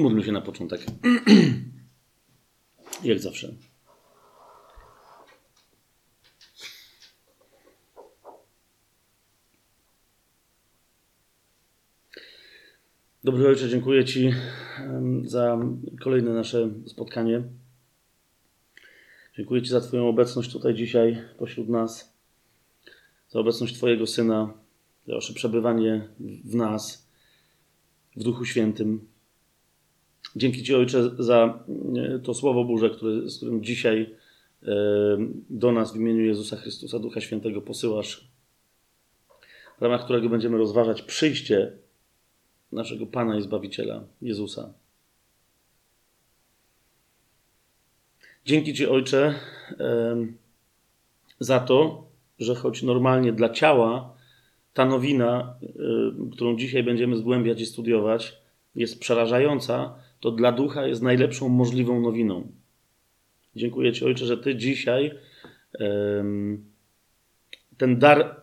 Pomódlmy się na początek. Jak zawsze. Dobry Ojcze, dziękuję Ci za kolejne nasze spotkanie. Dziękuję Ci za Twoją obecność tutaj dzisiaj pośród nas, za obecność Twojego Syna, za Wasze przebywanie w nas, w Duchu Świętym. Dzięki Ci, Ojcze, za e, to Słowo Boże, które, z którym dzisiaj e, do nas w imieniu Jezusa Chrystusa, Ducha Świętego posyłasz, w ramach którego będziemy rozważać przyjście naszego Pana i Zbawiciela, Jezusa. Dzięki Ci, Ojcze, za to, że choć normalnie dla ciała ta nowina, którą dzisiaj będziemy zgłębiać i studiować, jest przerażająca, to dla ducha jest najlepszą możliwą nowiną. Dziękuję Ci, Ojcze, że Ty dzisiaj ten dar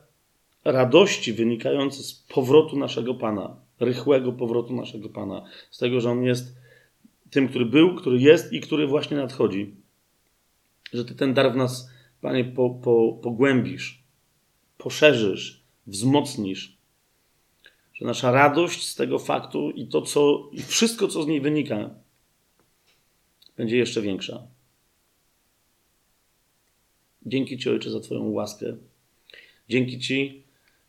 radości wynikający z powrotu naszego Pana, rychłego powrotu naszego Pana, z tego, że On jest tym, który był, który jest i który właśnie nadchodzi, że Ty ten dar w nas, Panie, po, po, pogłębisz, poszerzysz, wzmocnisz, że nasza radość z tego faktu i to, co, i wszystko, co z niej wynika, będzie jeszcze większa. Dzięki Ci, Ojcze, za Twoją łaskę. Dzięki Ci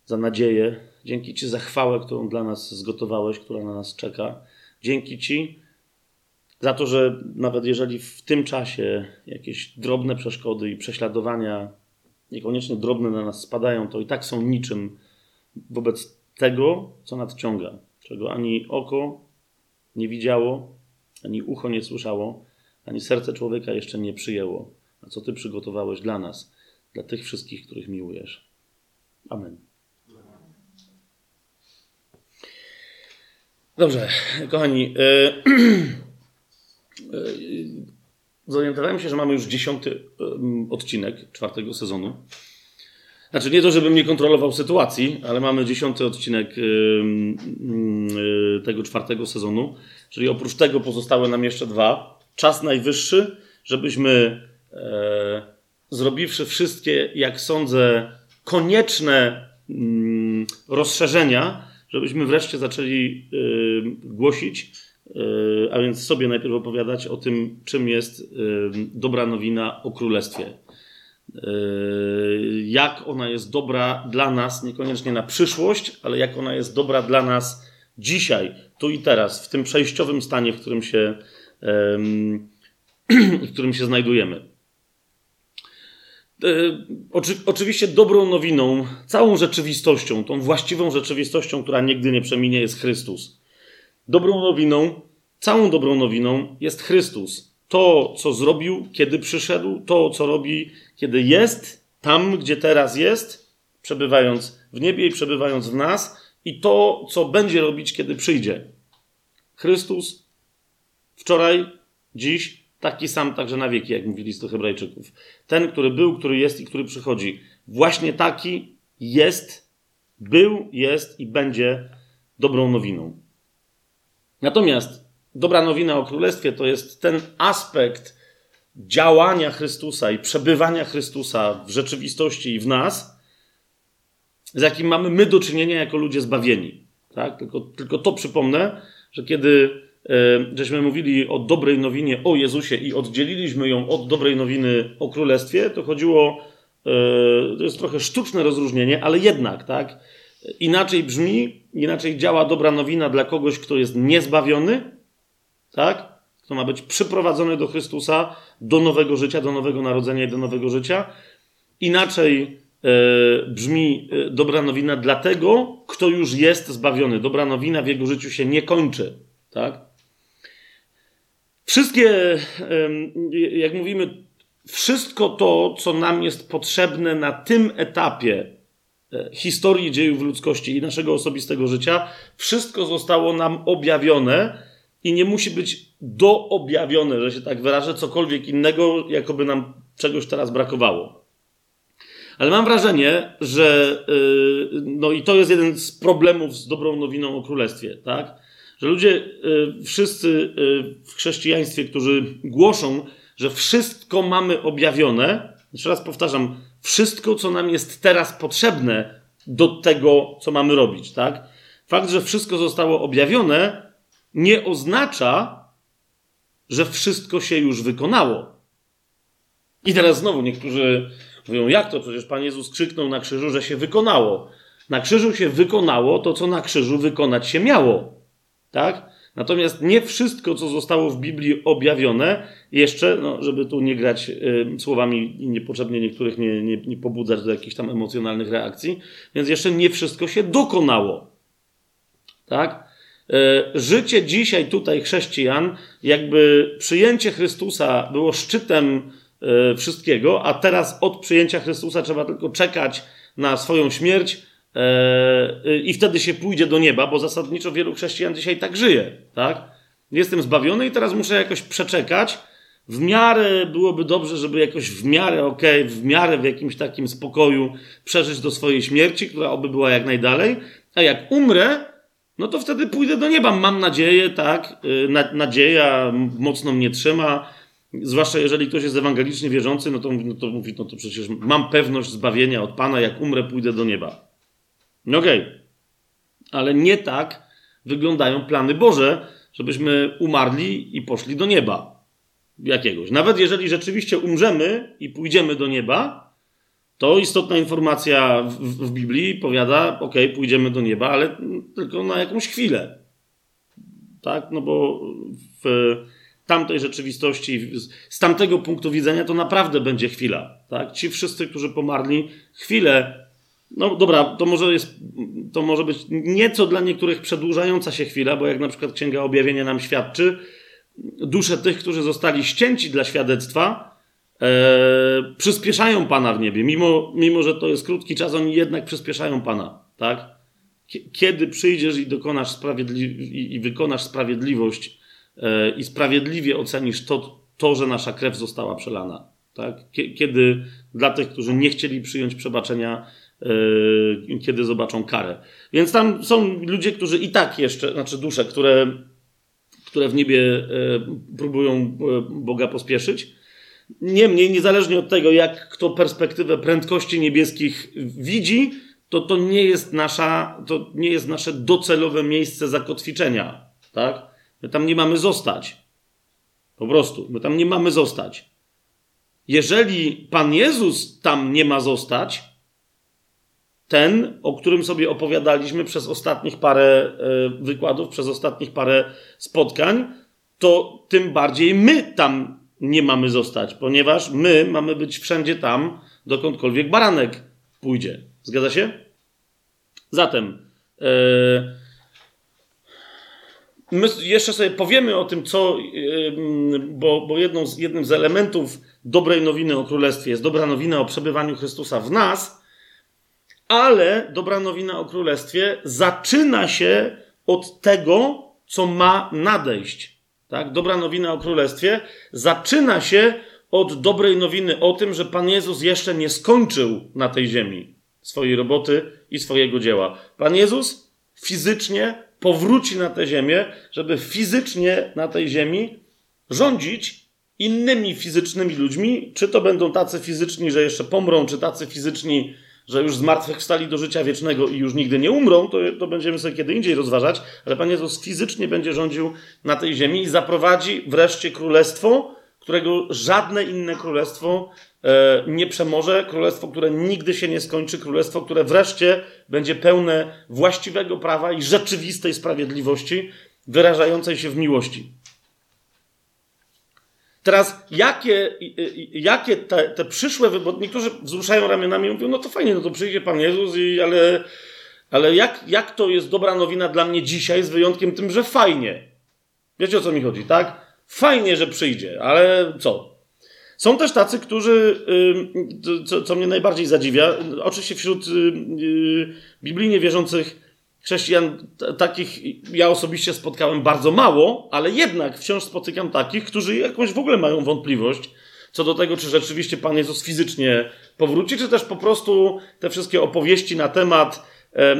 za nadzieję. Dzięki Ci za chwałę, którą dla nas zgotowałeś, która na nas czeka. Dzięki Ci za to, że nawet jeżeli w tym czasie jakieś drobne przeszkody i prześladowania, niekoniecznie drobne na nas spadają, to i tak są niczym wobec tego, co nadciąga, czego ani oko nie widziało, ani ucho nie słyszało, ani serce człowieka jeszcze nie przyjęło, a co Ty przygotowałeś dla nas, dla tych wszystkich, których miłujesz. Amen. Dobrze, kochani. E, e, zorientowałem się, że mamy już dziesiąty odcinek czwartego sezonu. Znaczy nie to, żebym nie kontrolował sytuacji, ale mamy dziesiąty odcinek tego czwartego sezonu, czyli oprócz tego pozostały nam jeszcze dwa. Czas najwyższy, żebyśmy e, zrobiwszy wszystkie, jak sądzę, konieczne rozszerzenia, żebyśmy wreszcie zaczęli y, głosić, y, a więc sobie najpierw opowiadać o tym, czym jest dobra nowina o królestwie. Jak ona jest dobra dla nas, niekoniecznie na przyszłość, ale jak ona jest dobra dla nas dzisiaj, tu i teraz, w tym przejściowym stanie, w którym się, w którym się znajdujemy. E, oczy, oczywiście dobrą nowiną, całą rzeczywistością, tą właściwą rzeczywistością, która nigdy nie przeminie, jest Chrystus. Dobrą nowiną, całą dobrą nowiną jest Chrystus. To, co zrobił, kiedy przyszedł, to, co robi, kiedy jest, tam, gdzie teraz jest, przebywając w niebie i przebywając w nas, i to, co będzie robić, kiedy przyjdzie. Chrystus wczoraj, dziś Taki sam także na wieki, jak mówili do Hebrajczyków. Ten, który był, który jest i który przychodzi. Właśnie taki jest, był, jest i będzie dobrą nowiną. Natomiast dobra nowina o Królestwie to jest ten aspekt działania Chrystusa i przebywania Chrystusa w rzeczywistości i w nas, z jakim mamy my do czynienia jako ludzie zbawieni. Tak? Tylko, tylko to przypomnę, że kiedy E, żeśmy mówili o dobrej nowinie o Jezusie i oddzieliliśmy ją od dobrej nowiny o Królestwie, to chodziło, e, to jest trochę sztuczne rozróżnienie, ale jednak, tak? Inaczej brzmi, inaczej działa dobra nowina dla kogoś, kto jest niezbawiony, tak? Kto ma być przyprowadzony do Chrystusa, do nowego życia, do nowego narodzenia i do nowego życia. Inaczej e, brzmi dobra nowina dla tego, kto już jest zbawiony. Dobra nowina w jego życiu się nie kończy, tak? Wszystkie, jak mówimy, wszystko to, co nam jest potrzebne na tym etapie e, historii dziejów ludzkości i naszego osobistego życia, wszystko zostało nam objawione i nie musi być doobjawione, że się tak wyrażę, cokolwiek innego, jakoby nam czegoś teraz brakowało. Ale mam wrażenie, że, e, no i to jest jeden z problemów z dobrą nowiną o królestwie, tak? że ludzie y, wszyscy y, w chrześcijaństwie, którzy głoszą, że wszystko mamy objawione, jeszcze raz powtarzam, wszystko, co nam jest teraz potrzebne do tego, co mamy robić, tak? Fakt, że wszystko zostało objawione, nie oznacza, że wszystko się już wykonało. I teraz znowu niektórzy mówią, jak to? Przecież Pan Jezus krzyknął na krzyżu, że się wykonało. Na krzyżu się wykonało to, co na krzyżu wykonać się miało. Tak? Natomiast nie wszystko, co zostało w Biblii objawione, jeszcze, no, żeby tu nie grać y, słowami i niepotrzebnie niektórych nie, nie, nie pobudzać do jakichś tam emocjonalnych reakcji, więc jeszcze nie wszystko się dokonało. Tak? Y, życie dzisiaj tutaj chrześcijan, jakby przyjęcie Chrystusa było szczytem y, wszystkiego, a teraz od przyjęcia Chrystusa trzeba tylko czekać na swoją śmierć, E, i wtedy się pójdzie do nieba, bo zasadniczo wielu chrześcijan dzisiaj tak żyje, tak? Jestem zbawiony i teraz muszę jakoś przeczekać. W miarę byłoby dobrze, żeby jakoś w miarę ok, w miarę w jakimś takim spokoju przeżyć do swojej śmierci, która oby była jak najdalej. A jak umrę, no to wtedy pójdę do nieba. Mam nadzieję, tak? Y, na, nadzieja mocno mnie trzyma. Zwłaszcza jeżeli ktoś jest ewangelicznie wierzący, no to, no to mówi, no to przecież mam pewność zbawienia od Pana, jak umrę, pójdę do nieba. No okej. Okay. Ale nie tak wyglądają plany Boże, żebyśmy umarli i poszli do nieba. Jakiegoś. Nawet jeżeli rzeczywiście umrzemy i pójdziemy do nieba, to istotna informacja w, w Biblii powiada, ok, pójdziemy do nieba, ale tylko na jakąś chwilę. Tak? No bo w tamtej rzeczywistości, z tamtego punktu widzenia to naprawdę będzie chwila. Tak? Ci wszyscy, którzy pomarli, chwilę no dobra, to może, jest, to może być nieco dla niektórych przedłużająca się chwila, bo jak na przykład Księga Objawienia nam świadczy, dusze tych, którzy zostali ścięci dla świadectwa, e, przyspieszają Pana w niebie. Mimo, mimo, że to jest krótki czas, oni jednak przyspieszają Pana. Tak? Kiedy przyjdziesz i dokonasz sprawiedli- i, i wykonasz sprawiedliwość e, i sprawiedliwie ocenisz to, to, że nasza krew została przelana. Tak? Kiedy dla tych, którzy nie chcieli przyjąć przebaczenia, Yy, kiedy zobaczą karę. Więc tam są ludzie, którzy i tak jeszcze, znaczy dusze, które, które w niebie yy, próbują yy, Boga pospieszyć. Niemniej, niezależnie od tego, jak kto perspektywę prędkości niebieskich widzi, to to nie jest, nasza, to nie jest nasze docelowe miejsce zakotwiczenia. Tak? My tam nie mamy zostać. Po prostu. My tam nie mamy zostać. Jeżeli Pan Jezus tam nie ma zostać, ten, o którym sobie opowiadaliśmy przez ostatnich parę e, wykładów, przez ostatnich parę spotkań, to tym bardziej my tam nie mamy zostać, ponieważ my mamy być wszędzie tam, dokądkolwiek baranek pójdzie. Zgadza się? Zatem, e, my jeszcze sobie powiemy o tym, co, e, bo, bo jedną z, jednym z elementów dobrej nowiny o Królestwie jest dobra nowina o przebywaniu Chrystusa w nas ale dobra nowina o królestwie zaczyna się od tego, co ma nadejść. Tak? Dobra nowina o królestwie zaczyna się od dobrej nowiny o tym, że Pan Jezus jeszcze nie skończył na tej ziemi swojej roboty i swojego dzieła. Pan Jezus fizycznie powróci na tę ziemię, żeby fizycznie na tej ziemi rządzić innymi fizycznymi ludźmi, czy to będą tacy fizyczni, że jeszcze pomrą, czy tacy fizyczni, że już zmartwychwstali do życia wiecznego i już nigdy nie umrą, to, to będziemy sobie kiedy indziej rozważać, ale Pan Jezus fizycznie będzie rządził na tej ziemi i zaprowadzi wreszcie królestwo, którego żadne inne królestwo e, nie przemoże, królestwo, które nigdy się nie skończy, królestwo, które wreszcie będzie pełne właściwego prawa i rzeczywistej sprawiedliwości, wyrażającej się w miłości. Teraz, jakie, jakie te, te przyszłe wybory, niektórzy wzruszają ramionami i mówią, no to fajnie, no to przyjdzie Pan Jezus, i, ale, ale jak, jak to jest dobra nowina dla mnie dzisiaj, z wyjątkiem tym, że fajnie. Wiecie o co mi chodzi, tak? Fajnie, że przyjdzie, ale co? Są też tacy, którzy, co, co mnie najbardziej zadziwia, oczywiście wśród biblijnie wierzących Chrześcijan takich ja osobiście spotkałem bardzo mało, ale jednak wciąż spotykam takich, którzy jakoś w ogóle mają wątpliwość co do tego, czy rzeczywiście Pan Jezus fizycznie powróci, czy też po prostu te wszystkie opowieści na temat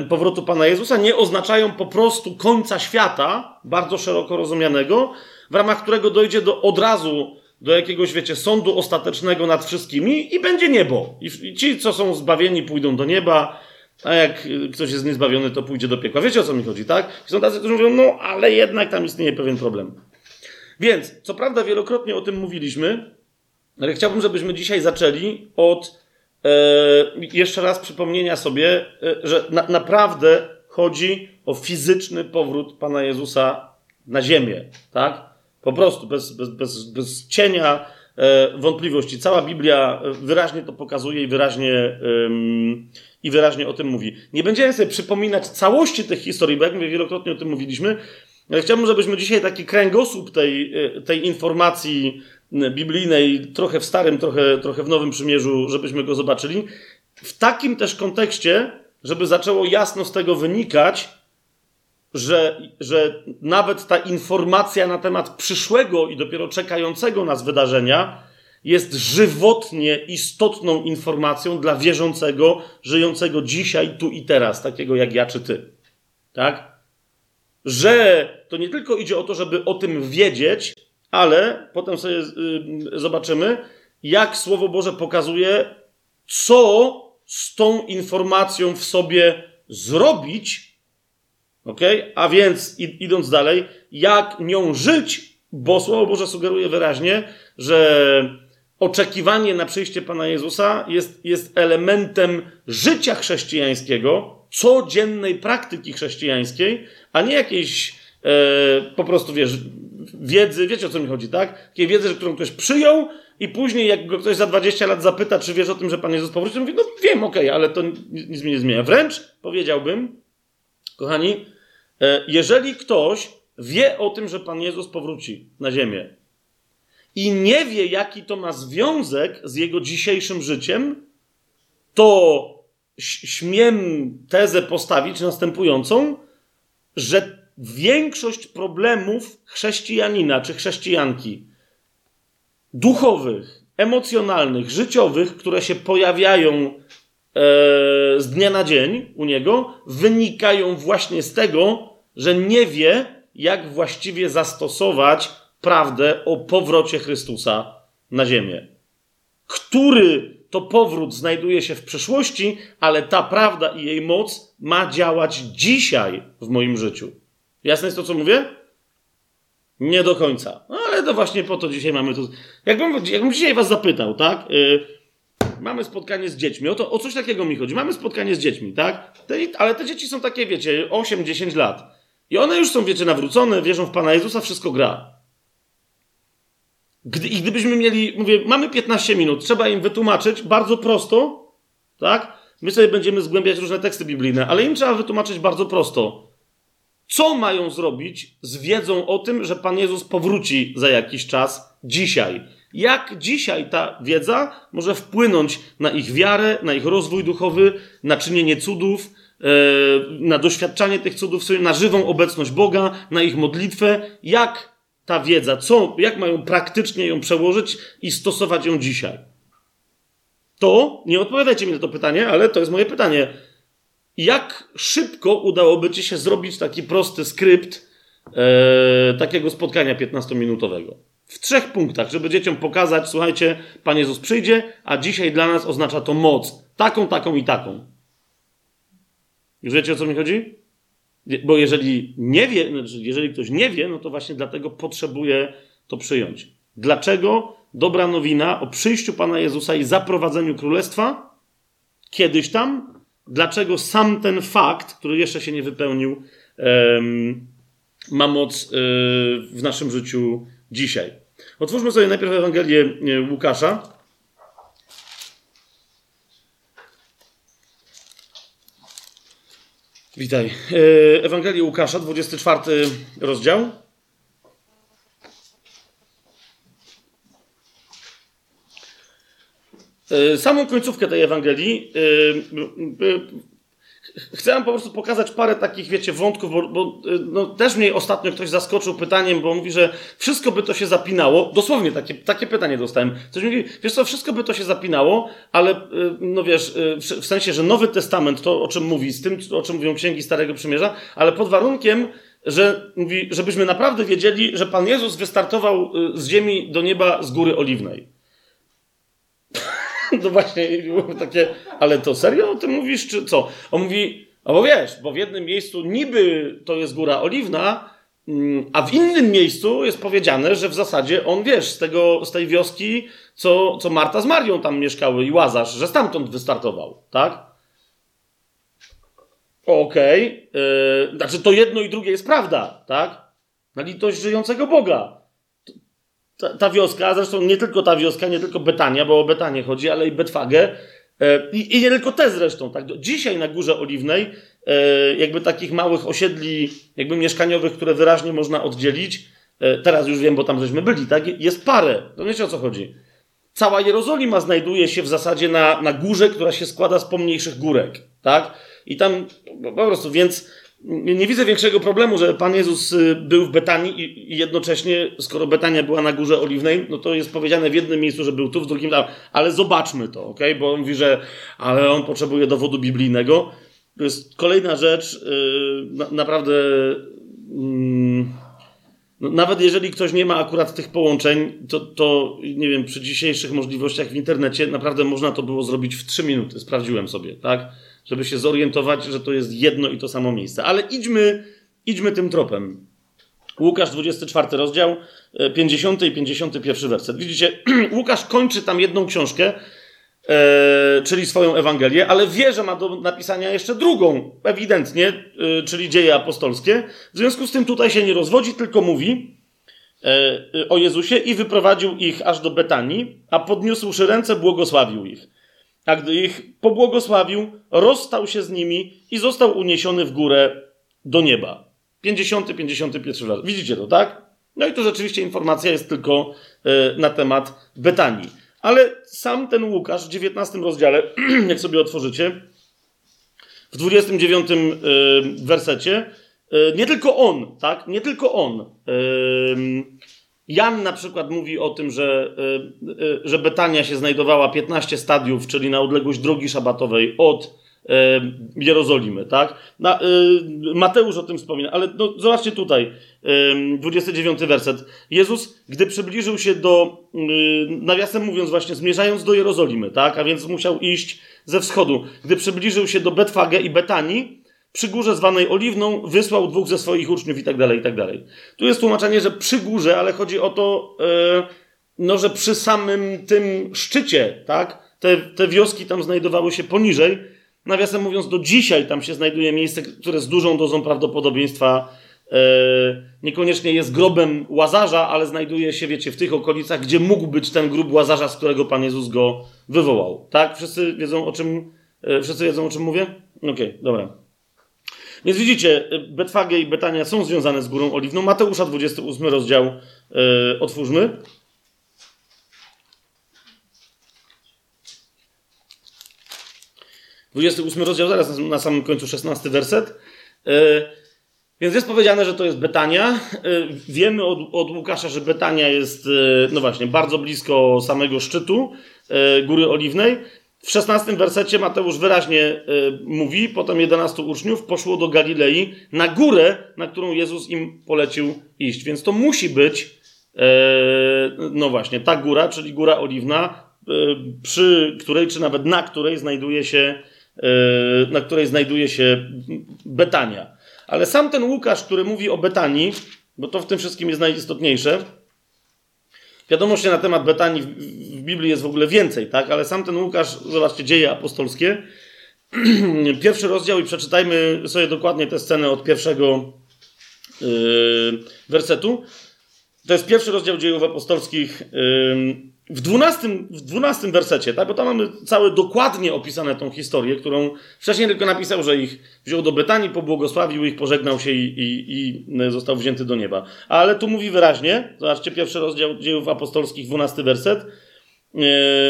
powrotu Pana Jezusa nie oznaczają po prostu końca świata, bardzo szeroko rozumianego, w ramach którego dojdzie do, od razu do jakiegoś, wiecie, sądu ostatecznego nad wszystkimi i będzie niebo. I ci, co są zbawieni, pójdą do nieba, a jak ktoś jest niezbawiony, to pójdzie do piekła. Wiecie, o co mi chodzi, tak? I są tacy, którzy mówią, no, ale jednak tam istnieje pewien problem. Więc, co prawda, wielokrotnie o tym mówiliśmy, ale chciałbym, żebyśmy dzisiaj zaczęli od e, jeszcze raz przypomnienia sobie, e, że na, naprawdę chodzi o fizyczny powrót Pana Jezusa na ziemię, tak? Po prostu, bez, bez, bez, bez cienia e, wątpliwości. Cała Biblia wyraźnie to pokazuje i wyraźnie, i wyraźnie o tym mówi. Nie będziemy sobie przypominać całości tych historii, bo jak mówię, wielokrotnie o tym mówiliśmy, ale chciałbym, żebyśmy dzisiaj taki kręgosłup tej, e, tej informacji biblijnej, trochę w starym, trochę, trochę w nowym przymierzu, żebyśmy go zobaczyli. W takim też kontekście, żeby zaczęło jasno z tego wynikać, że, że nawet ta informacja na temat przyszłego i dopiero czekającego nas wydarzenia jest żywotnie istotną informacją dla wierzącego, żyjącego dzisiaj, tu i teraz, takiego jak ja czy ty. Tak? Że to nie tylko idzie o to, żeby o tym wiedzieć, ale potem sobie y, zobaczymy, jak Słowo Boże pokazuje, co z tą informacją w sobie zrobić, Ok? A więc idąc dalej, jak nią żyć, bo Słowo Boże sugeruje wyraźnie, że oczekiwanie na przyjście Pana Jezusa jest, jest elementem życia chrześcijańskiego, codziennej praktyki chrześcijańskiej, a nie jakiejś e, po prostu, wiesz, wiedzy, wiecie o co mi chodzi, tak? Takiej wiedzy, którą ktoś przyjął i później jak go ktoś za 20 lat zapyta, czy wiesz o tym, że Pan Jezus powróci, to mówi, no wiem, okej, okay, ale to nic mi nie zmienia. Wręcz powiedziałbym, Kochani, e, jeżeli ktoś wie o tym, że Pan Jezus powróci na ziemię i nie wie, jaki to ma związek z jego dzisiejszym życiem, to śmiem tezę postawić następującą, że większość problemów chrześcijanina czy chrześcijanki duchowych, emocjonalnych, życiowych, które się pojawiają E, z dnia na dzień u niego wynikają właśnie z tego, że nie wie, jak właściwie zastosować prawdę o powrocie Chrystusa na ziemię. Który to powrót znajduje się w przeszłości, ale ta prawda i jej moc ma działać dzisiaj w moim życiu. Jasne jest to, co mówię? Nie do końca. No, ale to właśnie po to dzisiaj mamy tu. Jakbym, jakbym dzisiaj was zapytał, tak? Yy, mamy spotkanie z dziećmi. O, to, o coś takiego mi chodzi. Mamy spotkanie z dziećmi, tak? Te, ale te dzieci są takie, wiecie, 8-10 lat. I one już są, wiecie, nawrócone, wierzą w Pana Jezusa, wszystko gra. Gdy, I gdybyśmy mieli, mówię, mamy 15 minut, trzeba im wytłumaczyć bardzo prosto, tak? My sobie będziemy zgłębiać różne teksty biblijne, ale im trzeba wytłumaczyć bardzo prosto. Co mają zrobić z wiedzą o tym, że Pan Jezus powróci za jakiś czas, dzisiaj? Jak dzisiaj ta wiedza może wpłynąć na ich wiarę, na ich rozwój duchowy, na czynienie cudów, e, na doświadczanie tych cudów, na żywą obecność Boga, na ich modlitwę? Jak ta wiedza, co, jak mają praktycznie ją przełożyć i stosować ją dzisiaj? To, nie odpowiadajcie mi na to pytanie, ale to jest moje pytanie. Jak szybko udałoby ci się zrobić taki prosty skrypt e, takiego spotkania 15-minutowego? w trzech punktach, żeby dzieciom pokazać, słuchajcie, Pan Jezus przyjdzie, a dzisiaj dla nas oznacza to moc. Taką, taką i taką. Już wiecie, o co mi chodzi? Bo jeżeli nie wie, znaczy, jeżeli ktoś nie wie, no to właśnie dlatego potrzebuje to przyjąć. Dlaczego dobra nowina o przyjściu Pana Jezusa i zaprowadzeniu królestwa kiedyś tam? Dlaczego sam ten fakt, który jeszcze się nie wypełnił, ma moc yy, w naszym życiu dzisiaj. Otwórzmy sobie najpierw Ewangelię e, Łukasza. Witaj. E, Ewangelię Łukasza, 24 rozdział. E, samą końcówkę tej Ewangelii chcę wam po prostu pokazać parę takich, wiecie, wątków, bo, bo no, też mnie ostatnio ktoś zaskoczył pytaniem, bo mówi, że wszystko by to się zapinało. Dosłownie takie, takie pytanie dostałem. Ktoś mówi, wiesz co, wszystko by to się zapinało, ale no wiesz, w sensie, że Nowy Testament, to o czym mówi, z tym, o czym mówią księgi Starego Przymierza, ale pod warunkiem, że mówi, żebyśmy naprawdę wiedzieli, że Pan Jezus wystartował z ziemi do nieba z góry oliwnej. no właśnie, takie, ale to serio o tym mówisz, czy co? On mówi, no bo wiesz, bo w jednym miejscu niby to jest góra oliwna, mm, a w innym miejscu jest powiedziane, że w zasadzie on, wiesz, z, tego, z tej wioski, co, co Marta z Marią tam mieszkały i Łazarz, że stamtąd wystartował, tak? Okej, okay. yy, znaczy to jedno i drugie jest prawda, tak? Na litość żyjącego Boga. Ta, ta, wioska, zresztą nie tylko ta wioska, nie tylko Betania, bo o Betanię chodzi, ale i Betwagę. E, I, I, nie tylko te zresztą. Tak? Dzisiaj na Górze Oliwnej, e, jakby takich małych osiedli, jakby mieszkaniowych, które wyraźnie można oddzielić, e, teraz już wiem, bo tam żeśmy byli, tak? jest parę. To wiecie o co chodzi. Cała Jerozolima znajduje się w zasadzie na, na górze, która się składa z pomniejszych górek, tak? I tam po prostu, więc nie widzę większego problemu, że Pan Jezus y, był w Betanii i jednocześnie, skoro Betania była na Górze Oliwnej, no to jest powiedziane w jednym miejscu, że był tu, w drugim tam. Ale zobaczmy to, ok? Bo on mówi, że ale on potrzebuje dowodu biblijnego. To jest kolejna rzecz, yy, na, naprawdę. Yy, no, nawet jeżeli ktoś nie ma akurat tych połączeń, to, to nie wiem, przy dzisiejszych możliwościach w internecie naprawdę można to było zrobić w 3 minuty. Sprawdziłem sobie, tak? Żeby się zorientować, że to jest jedno i to samo miejsce. Ale idźmy, idźmy tym tropem. Łukasz 24 rozdział, 50 e, i 51 werset. Widzicie, Łukasz kończy tam jedną książkę, e, czyli swoją Ewangelię, ale wie, że ma do napisania jeszcze drugą, ewidentnie, e, czyli dzieje apostolskie. W związku z tym tutaj się nie rozwodzi, tylko mówi o Jezusie i wyprowadził ich aż do Betanii, a podniósłszy ręce, błogosławił ich a gdy ich pobłogosławił, rozstał się z nimi i został uniesiony w górę do nieba. 50, 51 raz. Widzicie to, tak? No i tu rzeczywiście informacja jest tylko y, na temat Betanii. Ale sam ten Łukasz w 19 rozdziale, jak sobie otworzycie, w 29 y, e, wersecie, y, nie tylko on, tak? Nie tylko on Jan na przykład mówi o tym, że, e, e, że Betania się znajdowała 15 stadiów, czyli na odległość drogi szabatowej od e, Jerozolimy, tak? Na, Mateusz o tym wspomina, ale no, zobaczcie tutaj, 29 werset. Jezus, gdy przybliżył się do, nawiasem mówiąc właśnie, zmierzając do Jerozolimy, tak? A więc musiał iść ze wschodu. Gdy przybliżył się do Betfage i Betanii, przy górze zwanej Oliwną wysłał dwóch ze swoich uczniów i tak dalej, i tak dalej. Tu jest tłumaczenie, że przy górze, ale chodzi o to, yy, no, że przy samym tym szczycie, tak, te, te wioski tam znajdowały się poniżej. Nawiasem mówiąc, do dzisiaj tam się znajduje miejsce, które z dużą dozą prawdopodobieństwa yy, niekoniecznie jest grobem Łazarza, ale znajduje się, wiecie, w tych okolicach, gdzie mógł być ten grób Łazarza, z którego Pan Jezus go wywołał. Tak? Wszyscy wiedzą o czym, yy, wszyscy wiedzą o czym mówię? Okej, okay, dobra. Więc widzicie, Betfage i Betania są związane z Górą Oliwną. Mateusza 28 rozdział yy, otwórzmy. Dwudziesty ósmy rozdział, zaraz na samym końcu szesnasty werset. Yy, więc jest powiedziane, że to jest Betania. Yy, wiemy od, od, Łukasza, że Betania jest, yy, no właśnie, bardzo blisko samego szczytu Góry Oliwnej. W szesnastym wersecie Mateusz wyraźnie y, mówi, potem 11 uczniów poszło do Galilei na górę, na którą Jezus im polecił iść. Więc to musi być, y, no właśnie, ta góra, czyli Góra Oliwna, y, przy której, czy nawet na której znajduje się, na której znajduje się Betania. Ale sam ten Łukasz, który mówi o Betanii, bo to w tym wszystkim jest najistotniejsze, Wiadomości na temat Betanii w Biblii jest w ogóle więcej, tak? Ale sam ten Łukasz, zobaczcie, dzieje apostolskie. Pierwszy rozdział i przeczytajmy sobie dokładnie tę scenę od pierwszego yy, wersetu. To jest pierwszy rozdział dziejów apostolskich. Yy, w dwunastym, w dwunastym wersecie, tak? bo tam mamy całe dokładnie opisane tą historię, którą wcześniej tylko napisał, że ich wziął do Betanii, pobłogosławił ich, pożegnał się i, i, i został wzięty do nieba. Ale tu mówi wyraźnie, zobaczcie pierwszy rozdział dziejów apostolskich, dwunasty werset, yy,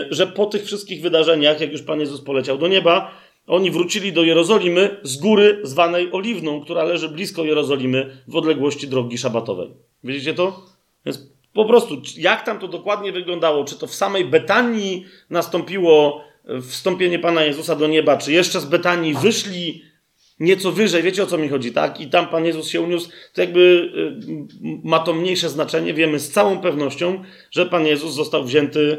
że po tych wszystkich wydarzeniach, jak już Pan Jezus poleciał do nieba, Oni wrócili do Jerozolimy z góry zwanej Oliwną, która leży blisko Jerozolimy w odległości drogi szabatowej. Widzicie to? Więc po prostu, jak tam to dokładnie wyglądało? Czy to w samej Betanii nastąpiło wstąpienie Pana Jezusa do nieba, czy jeszcze z Betanii wyszli nieco wyżej, wiecie o co mi chodzi, tak? I tam Pan Jezus się uniósł, to jakby y, ma to mniejsze znaczenie. Wiemy z całą pewnością, że Pan Jezus został wzięty,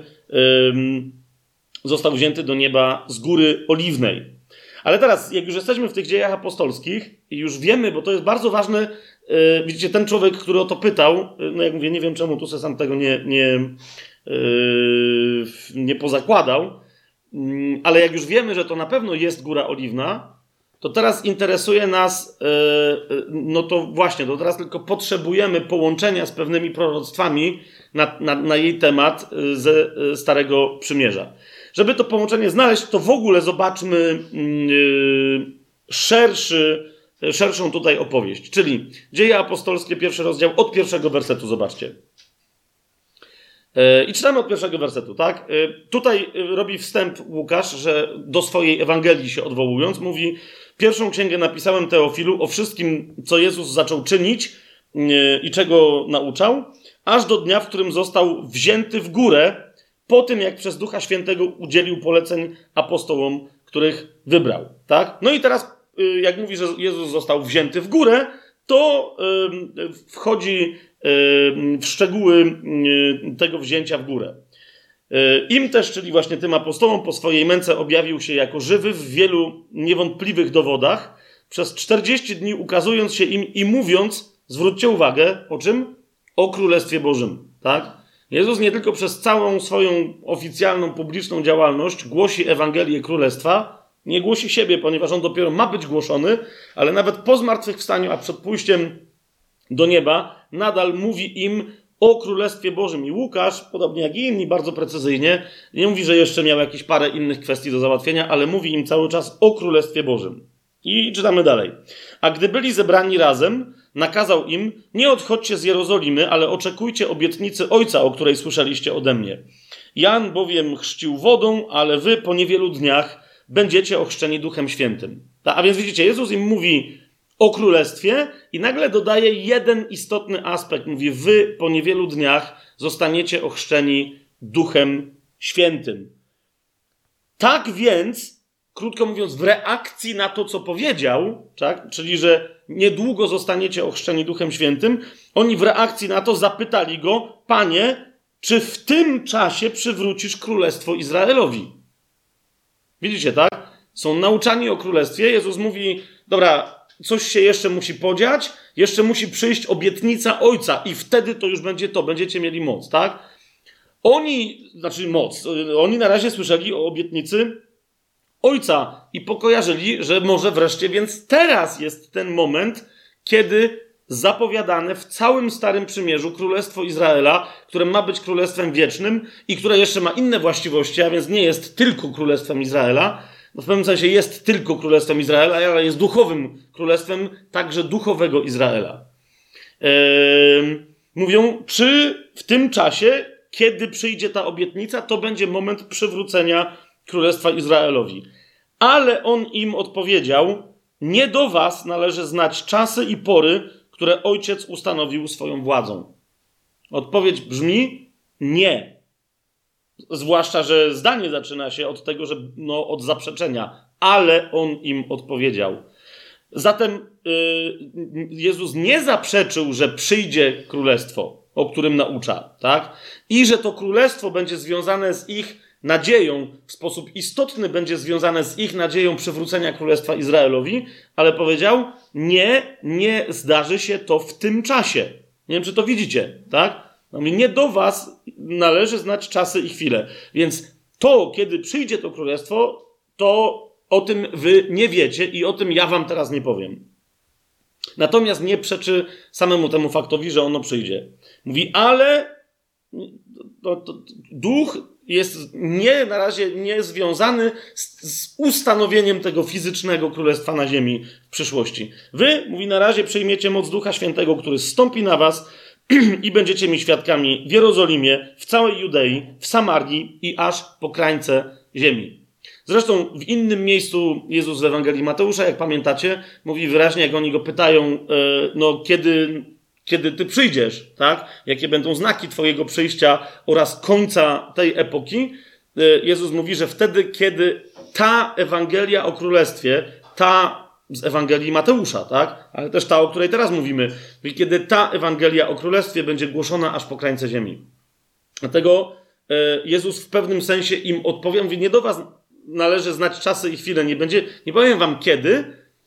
został wzięty do nieba z góry oliwnej. Ale teraz, jak już jesteśmy w tych dziejach apostolskich i już wiemy, bo to jest bardzo ważne, widzicie, ten człowiek, który o to pytał, yy, no jak mówię, nie wiem czemu tu sam tego nie, nie, yy, nie pozakładał, mm, ale jak już wiemy, że to na pewno jest góra oliwna, to teraz interesuje nas, no to właśnie, to teraz tylko potrzebujemy połączenia z pewnymi proroctwami na, na, na jej temat ze Starego Przymierza. Żeby to połączenie znaleźć, to w ogóle zobaczmy yy, szerszy, szerszą tutaj opowieść. Czyli Dzieje Apostolskie, pierwszy rozdział, od pierwszego wersetu, zobaczcie. Yy, I czytamy od pierwszego wersetu, tak? Yy, tutaj robi wstęp Łukasz, że do swojej Ewangelii się odwołując, mówi: Pierwszą księgę napisałem Teofilu o wszystkim, co Jezus zaczął czynić i czego nauczał, aż do dnia, w którym został wzięty w górę po tym, jak przez Ducha Świętego udzielił poleceń apostołom, których wybrał. Tak? No i teraz, jak mówi, że Jezus został wzięty w górę, to wchodzi w szczegóły y, tego wzięcia w górę. Y, Im też, czyli właśnie tym apostołom, po swojej męce objawił się jako żywy w wielu niewątpliwych dowodach, przez 40 dni ukazując się im i mówiąc, zwróćcie uwagę, o czym? O Królestwie Bożym. Tak? Jezus nie tylko przez całą swoją oficjalną, publiczną działalność głosi Ewangelię Królestwa, nie głosi siebie, ponieważ on dopiero ma być głoszony, ale nawet po zmartwychwstaniu, a przed pójściem do nieba, nadal mówi im o Królestwie Bożym. I Łukasz, podobnie jak i inni, bardzo precyzyjnie, nie mówi, że jeszcze miał jakieś parę innych kwestii do załatwienia, ale mówi im cały czas o Królestwie Bożym. I czytamy dalej. A gdy byli zebrani razem, nakazał im: Nie odchodźcie z Jerozolimy, ale oczekujcie obietnicy Ojca, o której słyszeliście ode mnie. Jan bowiem chrzcił wodą, ale wy po niewielu dniach będziecie ochrzczeni Duchem Świętym. A więc widzicie, Jezus im mówi o królestwie i nagle dodaje jeden istotny aspekt. Mówi: Wy po niewielu dniach zostaniecie ochrzczeni Duchem Świętym. Tak więc krótko mówiąc, w reakcji na to, co powiedział, tak? czyli że niedługo zostaniecie ochrzczeni Duchem Świętym, oni w reakcji na to zapytali go, Panie, czy w tym czasie przywrócisz królestwo Izraelowi? Widzicie, tak? Są nauczani o królestwie. Jezus mówi, dobra, coś się jeszcze musi podziać, jeszcze musi przyjść obietnica Ojca i wtedy to już będzie to, będziecie mieli moc, tak? Oni, znaczy moc, oni na razie słyszeli o obietnicy Ojca i pokojarzyli, że może wreszcie więc teraz jest ten moment, kiedy zapowiadane w całym Starym Przymierzu Królestwo Izraela, które ma być królestwem wiecznym i które jeszcze ma inne właściwości, a więc nie jest tylko królestwem Izraela, no w pewnym sensie jest tylko królestwem Izraela, ale jest duchowym królestwem także duchowego Izraela. Eee, mówią, czy w tym czasie, kiedy przyjdzie ta obietnica, to będzie moment przywrócenia królestwa Izraelowi. Ale on im odpowiedział: Nie do was należy znać czasy i pory, które ojciec ustanowił swoją władzą. Odpowiedź brzmi: Nie. Zwłaszcza, że zdanie zaczyna się od tego, że no, od zaprzeczenia, ale on im odpowiedział. Zatem yy, Jezus nie zaprzeczył, że przyjdzie królestwo, o którym naucza, tak? I że to królestwo będzie związane z ich nadzieją w sposób istotny będzie związane z ich nadzieją przywrócenia Królestwa Izraelowi, ale powiedział: Nie, nie zdarzy się to w tym czasie. Nie wiem, czy to widzicie, tak? No, nie do was należy znać czasy i chwile. Więc to, kiedy przyjdzie to królestwo, to o tym wy nie wiecie i o tym ja wam teraz nie powiem. Natomiast nie przeczy samemu temu faktowi, że ono przyjdzie. Mówi, ale to, to, duch jest nie, na razie nie związany z, z, ustanowieniem tego fizycznego królestwa na ziemi w przyszłości. Wy, mówi, na razie przyjmiecie moc Ducha Świętego, który stąpi na was i będziecie mi świadkami w Jerozolimie, w całej Judei, w Samarii i aż po krańce ziemi. Zresztą w innym miejscu Jezus w Ewangelii Mateusza, jak pamiętacie, mówi wyraźnie, jak oni go pytają, e, no kiedy, kiedy ty przyjdziesz, tak? Jakie będą znaki twojego przyjścia oraz końca tej epoki. E, Jezus mówi, że wtedy, kiedy ta Ewangelia o Królestwie, ta z Ewangelii Mateusza, tak? Ale też ta, o której teraz mówimy, kiedy ta Ewangelia o Królestwie będzie głoszona aż po krańce ziemi. Dlatego e, Jezus w pewnym sensie im odpowie, mówi, nie do was należy znać czasy i chwile, nie będzie, nie powiem wam kiedy,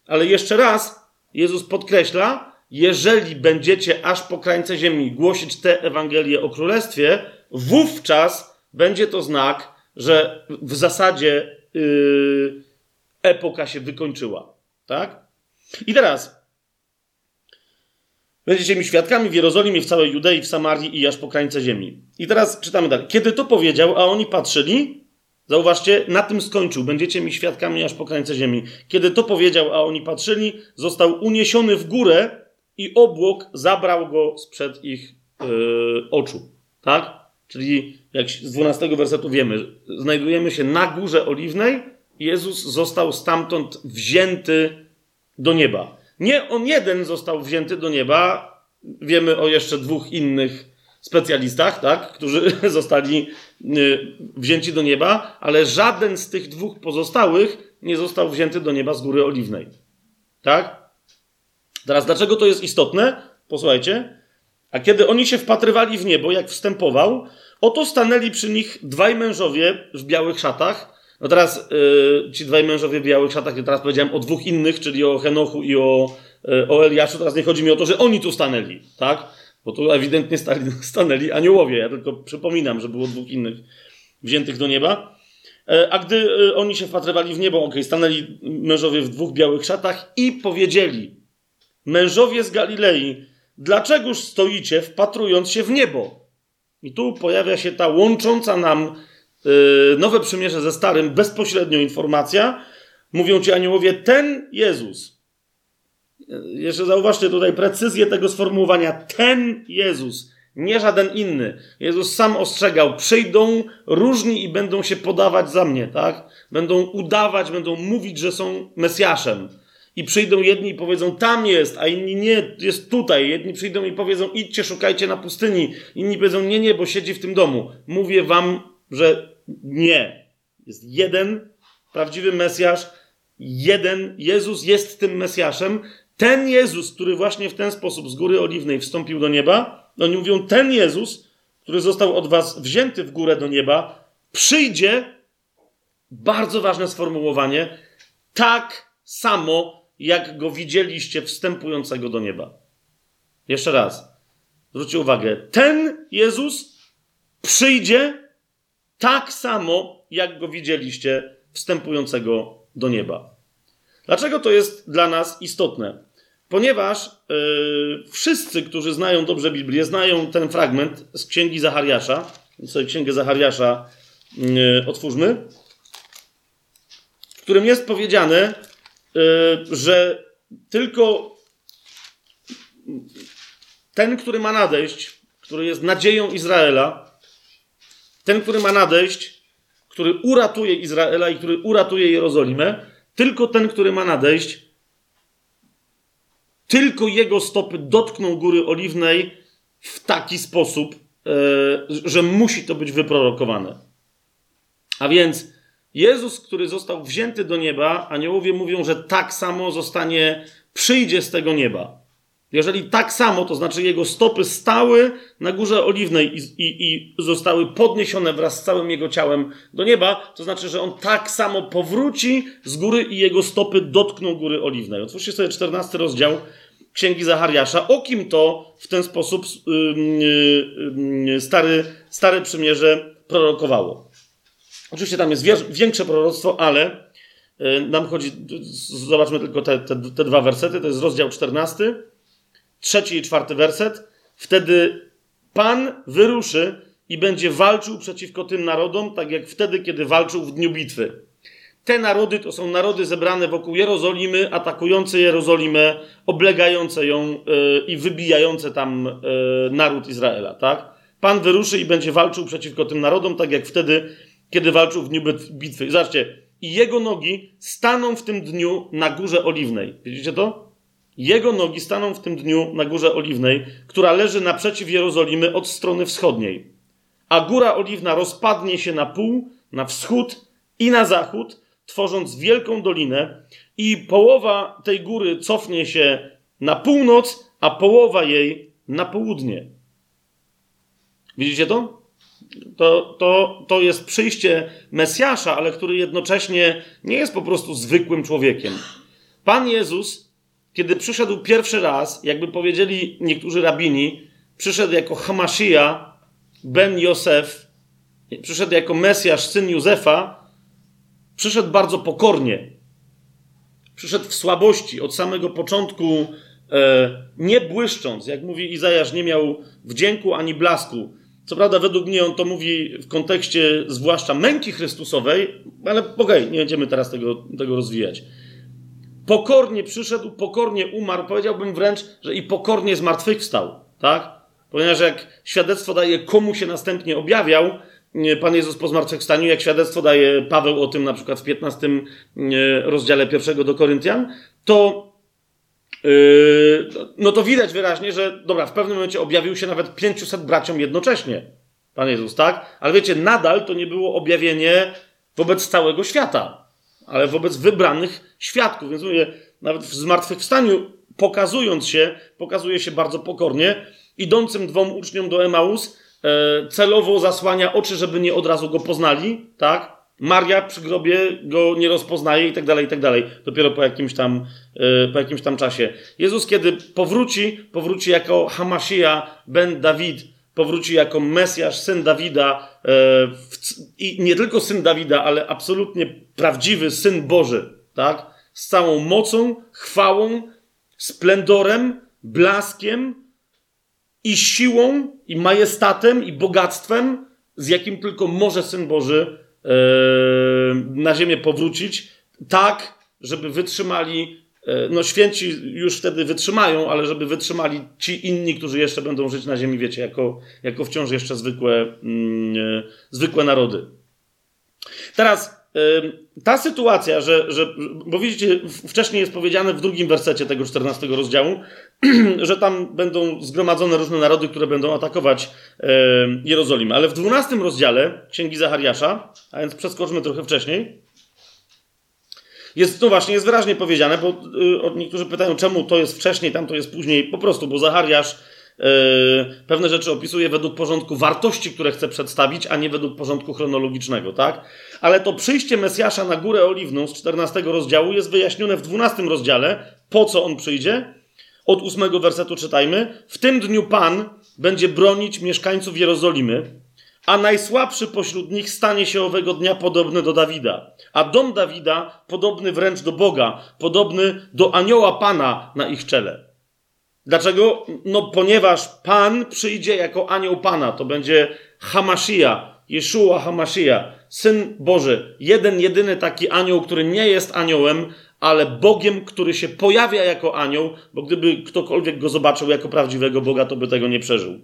ale jeszcze raz Jezus podkreśla, jeżeli będziecie aż po krańce ziemi głosić tę Ewangelię o Królestwie, wówczas będzie to znak, że w zasadzie yy, epoka się wykończyła. Tak? I teraz będziecie mi świadkami w Jerozolimie, w całej Judei, w Samarii i aż po krańce ziemi. I teraz czytamy dalej. Kiedy to powiedział, a oni patrzyli, zauważcie, na tym skończył. Będziecie mi świadkami aż po krańce ziemi. Kiedy to powiedział, a oni patrzyli, został uniesiony w górę i obłok zabrał go sprzed ich yy, oczu. Tak? Czyli jak z 12 wersetu wiemy, znajdujemy się na górze oliwnej, Jezus został stamtąd wzięty do nieba. Nie on jeden został wzięty do nieba, wiemy o jeszcze dwóch innych specjalistach, tak, którzy zostali y, wzięci do nieba, ale żaden z tych dwóch pozostałych nie został wzięty do nieba z góry oliwnej. Tak? Teraz, dlaczego to jest istotne? Posłuchajcie. A kiedy oni się wpatrywali w niebo, jak wstępował, oto stanęli przy nich dwaj mężowie w białych szatach. No teraz yy, ci dwaj mężowie w białych szatach, teraz powiedziałem o dwóch innych, czyli o Henochu i o, yy, o Eliaszu. Teraz nie chodzi mi o to, że oni tu stanęli, tak? Bo tu ewidentnie stali, stanęli aniołowie. Ja tylko przypominam, że było dwóch innych wziętych do nieba. E, a gdy e, oni się wpatrywali w niebo, ok, stanęli mężowie w dwóch białych szatach i powiedzieli: Mężowie z Galilei, dlaczegoż stoicie, wpatrując się w niebo? I tu pojawia się ta łącząca nam yy, nowe przymierze ze starym bezpośrednio informacja. Mówią ci aniołowie, ten Jezus. Jeszcze zauważcie tutaj precyzję tego sformułowania. Ten Jezus, nie żaden inny. Jezus sam ostrzegał, przyjdą różni i będą się podawać za mnie, tak? Będą udawać, będą mówić, że są Mesjaszem. I przyjdą jedni i powiedzą, tam jest, a inni nie, jest tutaj. Jedni przyjdą i powiedzą, idźcie, szukajcie na pustyni. Inni powiedzą, nie, nie, bo siedzi w tym domu. Mówię wam, że nie. Jest jeden prawdziwy Mesjasz, jeden Jezus jest tym Mesjaszem. Ten Jezus, który właśnie w ten sposób z góry oliwnej wstąpił do nieba, oni mówią, ten Jezus, który został od was wzięty w górę do nieba, przyjdzie, bardzo ważne sformułowanie, tak samo jak go widzieliście wstępującego do nieba. Jeszcze raz. Zwróćcie uwagę. Ten Jezus przyjdzie tak samo, jak go widzieliście wstępującego do nieba. Dlaczego to jest dla nas istotne? Ponieważ yy, wszyscy, którzy znają dobrze Biblię, znają ten fragment z księgi Zachariasza. Sobie księgę Zachariasza yy, otwórzmy, w którym jest powiedziane, że tylko ten, który ma nadejść, który jest nadzieją Izraela, ten, który ma nadejść, który uratuje Izraela i który uratuje Jerozolimę, tylko ten, który ma nadejść, tylko jego stopy dotkną góry oliwnej w taki sposób, y, że musi to być wyprorokowane. A więc Jezus, który został wzięty do nieba, aniołowie mówią, że tak samo zostanie, przyjdzie z tego nieba. Jeżeli tak samo, to znaczy jego stopy stały na górze oliwnej i, i, i, zostały podniesione wraz z całym jego ciałem do nieba, to znaczy, że on tak samo powróci z góry i jego stopy dotkną góry oliwnej. Otwórzcie sobie 14 rozdział Księgi Zachariasza. O kim to w ten sposób yy, yy, stary, stare przymierze prorokowało? Oczywiście tam jest większe proroctwo, ale e, nam chodzi, zobaczmy tylko te, te, te, dwa wersety, to jest rozdział 14, trzeci i czwarty werset. Wtedy Pan wyruszy i będzie walczył przeciwko tym narodom, tak jak wtedy, kiedy walczył w dniu bitwy. Te narody to są narody zebrane wokół Jerozolimy, atakujące Jerozolimę, oblegające ją yy, i wybijające tam yy, naród Izraela, tak? Pan wyruszy i będzie walczył przeciwko tym narodom, tak jak wtedy, kiedy walczył w dniu bitwy. Zobaczcie, i jego nogi staną w tym dniu na górze oliwnej. Widzicie to? Jego nogi staną w tym dniu na górze oliwnej, która leży naprzeciw Jerozolimy od strony wschodniej. A góra oliwna rozpadnie się na pół, na wschód i na zachód, tworząc wielką dolinę, i połowa tej góry cofnie się na północ, a połowa jej na południe. Widzicie to? To, to, to jest przyjście Mesjasza, ale który jednocześnie nie jest po prostu zwykłym człowiekiem. Pan Jezus, kiedy przyszedł pierwszy raz, jakby powiedzieli niektórzy rabini, przyszedł jako Hamashia, ben Josef, przyszedł jako Mesjasz, syn Józefa, przyszedł bardzo pokornie. Przyszedł w słabości od samego początku, e, nie błyszcząc, jak mówi Izajasz, nie miał wdzięku ani blasku. Co prawda, według mnie on to mówi w kontekście zwłaszcza męki Chrystusowej, ale okej, nie będziemy teraz tego, tego rozwijać. Pokornie przyszedł, pokornie umarł, powiedziałbym wręcz, że i pokornie zmartwychwstał, tak? Ponieważ jak świadectwo daje, komu się następnie objawiał, Pan Jezus po zmartwychwstaniu, jak świadectwo daje Paweł o tym na przykład w 15 rozdziale pierwszego do Koryntian, to no to widać wyraźnie, że dobra, w pewnym momencie objawił się nawet 500 braciom jednocześnie. Pan Jezus, tak? Ale wiecie, nadal to nie było objawienie wobec całego świata, ale wobec wybranych świadków. Więc mówię, nawet w zmartwychwstaniu, pokazując się, pokazuje się bardzo pokornie. Idącym dwom uczniom do Emaus e, celowo zasłania oczy, żeby nie od razu go poznali, tak? Maria przy grobie go nie rozpoznaje i tak dalej, i tak dalej. Dopiero po jakimś tam, yy, po jakimś tam czasie. Jezus, kiedy powróci, powróci jako Hamashia ben Dawid, powróci jako Mesjasz, syn Dawida yy, i nie tylko syn Dawida, ale absolutnie prawdziwy syn Boży, tak? Z całą mocą, chwałą, splendorem, blaskiem i siłą, i majestatem, i bogactwem, z jakim tylko może syn Boży na ziemię powrócić, tak, żeby wytrzymali, e, no święci już wtedy wytrzymają, ale żeby wytrzymali ci inni, którzy jeszcze będą żyć na ziemi, wiecie, jako, jako wciąż jeszcze zwykłe, mm, e, zwykłe narody. Teraz ta sytuacja, że, że, bo widzicie, wcześniej jest powiedziane w drugim wersecie tego 14 rozdziału, że tam będą zgromadzone różne narody, które będą atakować Jerozolimę. Ale w 12 rozdziale Księgi Zachariasza, a więc przeskoczmy trochę wcześniej, jest, no właśnie, jest wyraźnie powiedziane, bo y, niektórzy pytają, czemu to jest wcześniej, tam to jest później. Po prostu, bo Zachariasz yy, pewne rzeczy opisuje według porządku wartości, które chce przedstawić, a nie według porządku chronologicznego, tak? Ale to przyjście Mesjasza na Górę Oliwną z 14 rozdziału jest wyjaśnione w 12 rozdziale, po co on przyjdzie. Od 8 wersetu czytajmy. W tym dniu Pan będzie bronić mieszkańców Jerozolimy, a najsłabszy pośród nich stanie się owego dnia podobny do Dawida, a dom Dawida podobny wręcz do Boga, podobny do anioła Pana na ich czele. Dlaczego? No, ponieważ Pan przyjdzie jako anioł Pana. To będzie Hamashia, Jeszua Hamashia, Syn Boży. Jeden, jedyny taki anioł, który nie jest aniołem, ale Bogiem, który się pojawia jako anioł, bo gdyby ktokolwiek go zobaczył jako prawdziwego Boga, to by tego nie przeżył.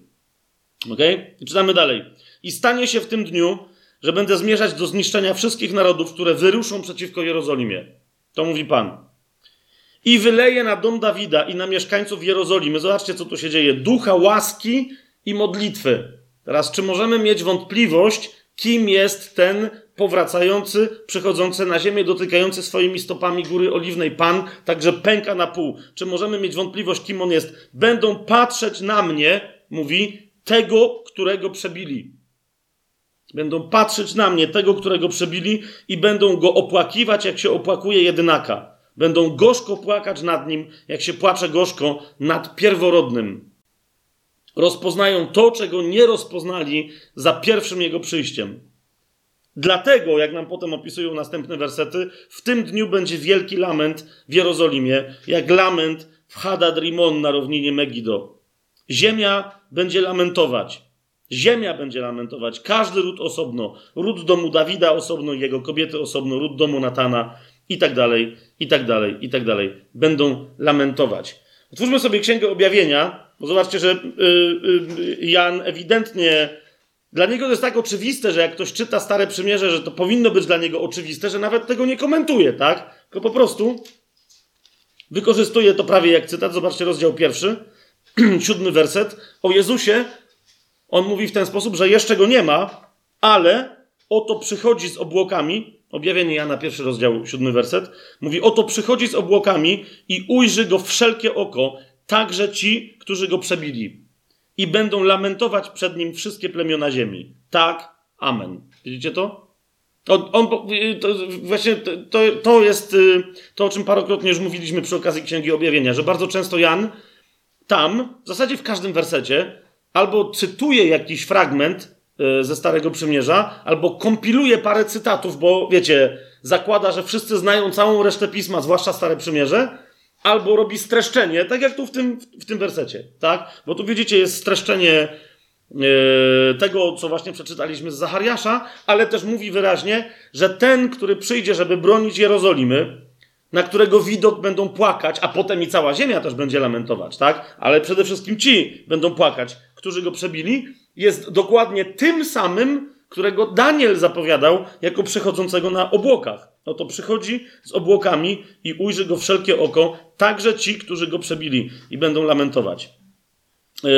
Ok? I czytamy dalej. I stanie się w tym dniu, że będę zmierzać do zniszczenia wszystkich narodów, które wyruszą przeciwko Jerozolimie. To mówi Pan i wyleje na dom Dawida i na mieszkańców Jerozolimy. Zobaczcie, co tu się dzieje. Ducha łaski i modlitwy. Teraz, czy możemy mieć wątpliwość, kim jest ten powracający, przychodzący na ziemię, dotykający swoimi stopami góry oliwnej Pan, także pęka na pół? Czy możemy mieć wątpliwość, kim on jest? Będą patrzeć na mnie, mówi, tego, którego przebili. Będą patrzeć na mnie, tego, którego przebili, i będą go opłakiwać, jak się opłakuje jedynaka. Będą gorzko płakać nad nim, jak się płacze gorzko nad pierworodnym. Rozpoznają to, czego nie rozpoznali za pierwszym jego przyjściem. Dlatego, jak nam potem opisują następne wersety, w tym dniu będzie wielki lament w Jerozolimie, jak lament w Hadad Rimon na równinie Megido. Ziemia będzie lamentować. Ziemia będzie lamentować. Każdy ród osobno. Ród domu Dawida osobno, jego kobiety osobno, ród domu Natana i tak dalej, i tak dalej, i tak dalej. Będą lamentować. Otwórzmy sobie Księgę Objawienia, bo zobaczcie, że y, y, Jan ewidentnie Dla niego to jest tak oczywiste, że jak ktoś czyta Stare Przymierze, że to powinno być dla niego oczywiste, że nawet tego nie komentuje, tak? Tylko po prostu wykorzystuje to prawie jak cytat. Zobaczcie rozdział pierwszy, siódmy werset. O Jezusie on mówi w ten sposób, że jeszcze go nie ma, ale oto przychodzi z obłokami. Objawienie Jana, pierwszy rozdział, siódmy werset. Mówi, oto przychodzi z obłokami i ujrzy go wszelkie oko, także ci, którzy go przebili. I będą lamentować przed nim wszystkie plemiona ziemi. Tak, amen. Widzicie to? On, on to, właśnie to, to jest y, to, o czym parokrotnie już mówiliśmy przy okazji Księgi Objawienia, że bardzo często Jan tam, w zasadzie w każdym wersecie, albo cytuje jakiś fragment e, ze Starego Przymierza, albo kompiluje parę cytatów, bo wiecie, zakłada, że wszyscy znają całą resztę pisma, zwłaszcza Stare Przymierze, albo robi streszczenie, tak jak tu w tym, w tym wersecie, tak? Bo tu widzicie, jest streszczenie e, tego, co właśnie przeczytaliśmy z Zachariasza, ale też mówi wyraźnie, że ten, który przyjdzie, żeby bronić Jerozolimy, na którego widok będą płakać, a potem i cała ziemia też będzie lamentować, tak? Ale przede wszystkim ci będą płakać, którzy go przebili, jest dokładnie tym samym, którego Daniel zapowiadał jako przychodzącego na obłokach. Oto przychodzi z obłokami i ujrzy go wszelkie oko, także ci, którzy go przebili i będą lamentować. Yy,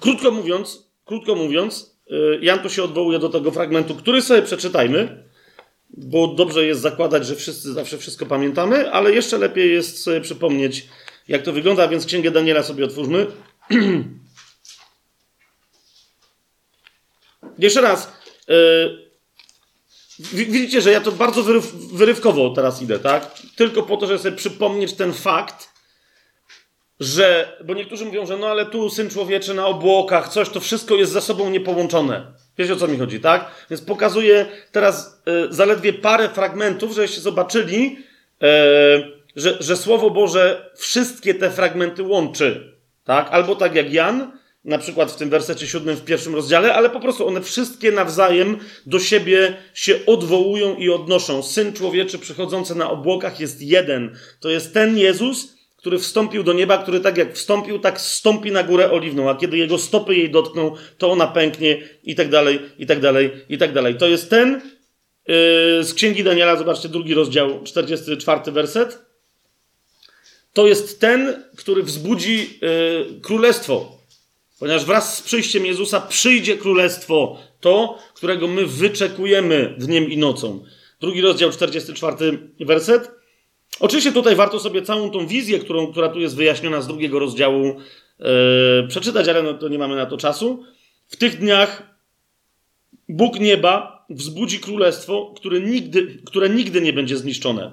krótko mówiąc, krótko mówiąc, yy, Jan tu się odwołuje do tego fragmentu, który sobie przeczytajmy, bo dobrze jest zakładać, że wszyscy zawsze wszystko pamiętamy, ale jeszcze lepiej jest sobie przypomnieć, jak to wygląda, więc Księgę Daniela sobie otwórzmy. Jeszcze raz. Yy, widzicie, że ja to bardzo wyryw, wyrywkowo teraz idę, tak? Tylko po to, żeby sobie przypomnieć ten fakt, że, bo niektórzy mówią, że no ale tu syn człowieczy na obłokach, coś, to wszystko jest ze sobą niepołączone. Wiecie o co mi chodzi, tak? Więc pokazuję teraz y, zaledwie parę fragmentów, żebyście zobaczyli, y, że, że Słowo Boże wszystkie te fragmenty łączy. Tak? Albo tak jak Jan, na przykład w tym wersecie siódmym w pierwszym rozdziale, ale po prostu one wszystkie nawzajem do siebie się odwołują i odnoszą. Syn człowieczy przychodzący na obłokach jest jeden. To jest ten Jezus, który wstąpił do nieba, który tak jak wstąpił, tak stąpi na górę oliwną, a kiedy jego stopy jej dotkną, to ona pęknie i tak dalej, i tak dalej, i tak dalej. To jest ten yy, z Księgi Daniela, zobaczcie, drugi rozdział, 44 werset. To jest ten, który wzbudzi yy, królestwo. Ponieważ wraz z przyjściem Jezusa przyjdzie królestwo, to, którego my wyczekujemy dniem i nocą. Drugi rozdział, 44 werset. Oczywiście tutaj warto sobie całą tą wizję, którą, która tu jest wyjaśniona z drugiego rozdziału, yy, przeczytać, ale no to nie mamy na to czasu. W tych dniach Bóg nieba wzbudzi królestwo, które nigdy, które nigdy nie będzie zniszczone.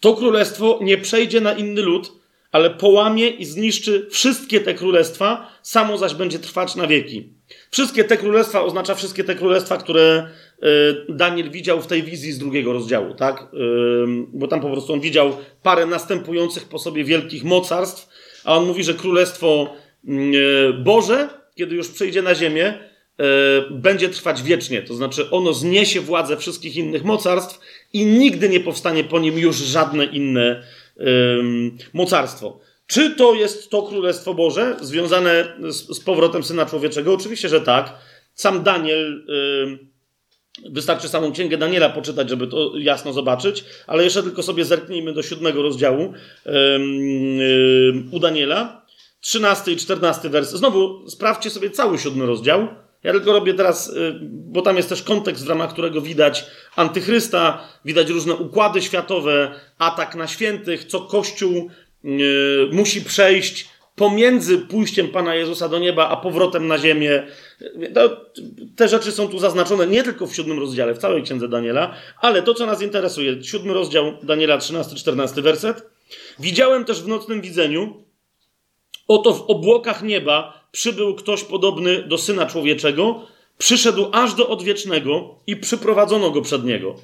To królestwo nie przejdzie na inny lud, ale połamie i zniszczy wszystkie te królestwa, samo zaś będzie trwać na wieki. Wszystkie te królestwa oznacza wszystkie te królestwa, które Y, Daniel widział w tej wizji z drugiego rozdziału, tak? Y, bo tam po prostu on widział parę następujących po sobie wielkich mocarstw, a on mówi, że królestwo y, Boże, kiedy już przyjdzie na ziemię, będzie trwać wiecznie. To znaczy, ono zniesie władzę wszystkich innych mocarstw i nigdy nie powstanie po nim już żadne inne mocarstwo. Czy to jest to Królestwo Boże związane z, z powrotem Syna Człowieczego? Oczywiście, że tak. Sam Daniel Wystarczy samą księgę Daniela poczytać, żeby to jasno zobaczyć, ale jeszcze tylko sobie zerknijmy do siódmego rozdziału u Daniela. 13 i 14 wers. Znowu sprawdźcie sobie cały siódmy rozdział. Ja tylko robię teraz, y, bo tam jest też kontekst, w ramach którego widać antychrysta, widać różne układy światowe, atak na świętych, co Kościół y, musi przejść pomiędzy pójściem Pana Jezusa do nieba, a powrotem na ziemię. To, te rzeczy są tu zaznaczone nie tylko w siódmym rozdziale, w całej księdze Daniela, ale to, co nas interesuje, siódmy rozdział Daniela, 13-14 werset. Widziałem też w nocnym widzeniu, oto w obłokach nieba przybył ktoś podobny do Syna Człowieczego, przyszedł aż do odwiecznego i przyprowadzono go przed niego.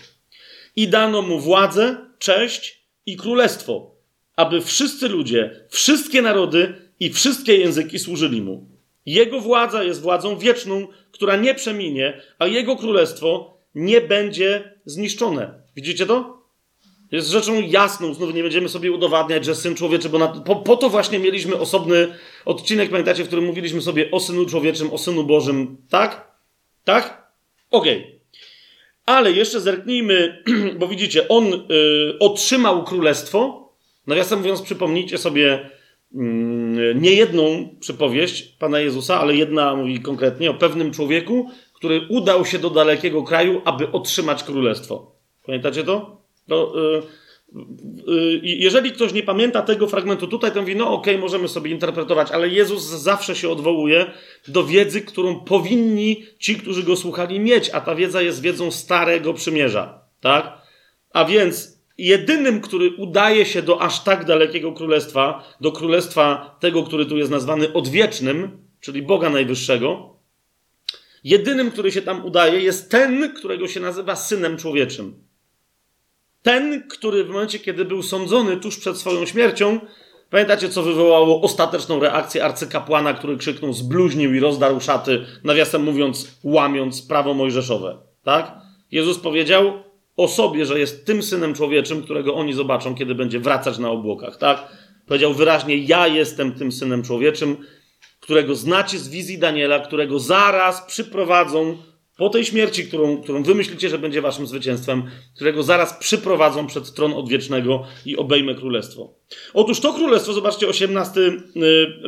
I dano mu władzę, cześć i królestwo, aby wszyscy ludzie, wszystkie narody i wszystkie języki służyli mu. Jego władza jest władzą wieczną, która nie przeminie, a jego królestwo nie będzie zniszczone. Widzicie to? Jest rzeczą jasną, znów nie będziemy sobie udowadniać, że Syn Człowieczy, bo na, po, po, to właśnie mieliśmy osobny odcinek, pamiętacie, w którym mówiliśmy sobie o Synu Człowieczym, o Synu Bożym, tak? Tak? Okej. Okay. Ale jeszcze zerknijmy, bo widzicie, on y, otrzymał królestwo. Nawiasem mówiąc, przypomnijcie sobie y, nie jedną przypowieść Pana Jezusa, ale jedna mówi konkretnie o pewnym człowieku, który udał się do dalekiego kraju, aby otrzymać królestwo. Pamiętacie to? To y, y, jeżeli ktoś nie pamięta tego fragmentu tutaj, to mówi, no okej, okay, możemy sobie interpretować, ale Jezus zawsze się odwołuje do wiedzy, którą powinni ci, którzy go słuchali, mieć, a ta wiedza jest wiedzą Starego Przymierza, tak? A więc jedynym, który udaje się do aż tak dalekiego królestwa, do królestwa tego, który tu jest nazwany odwiecznym, czyli Boga Najwyższego, jedynym, który się tam udaje, jest ten, którego się nazywa Synem Człowieczym. Ten, który w momencie, kiedy był sądzony tuż przed swoją śmiercią, pamiętacie, co wywołało ostateczną reakcję arcykapłana, który krzyknął, zbluźnił i rozdarł szaty, nawiasem mówiąc, łamiąc prawo mojżeszowe. Tak? Jezus powiedział o sobie, że jest tym synem człowieczym, którego oni zobaczą, kiedy będzie wracać na obłokach. Tak? Powiedział wyraźnie: Ja jestem tym synem człowieczym, którego znacie z wizji Daniela, którego zaraz przyprowadzą po tej śmierci, którą, którą wymyślicie, że będzie waszym zwycięstwem, którego zaraz przyprowadzą przed tron odwiecznego i obejmę królestwo. Otóż to królestwo, zobaczcie, 18 y,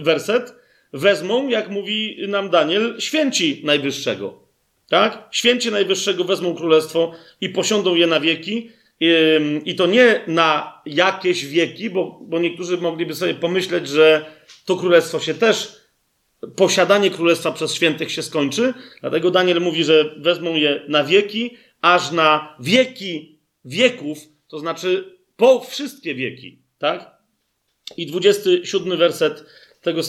werset, wezmą, jak mówi nam Daniel, święci Najwyższego. Tak? Święci Najwyższego wezmą królestwo i posiądą je na wieki. I to nie na jakieś wieki, bo, bo niektórzy mogliby sobie pomyśleć, że to królestwo się też posiadanie królestwa przez świętych się skończy. Dlatego Daniel mówi, że wezmą je na wieki, aż na wieki wieków, to znaczy po wszystkie wieki. Tak? I 27 werset tego,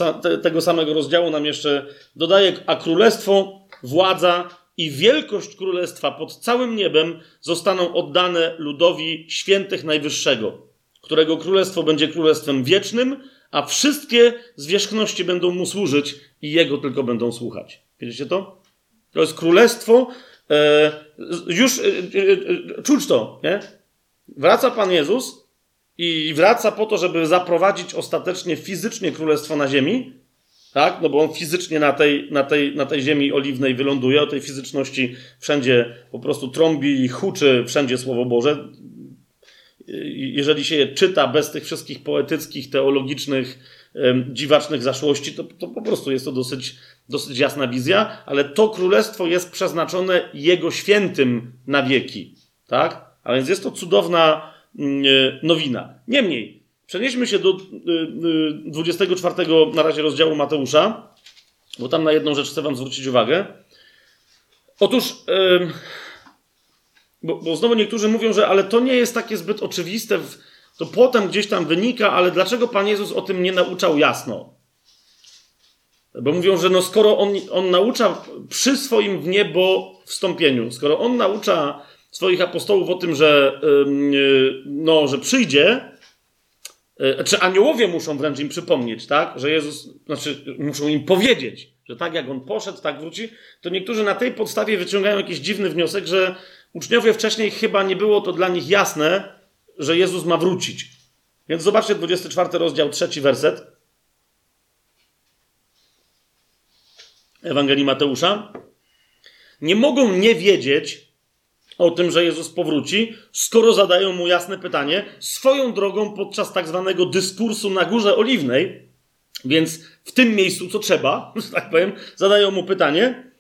tego samego rozdziału nam jeszcze dodaje, a królestwo, władza i wielkość królestwa pod całym niebem zostaną oddane ludowi świętych Najwyższego, którego królestwo będzie królestwem wiecznym, a wszystkie zwierzchności będą mu służyć i jego tylko będą słuchać. Widzicie to? To jest królestwo. E, już e, e, czuć to, nie? Wraca Pan Jezus i wraca po to, żeby zaprowadzić ostatecznie fizycznie królestwo na ziemi, tak? No bo on fizycznie na tej, na tej, na tej ziemi oliwnej wyląduje, o tej fizyczności wszędzie po prostu trąbi i huczy wszędzie Słowo Boże jeżeli się je czyta bez tych wszystkich poetyckich, teologicznych, dziwacznych zaszłości, to, to po prostu jest to dosyć, dosyć jasna wizja, ale to królestwo jest przeznaczone Jego świętym na wieki. Tak? A więc jest to cudowna mm, e, nowina. Niemniej, przenieśmy się do 24 e, e, na razie rozdziału Mateusza, bo tam na jedną rzecz chcę Wam zwrócić uwagę. Otóż. Yy, bo, bo znowu niektórzy mówią, że ale to nie jest takie zbyt oczywiste, to potem gdzieś tam wynika, ale dlaczego Pan Jezus o tym nie nauczał jasno? Bo mówią, że no skoro on, on naucza przy swoim w niebo wstąpieniu, skoro on naucza swoich apostołów o tym, że, yy, no, że przyjdzie, yy, czy aniołowie muszą wręcz im przypomnieć, tak? Że Jezus, znaczy muszą im powiedzieć, że tak jak on poszedł, tak wróci, to niektórzy na tej podstawie wyciągają jakiś dziwny wniosek, że Uczniowie wcześniej chyba nie było to dla nich jasne, że Jezus ma wrócić. Więc zobaczcie 24 rozdział, trzeci werset. Ewangelii Mateusza. Nie mogą nie wiedzieć o tym, że Jezus powróci, skoro zadają mu jasne pytanie swoją drogą podczas tak zwanego dyskursu na Górze Oliwnej. Więc w tym miejscu, co trzeba, że tak powiem, zadają mu pytanie: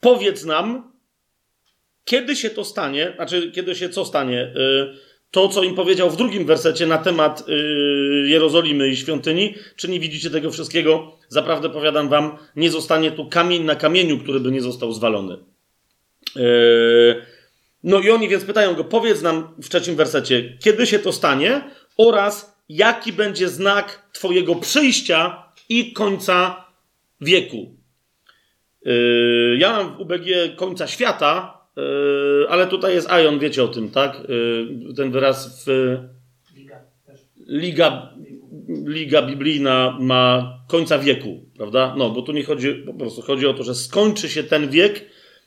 Powiedz nam, kiedy się to stanie, znaczy kiedy się co stanie? Y, to, co im powiedział w drugim wersecie na temat y, Jerozolimy i świątyni, czy nie widzicie tego wszystkiego? Zaprawdę powiadam wam, nie zostanie tu kamień na kamieniu, który by nie został zwalony. Y, no i oni więc pytają go, powiedz nam w trzecim wersecie, kiedy się to stanie oraz jaki będzie znak Twojego przyjścia i końca wieku. Ja mam w UBG końca świata, ale tutaj jest Ion, wiecie o tym, tak? Yy, ten wyraz w. Liga, Liga biblijna ma końca wieku, prawda? No, bo tu nie chodzi, po prostu chodzi o to, że skończy się ten wiek,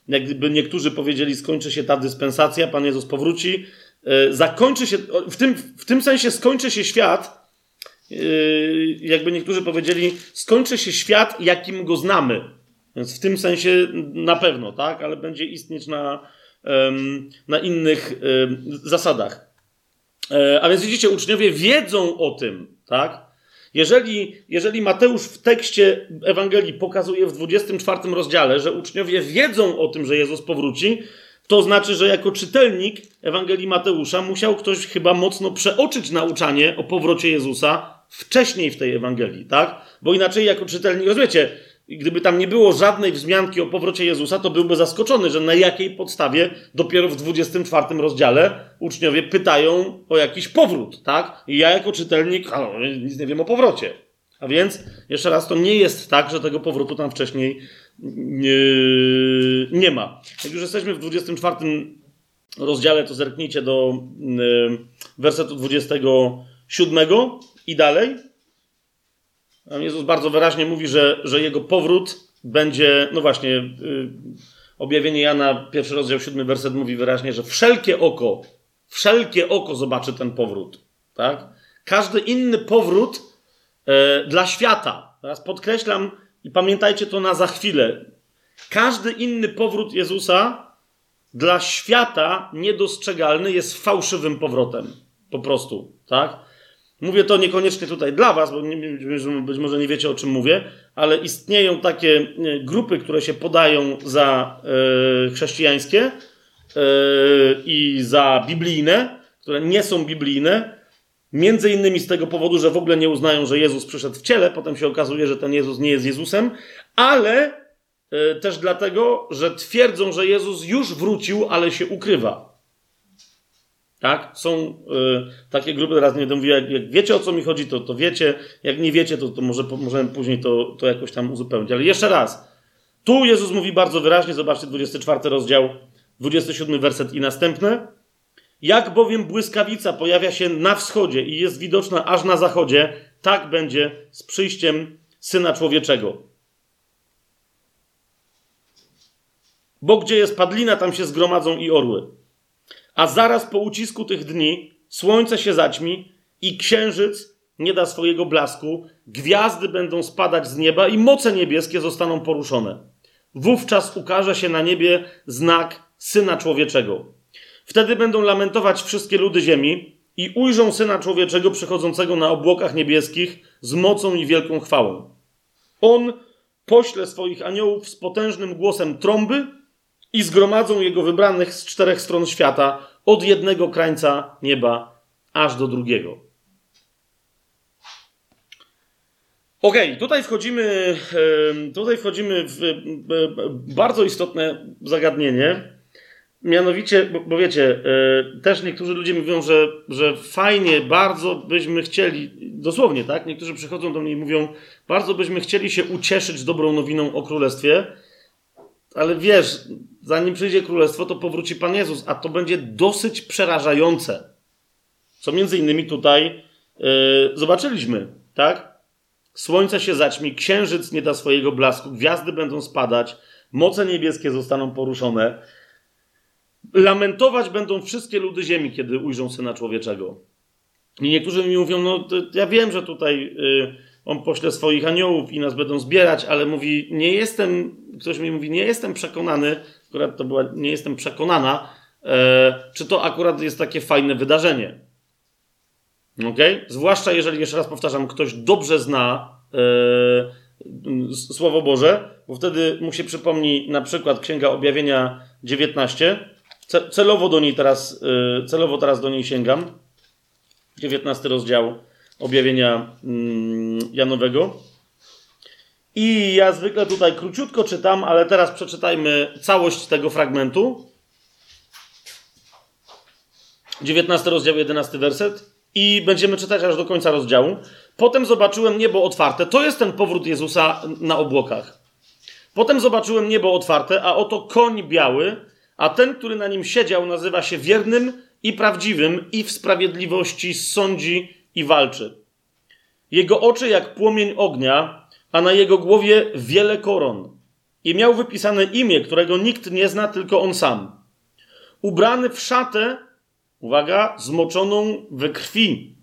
jak gdyby niektórzy powiedzieli, skończy się ta dyspensacja, Pan Jezus powróci e, zakończy się, w tym, w tym sensie skończy się świat, jakby niektórzy powiedzieli, skończy się świat, jakim go znamy. Więc w tym sensie na pewno, tak, ale będzie istnieć na, na innych zasadach. E, a więc widzicie, uczniowie wiedzą o tym, tak? Jeżeli, jeżeli Mateusz w tekście Ewangelii pokazuje w 24 rozdziale, że uczniowie wiedzą o tym, że Jezus powróci, to znaczy, że jako czytelnik Ewangelii Mateusza musiał ktoś chyba mocno przeoczyć nauczanie o powrocie Jezusa wcześniej w tej Ewangelii, tak? Bo inaczej jako czytelnik, rozumiecie, gdyby tam nie było żadnej wzmianki o powrocie Jezusa, to byłby zaskoczony, że na jakiej podstawie dopiero w 24 rozdziale uczniowie pytają o jakiś powrót, tak? I ja jako czytelnik no, nic nie wiem o powrocie. A więc, jeszcze raz, to nie jest tak, że tego powrotu tam wcześniej nie, nie ma. Jak już jesteśmy w 24 rozdziale, to zerknijcie do y, wersetu 27 i dalej. Jezus bardzo wyraźnie mówi, że, że jego powrót będzie, no właśnie, yy, objawienie Jana, pierwszy rozdział, siódmy werset mówi wyraźnie, że wszelkie oko, wszelkie oko zobaczy ten powrót. Tak? Każdy inny powrót yy, dla świata. Teraz podkreślam i pamiętajcie to na za chwilę. Każdy inny powrót Jezusa dla świata niedostrzegalny jest fałszywym powrotem. Po prostu, tak? Mówię to niekoniecznie tutaj dla Was, bo być może nie wiecie o czym mówię, ale istnieją takie e, grupy, które się podają za e, chrześcijańskie e, i za biblijne, które nie są biblijne, między innymi z tego powodu, że w ogóle nie uznają, że Jezus przyszedł w ciele, potem się okazuje, że ten Jezus nie jest Jezusem, ale też dlatego, że twierdzą, że Jezus już wrócił, ale się ukrywa. Tak? Są y, takie grupy, teraz nie będę mówił, jak, jak, wiecie o co mi chodzi, to, to wiecie. Jak nie wiecie, to, to może możemy później to, to jakoś tam uzupełnić. Ale jeszcze raz. Tu Jezus mówi bardzo wyraźnie, zobaczcie 24 rozdział, 27 werset i następne. Jak bowiem błyskawica pojawia się na wschodzie i jest widoczna aż na zachodzie, tak będzie z przyjściem Syna Człowieczego. Bo gdzie jest padlina, tam się zgromadzą i orły. A zaraz po ucisku tych dni słońce się zaćmi i księżyc nie da swojego blasku, gwiazdy będą spadać z nieba i moce niebieskie zostaną poruszone. Wówczas ukaże się na niebie znak Syna Człowieczego. Wtedy będą lamentować wszystkie ludy ziemi i ujrzą Syna Człowieczego przychodzącego na obłokach niebieskich z mocą i wielką chwałą. On pośle swoich aniołów z potężnym głosem trąby i zgromadzą jego wybranych z czterech stron świata, od jednego krańca nieba aż do drugiego. Ok, tutaj wchodzimy, tutaj wchodzimy w bardzo istotne zagadnienie. Mianowicie, bo, bo wiecie, e, też niektórzy ludzie mówią, że, że fajnie, bardzo byśmy chcieli, dosłownie tak, niektórzy przychodzą do mnie i mówią, bardzo byśmy chcieli się ucieszyć dobrą nowiną o królestwie, ale wiesz, zanim przyjdzie królestwo, to powróci Pan Jezus, a to będzie dosyć przerażające. Co między innymi tutaj yy, zobaczyliśmy, tak? Słońce się zaćmi, księżyc nie da swojego blasku, gwiazdy będą spadać, moce niebieskie zostaną poruszone. Lamentować będą wszystkie ludy ziemi, kiedy ujrzą Syna Człowieczego. I niektórzy mi mówią, no ja wiem, że tutaj yy, on pośle swoich aniołów i nas będą zbierać, ale mówi, nie jestem, ktoś mi mówi, nie jestem przekonany, akurat to była, nie jestem przekonana, e, czy to akurat jest takie fajne wydarzenie. Ok? Zwłaszcza jeżeli, jeszcze raz powtarzam, ktoś dobrze zna e, Słowo Boże, bo wtedy mu się przypomni na przykład Księga Objawienia 19. Celowo do niej teraz, e, celowo teraz do niej sięgam. 19 rozdział objawienia mm, Janowego. I ja zwykle tutaj króciutko czytam, ale teraz przeczytajmy całość tego fragmentu. 19 rozdział, 11 werset. I będziemy czytać aż do końca rozdziału. Potem zobaczyłem niebo otwarte. To jest ten powrót Jezusa na obłokach. Potem zobaczyłem niebo otwarte, a oto koń biały, a ten, który na nim siedział, nazywa się wiernym i prawdziwym i w sprawiedliwości sądzi i walczy. Jego oczy jak płomień ognia, a na jego głowie wiele koron. I miał wypisane imię, którego nikt nie zna, tylko on sam. Ubrany w szatę uwaga, zmoczoną we krwi,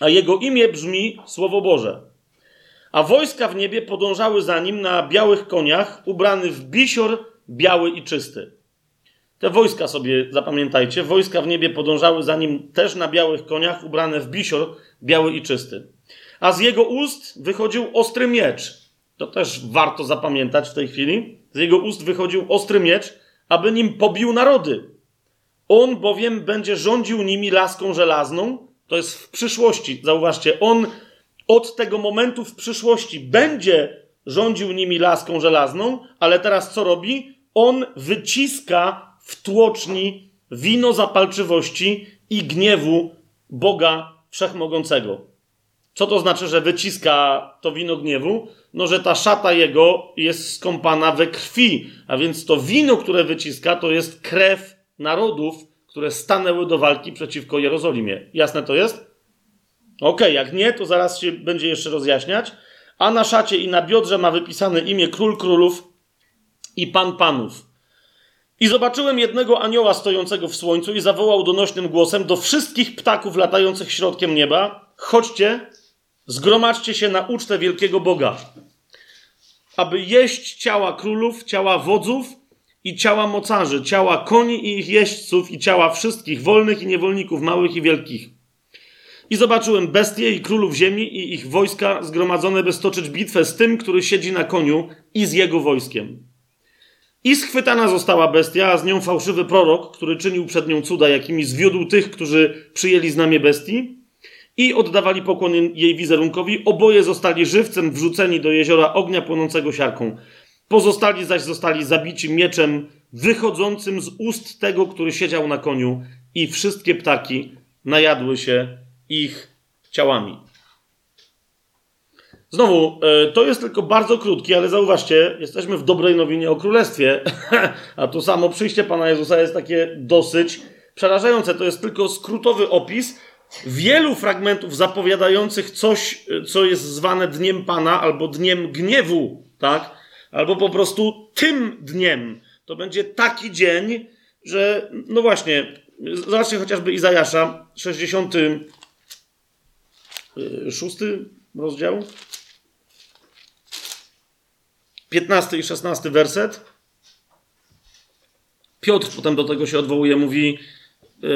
a jego imię brzmi Słowo Boże. A wojska w niebie podążały za nim na białych koniach, ubrany w bisior biały i czysty. Te wojska sobie zapamiętajcie, wojska w niebie podążały za nim też na białych koniach, ubrane w bisior biały i czysty. A z jego ust wychodził ostry miecz. To też warto zapamiętać w tej chwili. Z jego ust wychodził ostry miecz, aby nim pobił narody. On bowiem będzie rządził nimi laską żelazną. To jest w przyszłości. Zauważcie, on od tego momentu w przyszłości będzie rządził nimi laską żelazną, ale teraz co robi? On wyciska w tłoczni wino zapalczywości i gniewu Boga Wszechmogącego. Co to znaczy, że wyciska to wino gniewu? No, że ta szata jego jest skąpana we krwi, a więc to wino, które wyciska, to jest krew narodów, które stanęły do walki przeciwko Jerozolimie. Jasne to jest? Okej, okay, jak nie, to zaraz się będzie jeszcze rozjaśniać. A na szacie i na biodrze ma wypisane imię Król Królów i Pan Panów. I zobaczyłem jednego anioła stojącego w słońcu i zawołał donośnym głosem do wszystkich ptaków latających środkiem nieba: Chodźcie, zgromadźcie się na ucztę wielkiego Boga, aby jeść ciała królów, ciała wodzów i ciała mocarzy, ciała koni i ich jeźdźców i ciała wszystkich wolnych i niewolników, małych i wielkich. I zobaczyłem bestie i królów ziemi i ich wojska zgromadzone, by stoczyć bitwę z tym, który siedzi na koniu i z jego wojskiem. I schwytana została bestia, a z nią fałszywy prorok, który czynił przed nią cuda, jakimi zwiódł tych, którzy przyjęli znamie bestii i oddawali pokłon jej wizerunkowi. Oboje zostali żywcem wrzuceni do jeziora ognia płonącego siarką. Pozostali zaś zostali zabici mieczem wychodzącym z ust tego, który siedział na koniu i wszystkie ptaki najadły się ich ciałami. Znowu, e, to jest tylko bardzo krótki, ale zauważcie, jesteśmy w dobrej nowinie o królestwie, a to samo przyjście Pana Jezusa jest takie dosyć przerażające. To jest tylko skrótowy opis wielu fragmentów zapowiadających coś, e, co jest zwane Dniem Pana albo Dniem Gniewu, tak? Albo po prostu tym dniem. To będzie taki dzień, że, no właśnie, zobaczcie chociażby Izajasza, 66 rozdział. 15 i 16 werset. Piotr potem do tego się odwołuje, mówi: yy,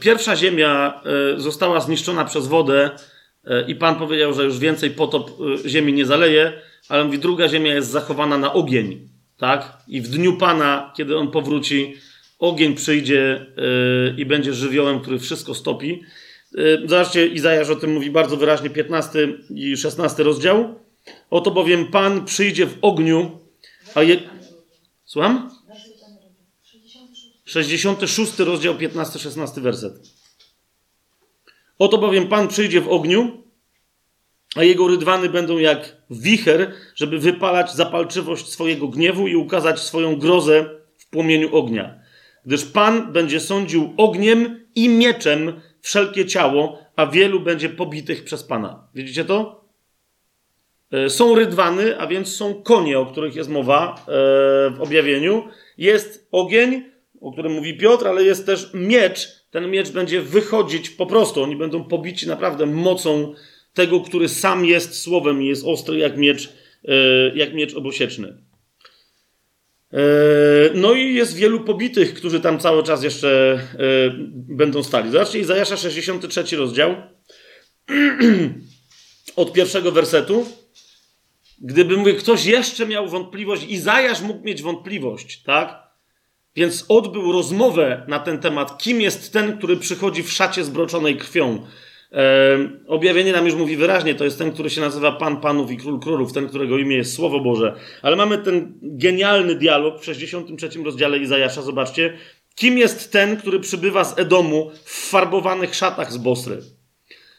Pierwsza ziemia yy, została zniszczona przez wodę, yy, i Pan powiedział, że już więcej potop ziemi nie zaleje, ale mówi: Druga ziemia jest zachowana na ogień. Tak? I w dniu Pana, kiedy on powróci, ogień przyjdzie i będzie żywiołem, który wszystko stopi. Zobaczcie, Izajasz o tym mówi bardzo wyraźnie, 15 i 16 rozdział. Oto bowiem Pan przyjdzie w ogniu, a je... Słucham? 66 rozdział 15-16 werset. Oto bowiem Pan przyjdzie w ogniu, a jego rydwany będą jak wicher, żeby wypalać zapalczywość swojego gniewu i ukazać swoją grozę w płomieniu ognia. Gdyż Pan będzie sądził ogniem i mieczem wszelkie ciało, a wielu będzie pobitych przez Pana. Widzicie to? E, są rydwany, a więc są konie, o których jest mowa e, w objawieniu. Jest ogień, o którym mówi Piotr, ale jest też miecz. Ten miecz będzie wychodzić po prostu. Oni będą pobici naprawdę mocą tego, który sam jest słowem i jest ostry jak miecz, e, jak miecz obosieczny. No i jest wielu pobitych, którzy tam cały czas jeszcze będą stali. Zobaczcie, Izajasza 63 rozdział od pierwszego wersetu. Gdyby mówię, ktoś jeszcze miał wątpliwość, Izajasz mógł mieć wątpliwość, tak? Więc odbył rozmowę na ten temat, kim jest ten, który przychodzi w szacie zbroczonej krwią. E, objawienie nam już mówi wyraźnie, to jest ten, który się nazywa Pan Panów i Król Królów, ten, którego imię jest Słowo Boże. Ale mamy ten genialny dialog w 63 rozdziale Izajasza, zobaczcie. Kim jest ten, który przybywa z Edomu w farbowanych szatach z Bosry?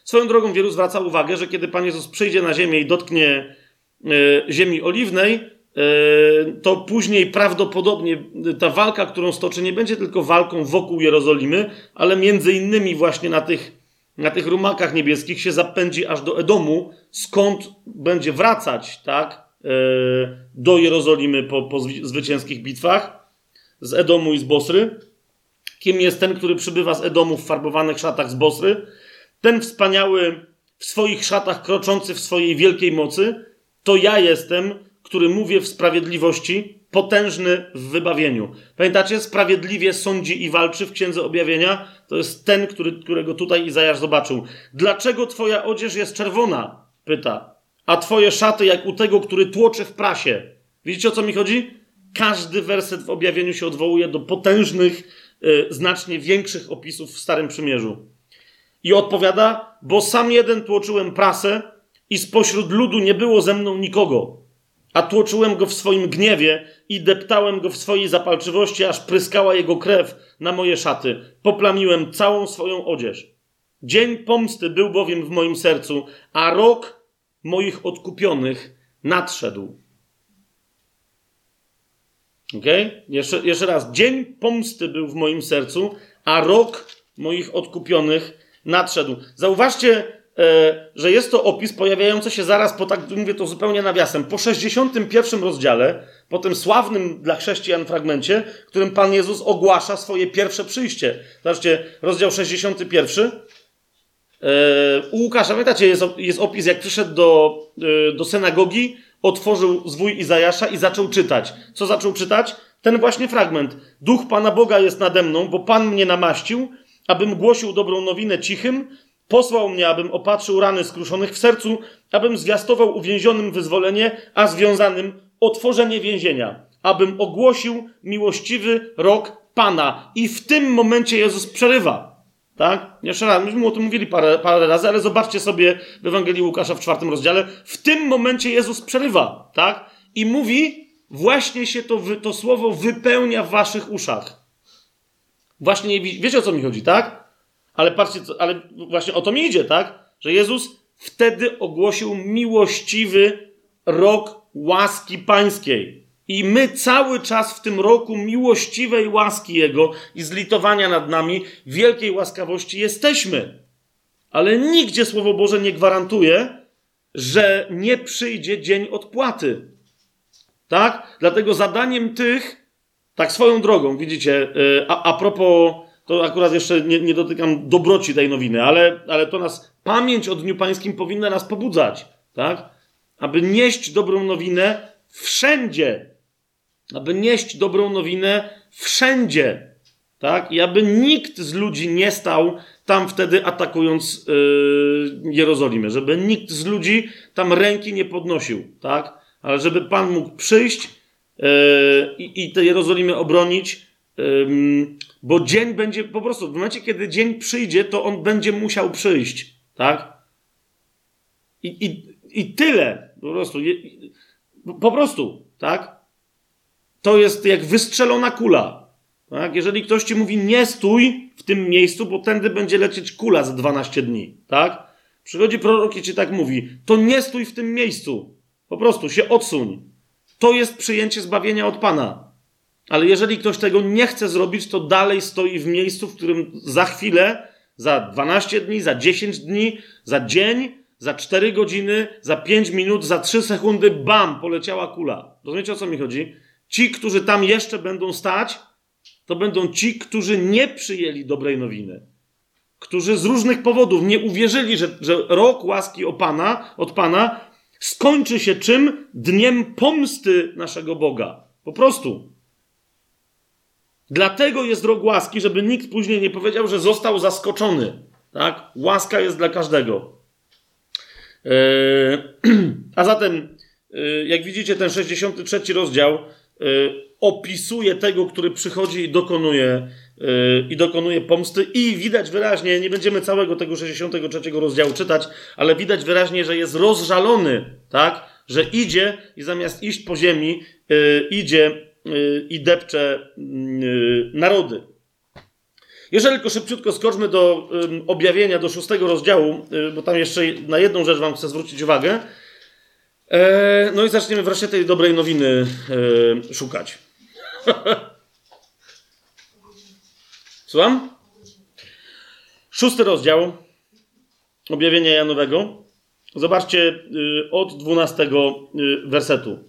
Swoją drogą wielu zwraca uwagę, że kiedy Pan Jezus przyjdzie na ziemię i dotknie ziemi oliwnej, e, to później prawdopodobnie ta walka, którą stoczy, nie będzie tylko walką wokół Jerozolimy, ale między innymi właśnie na tych, na tych rumakach niebieskich się zapędzi aż do Edomu, skąd będzie wracać, tak, e, do Jerozolimy po, po zwycięskich bitwach z Edomu i z Bosry. kim jest ten, który przybywa z Edomu w farbowanych szatach z Bosry, ten wspaniały w swoich szatach kroczący w swojej wielkiej mocy, to ja jestem, który mówię w sprawiedliwości, potężny w wybawieniu. Pamiętacie? Sprawiedliwie sądzi i walczy w Księdze Objawienia. To jest ten, który, którego tutaj Izajasz zobaczył. Dlaczego twoja odzież jest czerwona? Pyta. A twoje szaty jak u tego, który tłoczy w prasie. Widzicie o co mi chodzi? Każdy werset w objawieniu się odwołuje do potężnych, yy, znacznie większych opisów w Starym Przymierzu. I odpowiada, bo sam jeden tłoczyłem prasę i spośród ludu nie było ze mną nikogo. A tłoczyłem go w swoim gniewie i deptałem go w swojej zapalczywości, aż pryskała jego krew na moje szaty. Poplamiłem całą swoją odzież. Dzień pomsty był bowiem w moim sercu, a rok moich odkupionych nadszedł. Ok? Jeszcze, jeszcze raz. Dzień pomsty był w moim sercu, a rok moich odkupionych nadszedł. Zauważcie, że jest to opis pojawiający się zaraz po, tak mówię to zupełnie nawiasem, po 61 rozdziale, po tym sławnym dla chrześcijan fragmencie, którym Pan Jezus ogłasza swoje pierwsze przyjście. Zobaczcie, rozdział 61. E, u Łukasza, pamiętacie, jest, jest opis, jak przyszedł do, e, do synagogi, otworzył zwój Izajasza i zaczął czytać. Co zaczął czytać? Ten właśnie fragment. Duch Pana Boga jest nade mną, bo Pan mnie namaścił, abym głosił dobrą nowinę cichym, posłał mnie, abym opatrzył rany skruszonych w sercu, abym zwiastował uwięzionym wyzwolenie, a związanym otworzenie więzienia, abym ogłosił miłościwy rok Pana. I w tym momencie Jezus przerywa. Tak? Jeszcze raz, myśmy o tym mówili parę, parę razy, ale zobaczcie sobie w Ewangelii Łukasza w czwartym rozdziale. W tym momencie Jezus przerywa, tak? I mówi, właśnie się to, to słowo wypełnia w waszych uszach. Właśnie nie wiecie o co mi chodzi, tak? Ale patrzcie, ale właśnie o to mi idzie, tak? Że Jezus wtedy ogłosił miłościwy rok łaski pańskiej. I my cały czas w tym roku miłościwej łaski Jego i zlitowania nad nami, wielkiej łaskawości jesteśmy. Ale nigdzie Słowo Boże nie gwarantuje, że nie przyjdzie dzień odpłaty. Tak? Dlatego zadaniem tych, tak swoją drogą, widzicie, y, a, a propos, to akurat jeszcze nie, nie dotykam dobroci tej nowiny, ale, ale to nas, pamięć o Dniu Pańskim powinna nas pobudzać, tak? Aby nieść dobrą nowinę wszędzie. Aby nieść dobrą nowinę wszędzie, tak? I aby nikt z ludzi nie stał tam wtedy atakując yy, Jerozolimę, żeby nikt z ludzi tam ręki nie podnosił, tak? Ale żeby Pan mógł przyjść Yy, i, i tę Jerozolimę obronić, bo dzień będzie po prostu, w momencie, kiedy dzień przyjdzie, to on będzie musiał przyjść, tak? I, i, i tyle, po prostu, po prostu, tak? To jest jak wystrzelona kula, tak? Jeżeli ktoś ci mówi, nie stój w tym miejscu, bo tędy będzie lecieć kula za 12 dni, tak? Przychodzi prorok i ci tak mówi, to nie stój w tym miejscu, po prostu się odsuń. To jest przyjęcie zbawienia od Pana. Ale jeżeli ktoś tego nie chce zrobić, to dalej stoi w miejscu, w którym za chwilę, za 12 dni, za 10 dni, za dzień, za 4 godziny, za 5 minut, za 3 sekundy, bam, poleciała kula. Rozumiecie o co mi chodzi? Ci, którzy tam jeszcze będą stać, to będą ci, którzy nie przyjęli dobrej nowiny. Którzy z różnych powodów nie uwierzyli, że, że rok łaski o Pana, od Pana skończy się czym? Dniem pomsty naszego Boga. Po prostu. Dlatego jest rok łaski, żeby nikt później nie powiedział, że został zaskoczony. Tak? Łaska jest dla każdego. Eee, a zatem, eee, jak widzicie, ten 63 rozdział eee, opisuje tego, który przychodzi i dokonuje, i dokonuje pomsty. I widać wyraźnie, nie będziemy całego tego 63 rozdziału czytać, ale widać wyraźnie, że jest rozżalony, tak? Że idzie i zamiast iść po ziemi, idzie i depcze narody. Jeżeli tylko szybciutko skoczmy do objawienia, do szóstego rozdziału, bo tam jeszcze na jedną rzecz Wam chcę zwrócić uwagę. E, no i zaczniemy wreszcie tej dobrej nowiny szukać. Słucham? Szósty rozdział objawienia Janowego. Zobaczcie y, od dwunastego y, wersetu.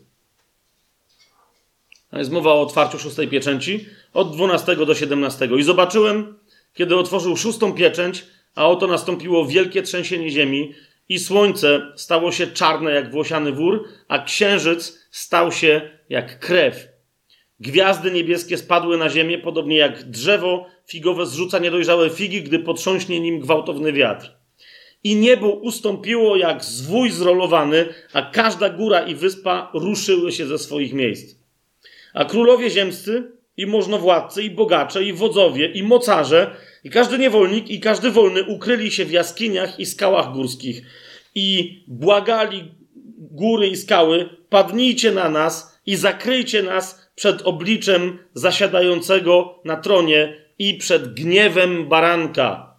Jest mowa o otwarciu szóstej pieczęci, od 12 do 17. I zobaczyłem, kiedy otworzył szóstą pieczęć, a oto nastąpiło wielkie trzęsienie ziemi i słońce stało się czarne jak włosiany wór, a księżyc stał się jak krew. Gwiazdy niebieskie spadły na ziemię, podobnie jak drzewo figowe zrzuca niedojrzałe figi, gdy potrząśnie nim gwałtowny wiatr. I niebo ustąpiło jak zwój zrolowany, a każda góra i wyspa ruszyły się ze swoich miejsc. A królowie ziemscy, i możnowładcy, i bogacze, i wodzowie, i mocarze, i każdy niewolnik, i każdy wolny ukryli się w jaskiniach i skałach górskich i błagali góry i skały, padnijcie na nas i zakryjcie nas przed obliczem zasiadającego na tronie i przed gniewem baranka.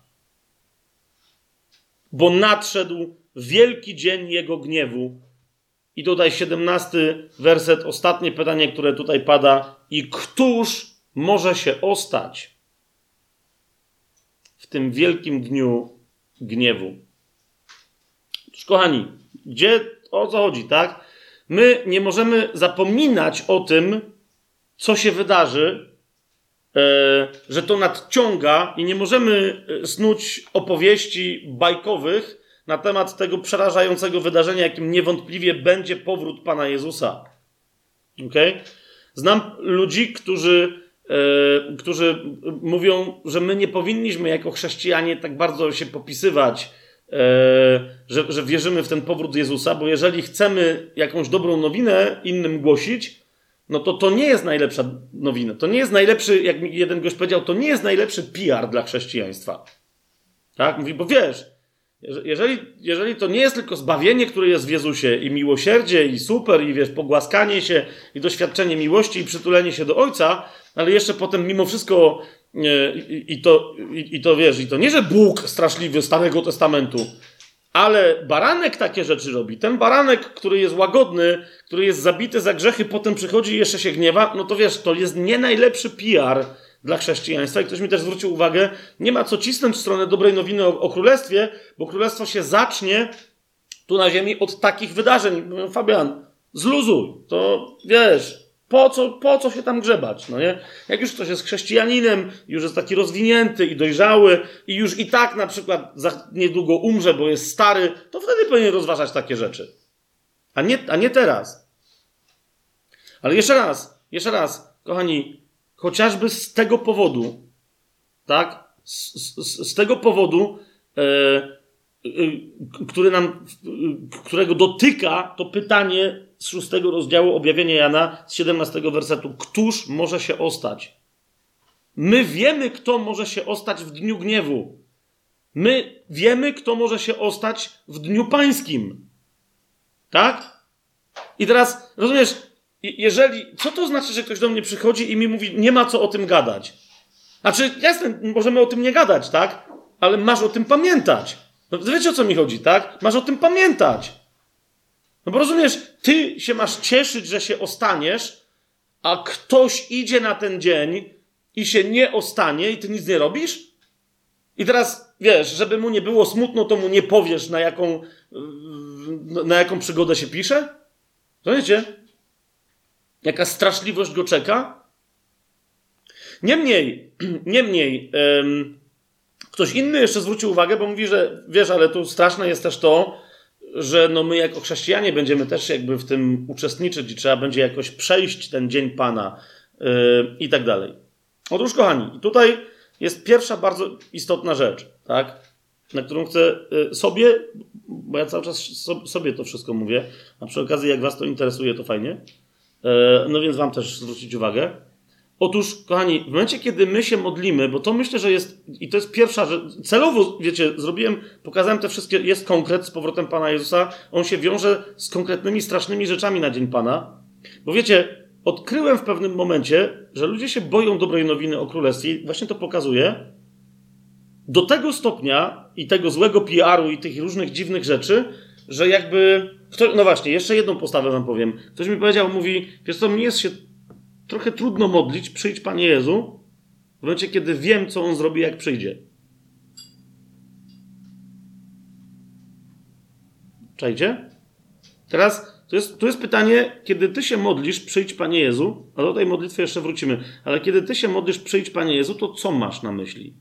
Bo nadszedł wielki dzień jego gniewu. I tutaj 17 werset, ostatnie pytanie, które tutaj pada. I któż może się ostać w tym wielkim dniu gniewu? Otóż, kochani, gdzie o co chodzi, tak? My nie możemy zapominać o tym, co się wydarzy, e, że to nadciąga i nie możemy e, snuć opowieści bajkowych na temat tego przerażającego wydarzenia, jakim niewątpliwie będzie powrót Pana Jezusa. Okay? Znam ludzi, którzy, e, którzy mówią, że my nie powinniśmy jako chrześcijanie tak bardzo się popisywać, e, że, że wierzymy w ten powrót Jezusa, bo jeżeli chcemy jakąś dobrą nowinę innym głosić, no to to nie jest najlepsza nowina. To nie jest najlepszy, jak mi jeden gość powiedział, to nie jest najlepszy PR dla chrześcijaństwa. Tak? Mówi, bo wiesz, jeżeli, jeżeli to nie jest tylko zbawienie, które jest w Jezusie i miłosierdzie i super i wiesz, pogłaskanie się i doświadczenie miłości i przytulenie się do Ojca, ale jeszcze potem mimo wszystko i, i to, i, i to wiesz, i to nie, że Bóg straszliwy Starego Testamentu, ale baranek takie rzeczy robi. Ten baranek, który jest łagodny, który jest zabity za grzechy, potem przychodzi i jeszcze się gniewa, no to wiesz, to jest nie najlepszy PR dla chrześcijaństwa. I ktoś mi też zwrócił uwagę, nie ma co cisnąć w stronę dobrej nowiny o, o królestwie, bo królestwo się zacznie tu na ziemi od takich wydarzeń. Fabian, zluzuj. To wiesz, po co, po co się tam grzebać, no nie? Jak już ktoś jest chrześcijaninem, już jest taki rozwinięty i dojrzały i już i tak na przykład niedługo umrze, bo jest stary, to wtedy powinien rozważać takie rzeczy. A nie, a nie teraz. Ale jeszcze raz, jeszcze raz, kochani, chociażby z tego powodu, tak? Z, z, z tego powodu, e, e, który nam, którego dotyka to pytanie z szóstego rozdziału objawienia Jana, z 17 wersetu. Któż może się ostać? My wiemy, kto może się ostać w dniu gniewu. My wiemy, kto może się ostać w dniu pańskim. Tak? I teraz, rozumiesz, jeżeli, co to znaczy, że ktoś do mnie przychodzi i mi mówi, nie ma co o tym gadać? Znaczy, jasne, możemy o tym nie gadać, tak? Ale masz o tym pamiętać. No, wiecie o co mi chodzi, tak? Masz o tym pamiętać. No bo rozumiesz, ty się masz cieszyć, że się ostaniesz, a ktoś idzie na ten dzień i się nie ostanie i ty nic nie robisz? I teraz, wiesz, żeby mu nie było smutno, to mu nie powiesz, na jaką, na jaką przygodę się pisze? Rozumiecie? Jaka straszliwość go czeka? Niemniej, niemniej, um, ktoś inny jeszcze zwrócił uwagę, bo mówi, że wiesz, ale tu straszne jest też to, że no my jako chrześcijanie będziemy też jakby w tym uczestniczyć i trzeba będzie jakoś przejść ten dzień Pana yy, i tak dalej. Otóż, kochani, tutaj jest pierwsza bardzo istotna rzecz, tak? Na którą chcę yy, sobie, bo ja cały czas sobie to wszystko mówię, a przy okazji, jak Was to interesuje, to fajnie. Yy, no więc Wam też zwrócić uwagę. Otóż, kochani, w momencie, kiedy my się modlimy, bo to myślę, że jest, i to jest pierwsza rzecz, celowo, wiecie, zrobiłem, pokazałem te wszystkie, jest konkret z powrotem Pana Jezusa, on się wiąże z konkretnymi, strasznymi rzeczami na Dzień Pana, bo wiecie, odkryłem w pewnym momencie, że ludzie się boją dobrej nowiny o Królestwie, właśnie to pokazuje, do tego stopnia i tego złego PR-u i tych różnych dziwnych rzeczy, że jakby, no właśnie, jeszcze jedną postawę wam powiem. Ktoś mi powiedział, mówi, wiesz co, mi jest się trochę trudno modlić, przyjdź Panie Jezu, w momencie, kiedy wiem, co On zrobi, jak przyjdzie. Czajcie? Teraz To jest, jest pytanie, kiedy ty się modlisz, przyjdź Panie Jezu, a do tej modlitwy jeszcze wrócimy, ale kiedy ty się modlisz, przyjdź Panie Jezu, to co masz na myśli?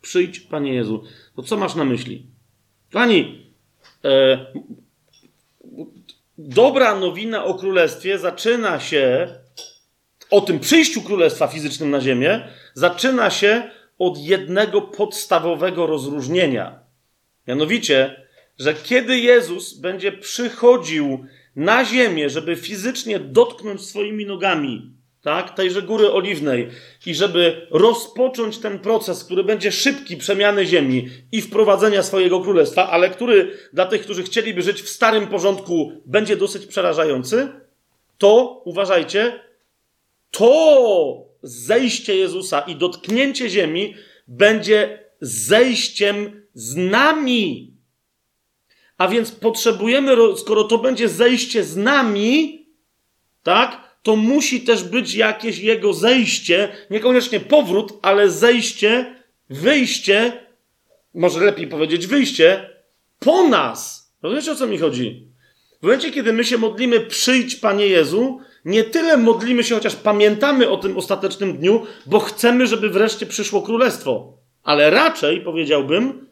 Przyjdź Panie Jezu. To co masz na myśli? E, dobra nowina o królestwie zaczyna się, o tym przyjściu królestwa fizycznym na ziemię, zaczyna się od jednego podstawowego rozróżnienia. Mianowicie, że kiedy Jezus będzie przychodził na ziemię, żeby fizycznie dotknąć swoimi nogami tak, tejże góry oliwnej. I żeby rozpocząć ten proces, który będzie szybki przemiany ziemi i wprowadzenia swojego królestwa, ale który dla tych, którzy chcieliby żyć w starym porządku, będzie dosyć przerażający, to uważajcie, to zejście Jezusa i dotknięcie ziemi będzie zejściem z nami. A więc potrzebujemy, skoro to będzie zejście z nami, tak, to musi też być jakieś jego zejście, niekoniecznie powrót, ale zejście, wyjście, może lepiej powiedzieć wyjście, po nas. Rozumiecie o co mi chodzi? W momencie, kiedy my się modlimy, przyjdź Panie Jezu, nie tyle modlimy się, chociaż pamiętamy o tym ostatecznym dniu, bo chcemy, żeby wreszcie przyszło królestwo. Ale raczej powiedziałbym,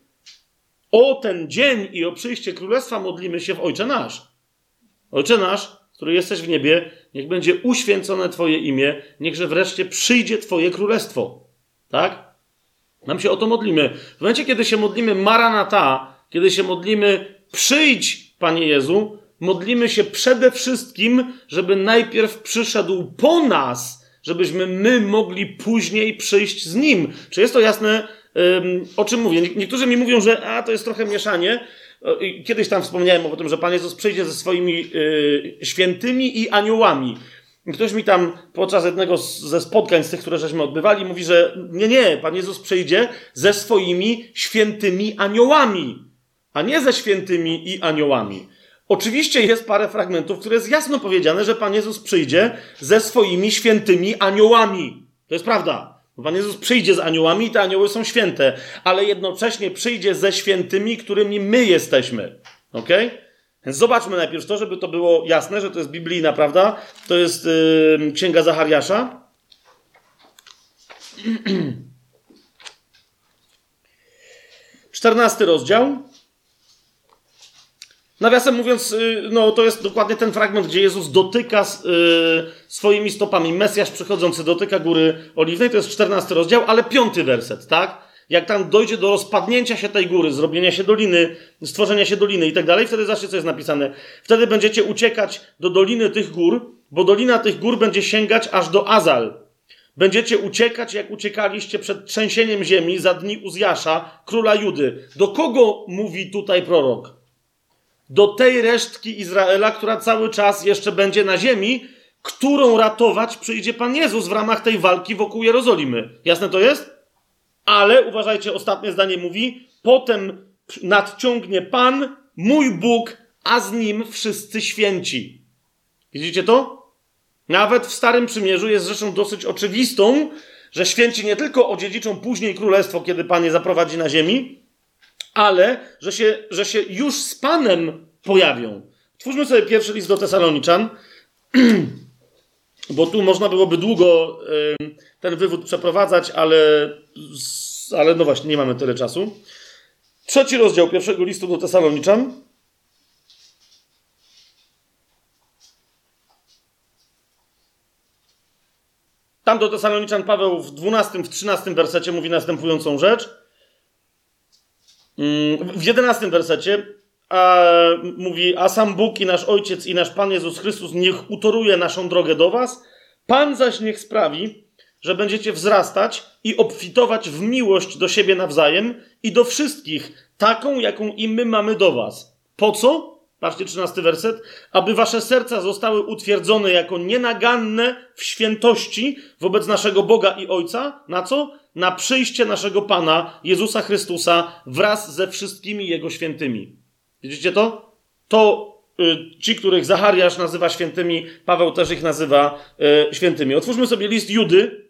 o ten dzień i o przyjście królestwa modlimy się w Ojcze Nasz. Ojcze Nasz, który jesteś w niebie, niech będzie uświęcone Twoje imię, niechże wreszcie przyjdzie Twoje królestwo. Tak? Nam się o to modlimy. W momencie, kiedy się modlimy Maranata, kiedy się modlimy przyjdź, Panie Jezu, modlimy się przede wszystkim, żeby najpierw przyszedł po nas, żebyśmy my mogli później przyjść z Nim. Czy jest to jasne, o czym mówię? Niektórzy mi mówią, że a, to jest trochę mieszanie, Kiedyś tam wspomniałem o tym, że Pan Jezus przyjdzie ze swoimi y, świętymi i aniołami. Ktoś mi tam podczas jednego ze spotkań z tych, które żeśmy odbywali, mówi, że nie, nie, Pan Jezus przyjdzie ze swoimi świętymi aniołami, a nie ze świętymi i aniołami. Oczywiście jest parę fragmentów, które jest jasno powiedziane, że Pan Jezus przyjdzie ze swoimi świętymi aniołami. To jest prawda. Pan Jezus przyjdzie z aniołami te anioły są święte, ale jednocześnie przyjdzie ze świętymi, którymi my jesteśmy. Ok? Więc zobaczmy najpierw to, żeby to było jasne, że to jest biblijna, prawda? To jest yy, Księga Zachariasza. Czternasty rozdział. Nawiasem mówiąc, y, no to jest dokładnie ten fragment, gdzie Jezus dotyka y, swoimi stopami. Mesjasz przychodzący dotyka góry oliwnej, to jest 14 rozdział, ale piąty werset, tak? Jak tam dojdzie do rozpadnięcia się tej góry, zrobienia się doliny, stworzenia się doliny i tak dalej, wtedy zobaczcie, co jest napisane. Wtedy będziecie uciekać do doliny tych gór, bo dolina tych gór będzie sięgać aż do Azal. Będziecie uciekać, jak uciekaliście przed trzęsieniem ziemi za dni Uzjasza, króla Judy. Do kogo mówi tutaj prorok? Do tej resztki Izraela, która cały czas jeszcze będzie na ziemi, którą ratować przyjdzie Pan Jezus w ramach tej walki wokół Jerozolimy. Jasne to jest? Ale uważajcie, ostatnie zdanie mówi: Potem nadciągnie Pan, mój Bóg, a z nim wszyscy święci. Widzicie to? Nawet w Starym Przymierzu jest rzeczą dosyć oczywistą, że święci nie tylko odziedziczą później królestwo, kiedy Pan je zaprowadzi na ziemi, ale że się, że się już z Panem pojawią. Twórzmy sobie pierwszy list do Tesaloniczan, bo tu można byłoby długo ten wywód przeprowadzać, ale, ale no właśnie, nie mamy tyle czasu. Trzeci rozdział pierwszego listu do Tesaloniczan. Tam do Tesaloniczan Paweł w 12, w 13 wersecie mówi następującą rzecz. Mm, w jedenastym wersecie a, mówi, a sam Bóg i nasz Ojciec i nasz Pan Jezus Chrystus niech utoruje naszą drogę do was, Pan zaś niech sprawi, że będziecie wzrastać i obfitować w miłość do siebie nawzajem i do wszystkich, taką, jaką i my mamy do was. Po co? Patrzcie, trzynasty werset. Aby wasze serca zostały utwierdzone jako nienaganne w świętości wobec naszego Boga i Ojca. Na co? Na przyjście naszego Pana Jezusa Chrystusa wraz ze wszystkimi Jego świętymi. Widzicie to? To y, ci, których Zachariasz nazywa świętymi, Paweł też ich nazywa y, świętymi. Otwórzmy sobie list Judy,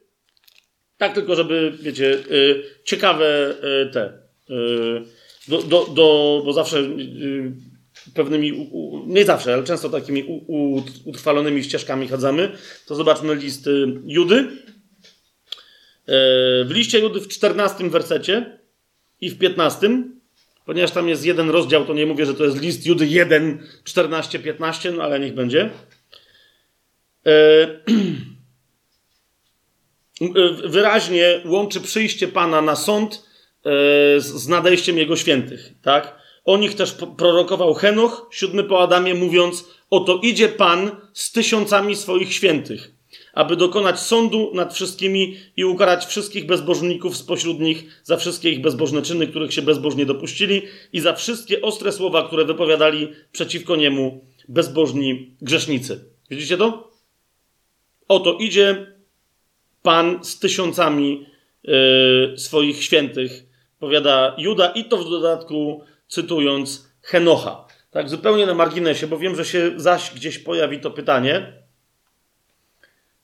tak tylko, żeby, wiecie, y, ciekawe y, te, y, do, do, do, bo zawsze y, pewnymi, u, u, nie zawsze, ale często takimi u, utrwalonymi ścieżkami chadzamy, to zobaczmy list Judy. E, w liście Judy w 14 wersecie i w 15, ponieważ tam jest jeden rozdział, to nie mówię, że to jest list Judy 1, 14, 15, no ale niech będzie. E, wyraźnie łączy przyjście Pana na sąd e, z nadejściem Jego świętych, tak? O nich też prorokował Henoch, siódmy po Adamie, mówiąc: Oto idzie Pan z tysiącami swoich świętych, aby dokonać sądu nad wszystkimi i ukarać wszystkich bezbożników spośród nich za wszystkie ich bezbożne czyny, których się bezbożnie dopuścili, i za wszystkie ostre słowa, które wypowiadali przeciwko niemu bezbożni grzesznicy. Widzicie to? Oto idzie Pan z tysiącami yy, swoich świętych, powiada Juda, i to w dodatku cytując Henocha. Tak, zupełnie na marginesie, bo wiem, że się zaś gdzieś pojawi to pytanie.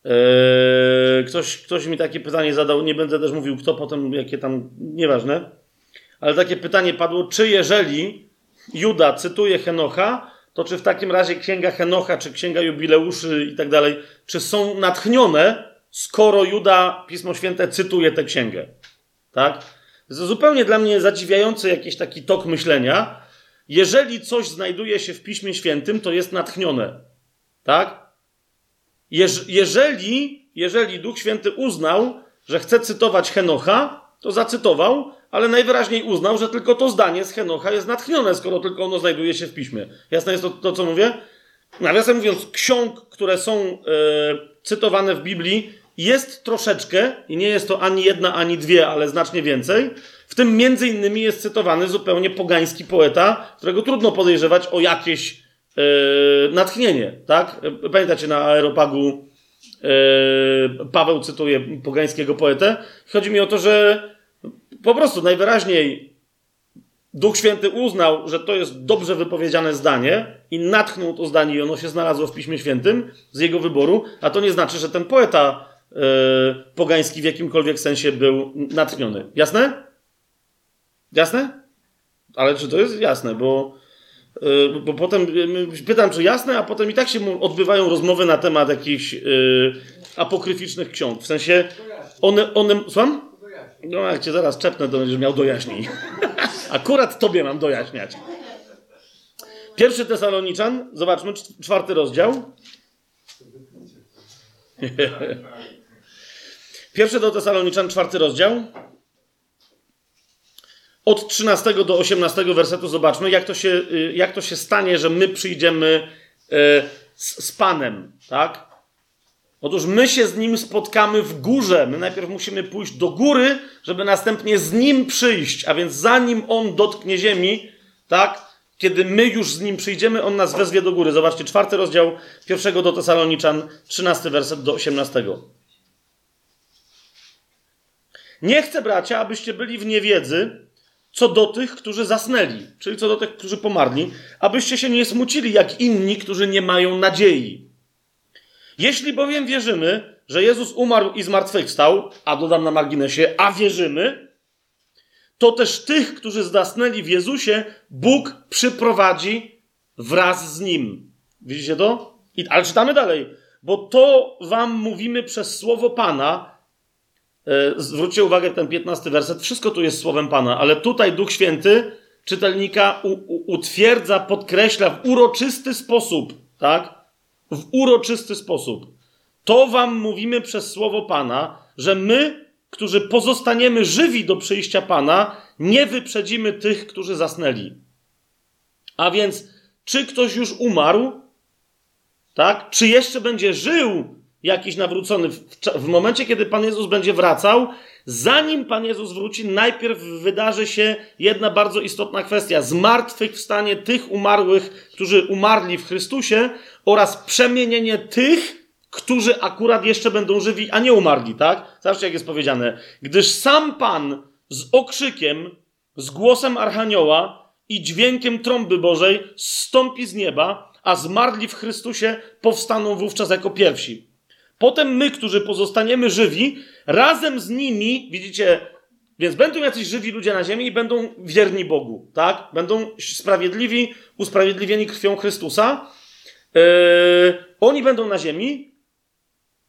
Eee, ktoś, ktoś mi takie pytanie zadał, nie będę też mówił kto, potem jakie tam, nieważne. Ale takie pytanie padło, czy jeżeli Juda cytuje Henocha, to czy w takim razie księga Henocha, czy księga jubileuszy i tak dalej, czy są natchnione, skoro Juda, Pismo Święte, cytuje tę księgę? Tak? To zupełnie dla mnie zadziwiający jakiś taki tok myślenia. Jeżeli coś znajduje się w Piśmie Świętym, to jest natchnione. Tak? Jeż, jeżeli, jeżeli Duch Święty uznał, że chce cytować Henocha, to zacytował, ale najwyraźniej uznał, że tylko to zdanie z Henocha jest natchnione, skoro tylko ono znajduje się w Piśmie. Jasne jest to, to co mówię? Nawiasem mówiąc, ksiąg, które są e, cytowane w Biblii, jest troszeczkę, i nie jest to ani jedna, ani dwie, ale znacznie więcej. W tym między innymi jest cytowany zupełnie pogański poeta, którego trudno podejrzewać o jakieś natchnienie, tak? Pamiętacie na Aeropagu yy, Paweł cytuje pogańskiego poetę. Chodzi mi o to, że po prostu najwyraźniej Duch Święty uznał, że to jest dobrze wypowiedziane zdanie i natchnął to zdanie i ono się znalazło w Piśmie Świętym z jego wyboru, a to nie znaczy, że ten poeta E, pogański w jakimkolwiek sensie był natchniony. Jasne? Jasne? Ale czy to jest jasne? Bo, bo potem pytam, czy jasne, a potem i tak się odbywają rozmowy na temat jakichś e, apokryficznych ksiąg. W sensie one. one słucham? No, jak cię zaraz czepnę, to będziesz miał dojaśnień. Akurat tobie mam dojaśniać. Pierwszy Tesaloniczan, zobaczmy, czwarty rozdział. Pierwszy do Tesaloniczan, czwarty rozdział. Od 13 do 18 wersetu zobaczmy, jak to się, y, jak to się stanie, że my przyjdziemy y, z, z Panem, tak? Otóż my się z Nim spotkamy w górze. My najpierw musimy pójść do góry, żeby następnie z Nim przyjść. A więc zanim On dotknie ziemi, tak? Kiedy my już z Nim przyjdziemy, On nas wezwie do góry. Zobaczcie, czwarty rozdział pierwszego do Tesaloniczan, 13 werset do 18. Nie chcę, bracia, abyście byli w niewiedzy co do tych, którzy zasnęli, czyli co do tych, którzy pomarli, abyście się nie smucili jak inni, którzy nie mają nadziei. Jeśli bowiem wierzymy, że Jezus umarł i zmartwychwstał, a dodam na marginesie, a wierzymy, to też tych, którzy zasnęli w Jezusie, Bóg przyprowadzi wraz z Nim. Widzicie to? I, ale czytamy dalej. Bo to wam mówimy przez słowo Pana, zwróćcie uwagę, ten 15 werset, wszystko tu jest słowem Pana, ale tutaj Duch Święty czytelnika u, u, utwierdza, podkreśla w uroczysty sposób, tak? W uroczysty sposób. To wam mówimy przez słowo Pana, że my, którzy pozostaniemy żywi do przyjścia Pana, nie wyprzedzimy tych, którzy zasnęli. A więc, czy ktoś już umarł, tak? Czy jeszcze będzie żył jakiś nawrócony, w, w, momencie, kiedy Pan Jezus będzie wracał, zanim Pan Jezus wróci, najpierw wydarzy się jedna bardzo istotna kwestia: zmartwychwstanie tych umarłych, którzy umarli w Chrystusie, oraz przemienienie tych, którzy akurat jeszcze będą żywi, a nie umarli, tak? Zobaczcie, jak jest powiedziane. Gdyż sam Pan z okrzykiem, z głosem Archanioła i dźwiękiem trąby Bożej stąpi z nieba, a zmarli w Chrystusie powstaną wówczas jako pierwsi. Potem my, którzy pozostaniemy żywi, razem z nimi, widzicie, Więc będą jacyś żywi ludzie na ziemi i będą wierni Bogu, tak? Będą sprawiedliwi, usprawiedliwieni krwią Chrystusa. Yy, oni będą na ziemi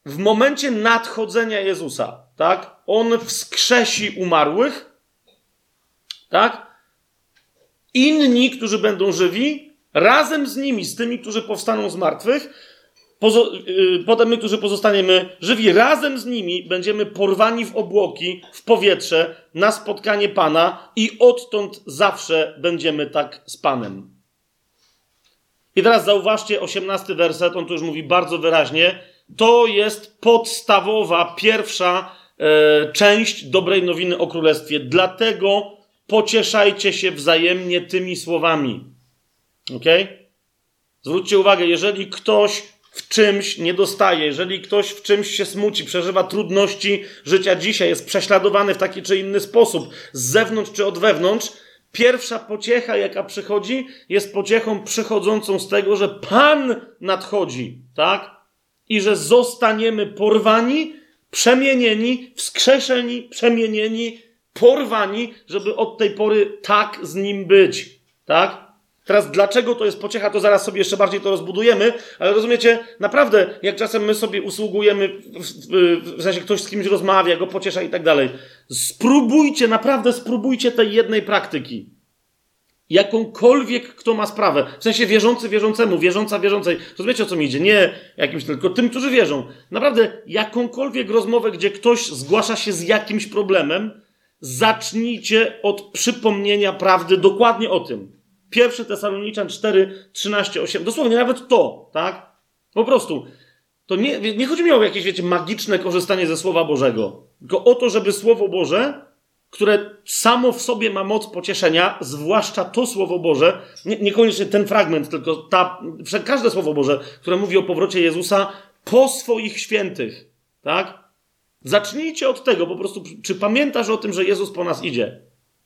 w momencie nadchodzenia Jezusa, tak? On wskrzesi umarłych, tak? Inni, którzy będą żywi, razem z nimi, z tymi, którzy powstaną z martwych, Pozo yy, potem my, którzy pozostaniemy żywi, razem z nimi będziemy porwani w obłoki, w powietrze, na spotkanie Pana i odtąd zawsze będziemy tak z Panem. I teraz zauważcie, osiemnasty werset, on tu już mówi bardzo wyraźnie, to jest podstawowa, pierwsza e, część dobrej nowiny o Królestwie. Dlatego pocieszajcie się wzajemnie tymi słowami. Ok? Zwróćcie uwagę, jeżeli ktoś w czymś nie dostaje, jeżeli ktoś w czymś się smuci, przeżywa trudności życia dzisiaj, jest prześladowany w taki czy inny sposób, z zewnątrz czy od wewnątrz, pierwsza pociecha, jaka przychodzi, jest pociechą przychodzącą z tego, że Pan nadchodzi, tak? I że zostaniemy porwani, przemienieni, wskrzeszeni, przemienieni, porwani, żeby od tej pory tak z nim być, tak? Teraz dlaczego to jest pociecha, to zaraz sobie jeszcze bardziej to rozbudujemy, ale rozumiecie, naprawdę, jak czasem my sobie usługujemy, w, w, w sensie ktoś z kimś rozmawia, go pociesza i tak dalej, spróbujcie, naprawdę spróbujcie tej jednej praktyki. Jakąkolwiek, kto ma sprawę. W sensie wierzący wierzącemu, wierząca wierzącej. Rozumiecie, o co mi idzie? Nie jakimś tylko tym, którzy wierzą. Naprawdę, jakąkolwiek rozmowę, gdzie ktoś zgłasza się z jakimś problemem, zacznijcie od przypomnienia prawdy dokładnie o tym. Pierwszy Tesaloniczan 4, 13, 8. Dosłownie nawet to, tak? Po prostu. To nie, nie chodzi mi o jakieś, wiecie, magiczne korzystanie ze Słowa Bożego. Tylko o to, żeby Słowo Boże, które samo w sobie ma moc pocieszenia, zwłaszcza to Słowo Boże, nie, niekoniecznie ten fragment, tylko ta, każde Słowo Boże, które mówi o powrocie Jezusa po swoich świętych, tak? Zacznijcie od tego, po prostu, czy pamiętasz o tym, że Jezus po nas idzie?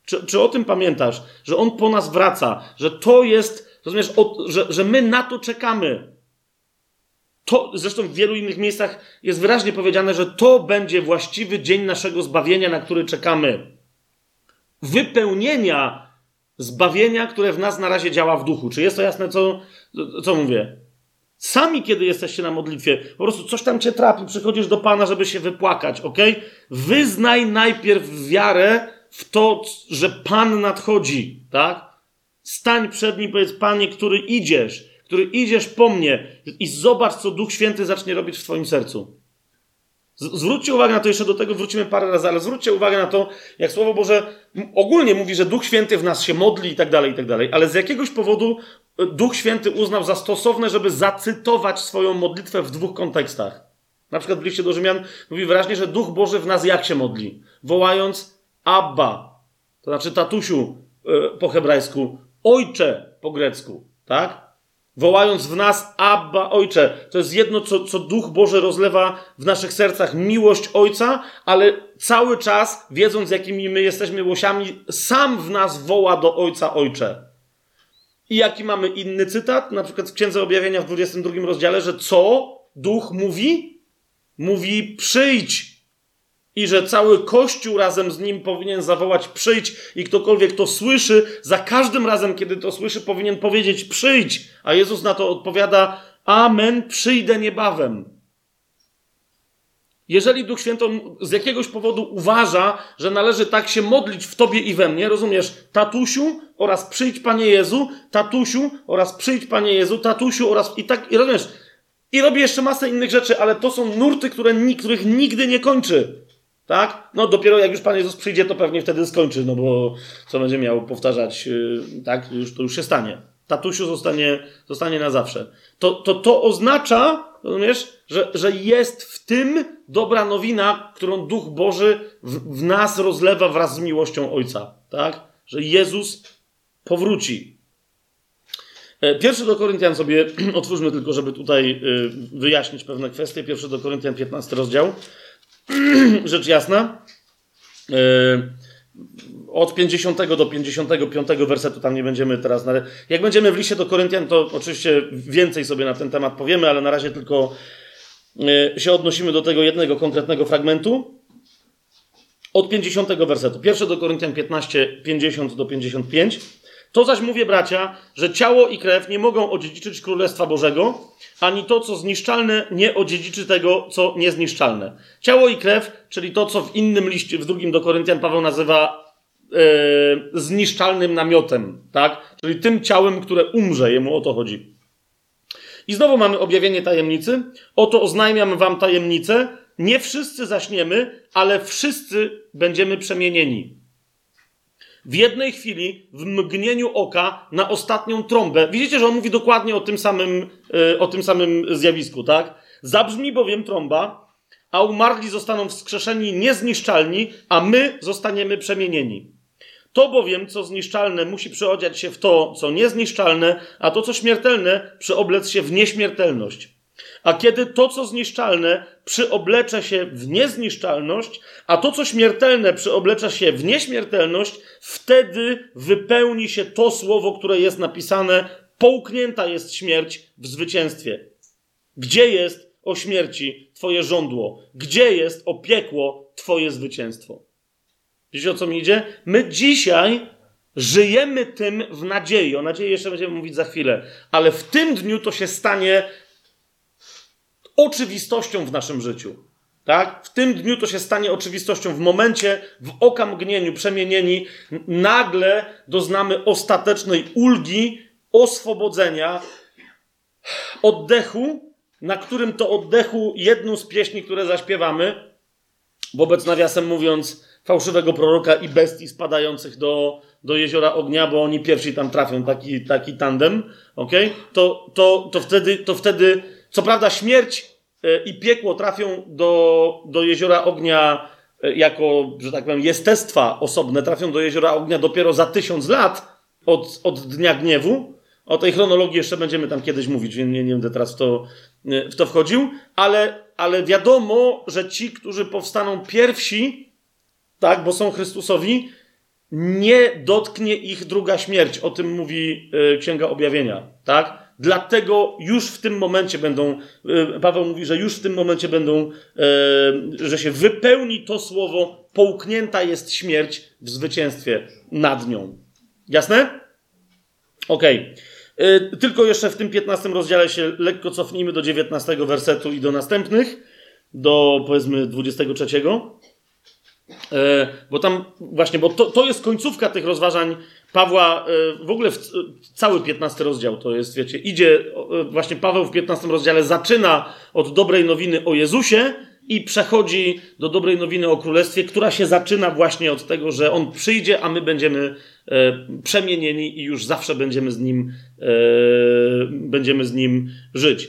Czy, czy o tym pamiętasz, że On po nas wraca, że to jest, rozumiesz, o, że, że my na to czekamy? To, zresztą w wielu innych miejscach jest wyraźnie powiedziane, że to będzie właściwy dzień naszego zbawienia, na który czekamy. Wypełnienia zbawienia, które w nas na razie działa w duchu. Czy jest to jasne, co, co mówię? Sami, kiedy jesteście na modlitwie, po prostu coś tam cię trapi, przychodzisz do Pana, żeby się wypłakać, ok? Wyznaj najpierw wiarę w to, że Pan nadchodzi, tak? Stań przed nim, powiedz, Panie, który idziesz, który idziesz po mnie i zobacz, co Duch Święty zacznie robić w Twoim sercu. Zwróćcie uwagę na to, jeszcze do tego wrócimy parę razy, ale zwróćcie uwagę na to, jak Słowo Boże ogólnie mówi, że Duch Święty w nas się modli i tak dalej, i tak dalej, ale z jakiegoś powodu e, Duch Święty uznał za stosowne, żeby zacytować swoją modlitwę w dwóch kontekstach. Na przykład w liście do Rzymian mówi wyraźnie, że Duch Boży w nas jak się modli? Wołając Abba, to znaczy tatusiu e, po hebrajsku, ojcze po grecku, tak? Wołając w nas Abba, ojcze. To jest jedno, co, co Duch Boży rozlewa w naszych sercach, miłość ojca, ale cały czas, wiedząc jakimi my jesteśmy łosiami, sam w nas woła do ojca ojcze. I jaki mamy inny cytat, na przykład w Księdze Objawienia w 22 rozdziale, że co Duch mówi? Mówi przyjdź, i że cały Kościół razem z nim powinien zawołać przyjdź i ktokolwiek to słyszy, za każdym razem, kiedy to słyszy, powinien powiedzieć przyjdź, a Jezus na to odpowiada Amen, przyjdę niebawem. Jeżeli Duch Święty z jakiegoś powodu uważa, że należy tak się modlić w tobie i we mnie, rozumiesz, tatusiu oraz przyjdź Panie Jezu, tatusiu oraz przyjdź Panie Jezu, tatusiu oraz i tak, i rozumiesz, i robi jeszcze masę innych rzeczy, ale to są nurty, które, których nigdy nie kończy. Tak? No dopiero jak już Pan Jezus przyjdzie, to pewnie wtedy skończy, no bo co będzie miał powtarzać, yy, tak? Już, to już się stanie. Tatusiu zostanie, zostanie na zawsze. To, to, to oznacza, rozumiesz, że, że jest w tym dobra nowina, którą Duch Boży w, w nas rozlewa wraz z miłością Ojca. Tak? Że Jezus powróci. E, pierwszy do Koryntian sobie otwórzmy tylko, żeby tutaj y, wyjaśnić pewne kwestie. Pierwszy do Koryntian, 15 rozdział. rzecz jasna. E, od 50 do 55 wersetu tam nie będziemy teraz. Jak będziemy w liście do Koryntian, to oczywiście więcej sobie na ten temat powiemy, ale na razie tylko e, się odnosimy do tego jednego konkretnego fragmentu. od 50 wersetu. Pierwszy do Koryntian 15, 50 do 55. To zaś mówię, bracia, że ciało i krew nie mogą odziedziczyć Królestwa Bożego, ani to, co zniszczalne, nie odziedziczy tego, co niezniszczalne. Ciało i krew, czyli to, co w innym liście, w drugim do Koryntian Paweł nazywa e, zniszczalnym namiotem, tak? Czyli tym ciałem, które umrze, jemu o to chodzi. I znowu mamy objawienie tajemnicy. Oto oznajmiam wam tajemnicę. Nie wszyscy zaśniemy, ale wszyscy będziemy przemienieni. W jednej chwili, w mgnieniu oka, na ostatnią trąbę. Widzicie, że on mówi dokładnie o tym samym, yy, o tym samym zjawisku, tak? Zabrzmi bowiem trąba, a umarli zostaną wskrzeszeni niezniszczalni, a my zostaniemy przemienieni. To bowiem, co zniszczalne, musi przeodziać się w to, co niezniszczalne, a to, co śmiertelne, przyoblec się w nieśmiertelność. A kiedy to, co zniszczalne, przyoblecze się w niezniszczalność, a to, co śmiertelne, przyoblecze się w nieśmiertelność, wtedy wypełni się to słowo, które jest napisane: Połknięta jest śmierć w zwycięstwie. Gdzie jest o śmierci Twoje żądło? Gdzie jest o piekło Twoje zwycięstwo? Wiecie o co mi idzie? My dzisiaj żyjemy tym w nadziei. O nadziei jeszcze będziemy mówić za chwilę, ale w tym dniu to się stanie oczywistością w naszym życiu. Tak? W tym dniu to się stanie oczywistością. W momencie, w okamgnieniu, przemienieni, nagle doznamy ostatecznej ulgi, oswobodzenia, oddechu, na którym to oddechu jedną z pieśni, które zaśpiewamy, wobec nawiasem mówiąc, fałszywego proroka i bestii spadających do, do jeziora ognia, bo oni pierwsi tam trafią, taki, taki tandem, okay? to, to, to, wtedy, to wtedy, co prawda, śmierć e, i piekło trafią do, do jeziora ognia e, jako, że tak powiem, jestestwa osobne, trafią do jeziora ognia dopiero za tysiąc lat od, od dnia gniewu. O tej chronologii jeszcze będziemy tam kiedyś mówić, więc nie, nie będę teraz w to, e, w to wchodził, ale, ale wiadomo, że ci, którzy powstaną pierwsi, tak, bo są Chrystusowi, nie dotknie ich druga śmierć. O tym mówi Księga Objawienia, tak? Dlatego już w tym momencie będą, y, Paweł mówi, że już w tym momencie będą, y, że się wypełni to słowo, połknięta jest śmierć w zwycięstwie nad nią. Jasne? Okej. Okay. Tylko jeszcze w tym 15 rozdziale się lekko cofnijmy do 19 wersetu i do następnych, do powiedzmy 23. E, bo tam właśnie, bo to, to jest końcówka tych rozważań Pawła, e, w ogóle w, cały 15 rozdział to jest, wiecie, idzie, e, właśnie Paweł w 15 rozdziale zaczyna od dobrej nowiny o Jezusie i przechodzi do dobrej nowiny o Królestwie, która się zaczyna właśnie od tego, że On przyjdzie, a my będziemy przemienieni i już zawsze będziemy z Nim, będziemy z Nim żyć.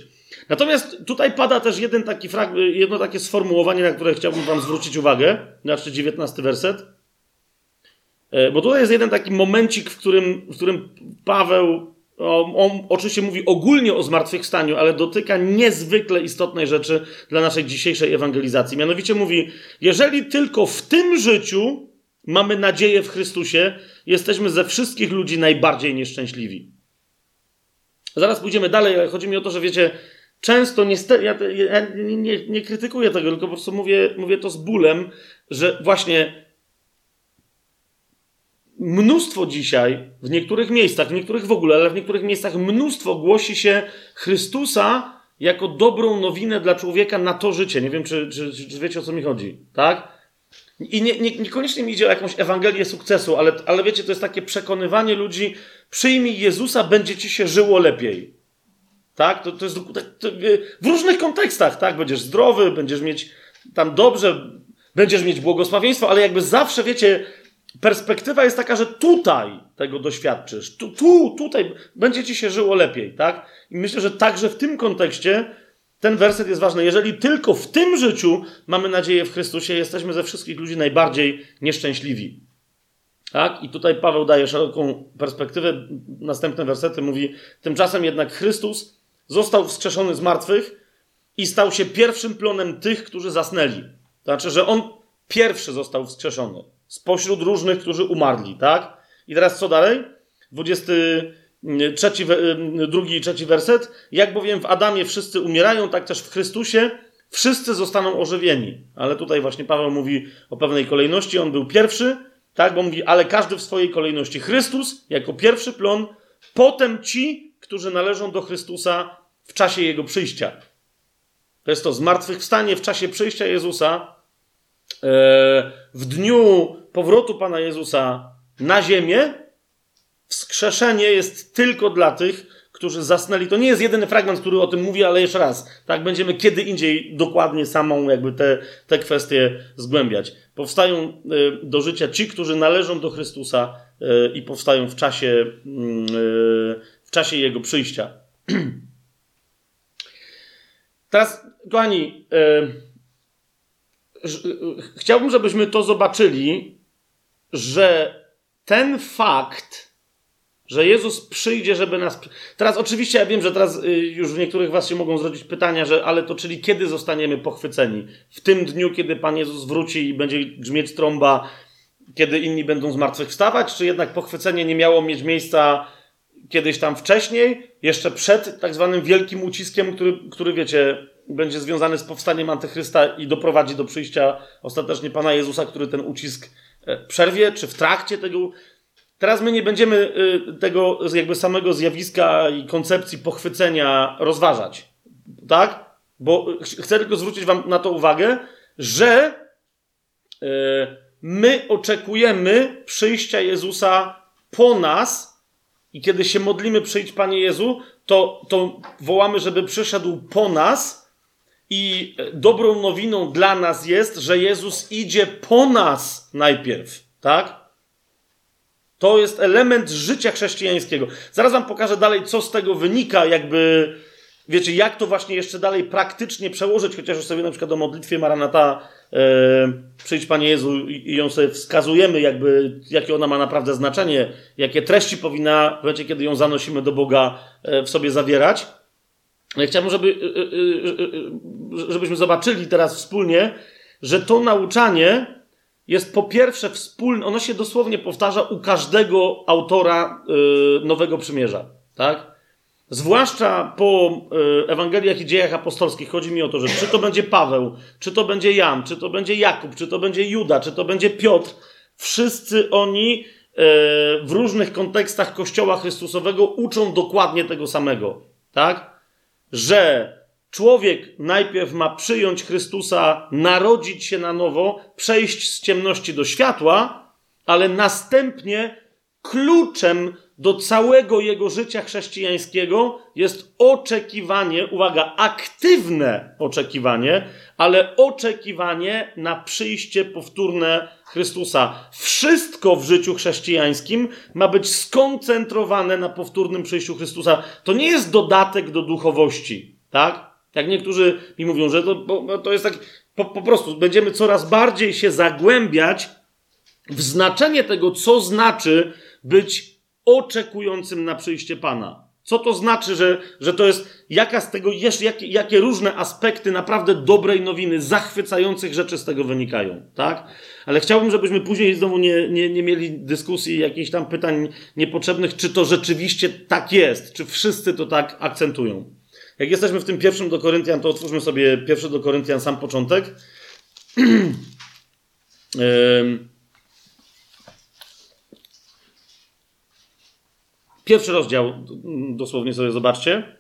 Natomiast tutaj pada też jeden taki jedno takie sformułowanie, na które chciałbym Wam zwrócić uwagę, znaczy 19 werset. E, bo tutaj jest jeden taki momencik, w którym, w którym Paweł, on oczywiście mówi ogólnie o zmartwychwstaniu, ale dotyka niezwykle istotnej rzeczy dla naszej dzisiejszej ewangelizacji. Mianowicie mówi, jeżeli tylko w tym życiu mamy nadzieję w Chrystusie, jesteśmy ze wszystkich ludzi najbardziej nieszczęśliwi. Zaraz pójdziemy dalej, ale chodzi mi o to, że wiecie, często niestety, ja, ja nie, nie, krytykuję tego, tylko po prostu mówię, mówię to z bólem, że właśnie mnóstwo dzisiaj, w niektórych miejscach, w niektórych w ogóle, ale w niektórych miejscach mnóstwo głosi się Chrystusa jako dobrą nowinę dla człowieka na to życie. Nie wiem, czy, czy, czy wiecie o co mi chodzi, tak? I nie, nie, niekoniecznie mi idzie o jakąś Ewangelię sukcesu, ale, ale wiecie, to jest takie przekonywanie ludzi, przyjmij Jezusa, będzie ci się żyło lepiej. Tak? To, to jest to, w różnych kontekstach, tak? Będziesz zdrowy, będziesz mieć tam dobrze, będziesz mieć błogosławieństwo, ale jakby zawsze, wiecie, perspektywa jest taka, że tutaj tego doświadczysz. Tu, tu tutaj będzie ci się żyło lepiej, tak? I myślę, że także w tym kontekście ten werset jest ważny. Jeżeli tylko w tym życiu mamy nadzieję w Chrystusie, jesteśmy ze wszystkich ludzi najbardziej nieszczęśliwi. Tak? I tutaj Paweł daje szeroką perspektywę. Następne wersety mówi: Tymczasem jednak Chrystus został wskrzeszony z martwych i stał się pierwszym plonem tych, którzy zasnęli. To znaczy, że on pierwszy został wskrzeszony spośród różnych, którzy umarli, tak? I teraz co dalej? 23, drugi i trzeci werset. Jak bowiem w Adamie wszyscy umierają, tak też w Chrystusie wszyscy zostaną ożywieni. Ale tutaj właśnie Paweł mówi o pewnej kolejności. On był pierwszy, tak, bo mówi, ale każdy w swojej kolejności. Chrystus jako pierwszy plon, potem ci, którzy należą do Chrystusa w czasie Jego przyjścia. To jest to zmartwychwstanie w czasie przyjścia Jezusa, e, w dniu powrotu Pana Jezusa na ziemię, wskrzeszenie jest tylko dla tych, którzy zasnęli. To nie jest jedyny fragment, który o tym mówi, ale jeszcze raz, tak będziemy kiedy indziej dokładnie samą jakby te, te kwestie zgłębiać. Powstają e, do życia ci, którzy należą do Chrystusa e, i powstają w czasie, mm, w czasie Jego przyjścia. Teraz, kochani, chciałbym, żebyśmy to zobaczyli, że ten fakt, że Jezus przyjdzie, żeby nas. Teraz, oczywiście, ja wiem, że teraz y, już w niektórych Was się mogą zrodzić pytania, że ale to czyli kiedy zostaniemy pochwyceni? W tym dniu, kiedy Pan Jezus wróci i będzie grzmieć trąba, kiedy inni będą zmartwychwstawać, czy jednak pochwycenie nie miało mieć miejsca kiedyś tam wcześniej, jeszcze przed tak zwanym wielkim uciskiem, który, który wiecie, będzie związany z powstaniem Antychrysta i doprowadzi do przyjścia ostatecznie Pana Jezusa, który ten ucisk przerwie, czy w trakcie tego. Teraz my nie będziemy e, tego jakby samego zjawiska i koncepcji pochwycenia rozważać. Tak? Bo chcę tylko zwrócić Wam na to uwagę, że e, my oczekujemy przyjścia Jezusa po nas i kiedy się modlimy, przyjdź Panie Jezu, to, to wołamy, żeby przyszedł po nas, i dobrą nowiną dla nas jest, że Jezus idzie po nas najpierw, tak? To jest element życia chrześcijańskiego. Zaraz wam pokażę dalej, co z tego wynika, jakby, wiecie, jak to właśnie jeszcze dalej praktycznie przełożyć, chociaż sobie na przykład o modlitwie Maranata e, przyjdź Panie Jezu i, i ją sobie wskazujemy, jakby, jakie ona ma naprawdę znaczenie, jakie treści powinna, w momencie, kiedy ją zanosimy do Boga, e, w sobie zawierać. Ja chciałbym, żeby, y, y, y, żebyśmy zobaczyli teraz wspólnie, że to nauczanie jest po pierwsze wspólne, ono się dosłownie powtarza u każdego autora Nowego Przymierza, tak? Zwłaszcza po Ewangeliach i dziejach apostolskich chodzi mi o to, że czy to będzie Paweł, czy to będzie Jan, czy to będzie Jakub, czy to będzie Juda, czy to będzie Piotr, wszyscy oni w różnych kontekstach Kościoła Chrystusowego uczą dokładnie tego samego, tak? Że człowiek najpierw ma przyjąć Chrystusa, narodzić się na nowo, przejść z ciemności do światła, ale następnie kluczem do całego jego życia chrześcijańskiego jest oczekiwanie, uwaga, aktywne oczekiwanie, ale oczekiwanie na przyjście powtórne Chrystusa. Wszystko w życiu chrześcijańskim ma być skoncentrowane na powtórnym przyjściu Chrystusa. To nie jest dodatek do duchowości, tak? Jak niektórzy mi mówią, że to, to jest tak, po, po prostu będziemy coraz bardziej się zagłębiać w znaczenie tego, co znaczy być oczekującym na przyjście Pana. Co to znaczy, że, że to jest, jaka z tego, jakie, jakie różne aspekty naprawdę dobrej nowiny, zachwycających rzeczy z tego wynikają, tak? Ale chciałbym, żebyśmy później znowu nie, nie, nie mieli dyskusji, jakichś tam pytań niepotrzebnych, czy to rzeczywiście tak jest, czy wszyscy to tak akcentują. Jak jesteśmy w tym pierwszym do Koryntian, to otwórzmy sobie pierwszy do Koryntian sam początek. Pierwszy rozdział, dosłownie sobie zobaczcie.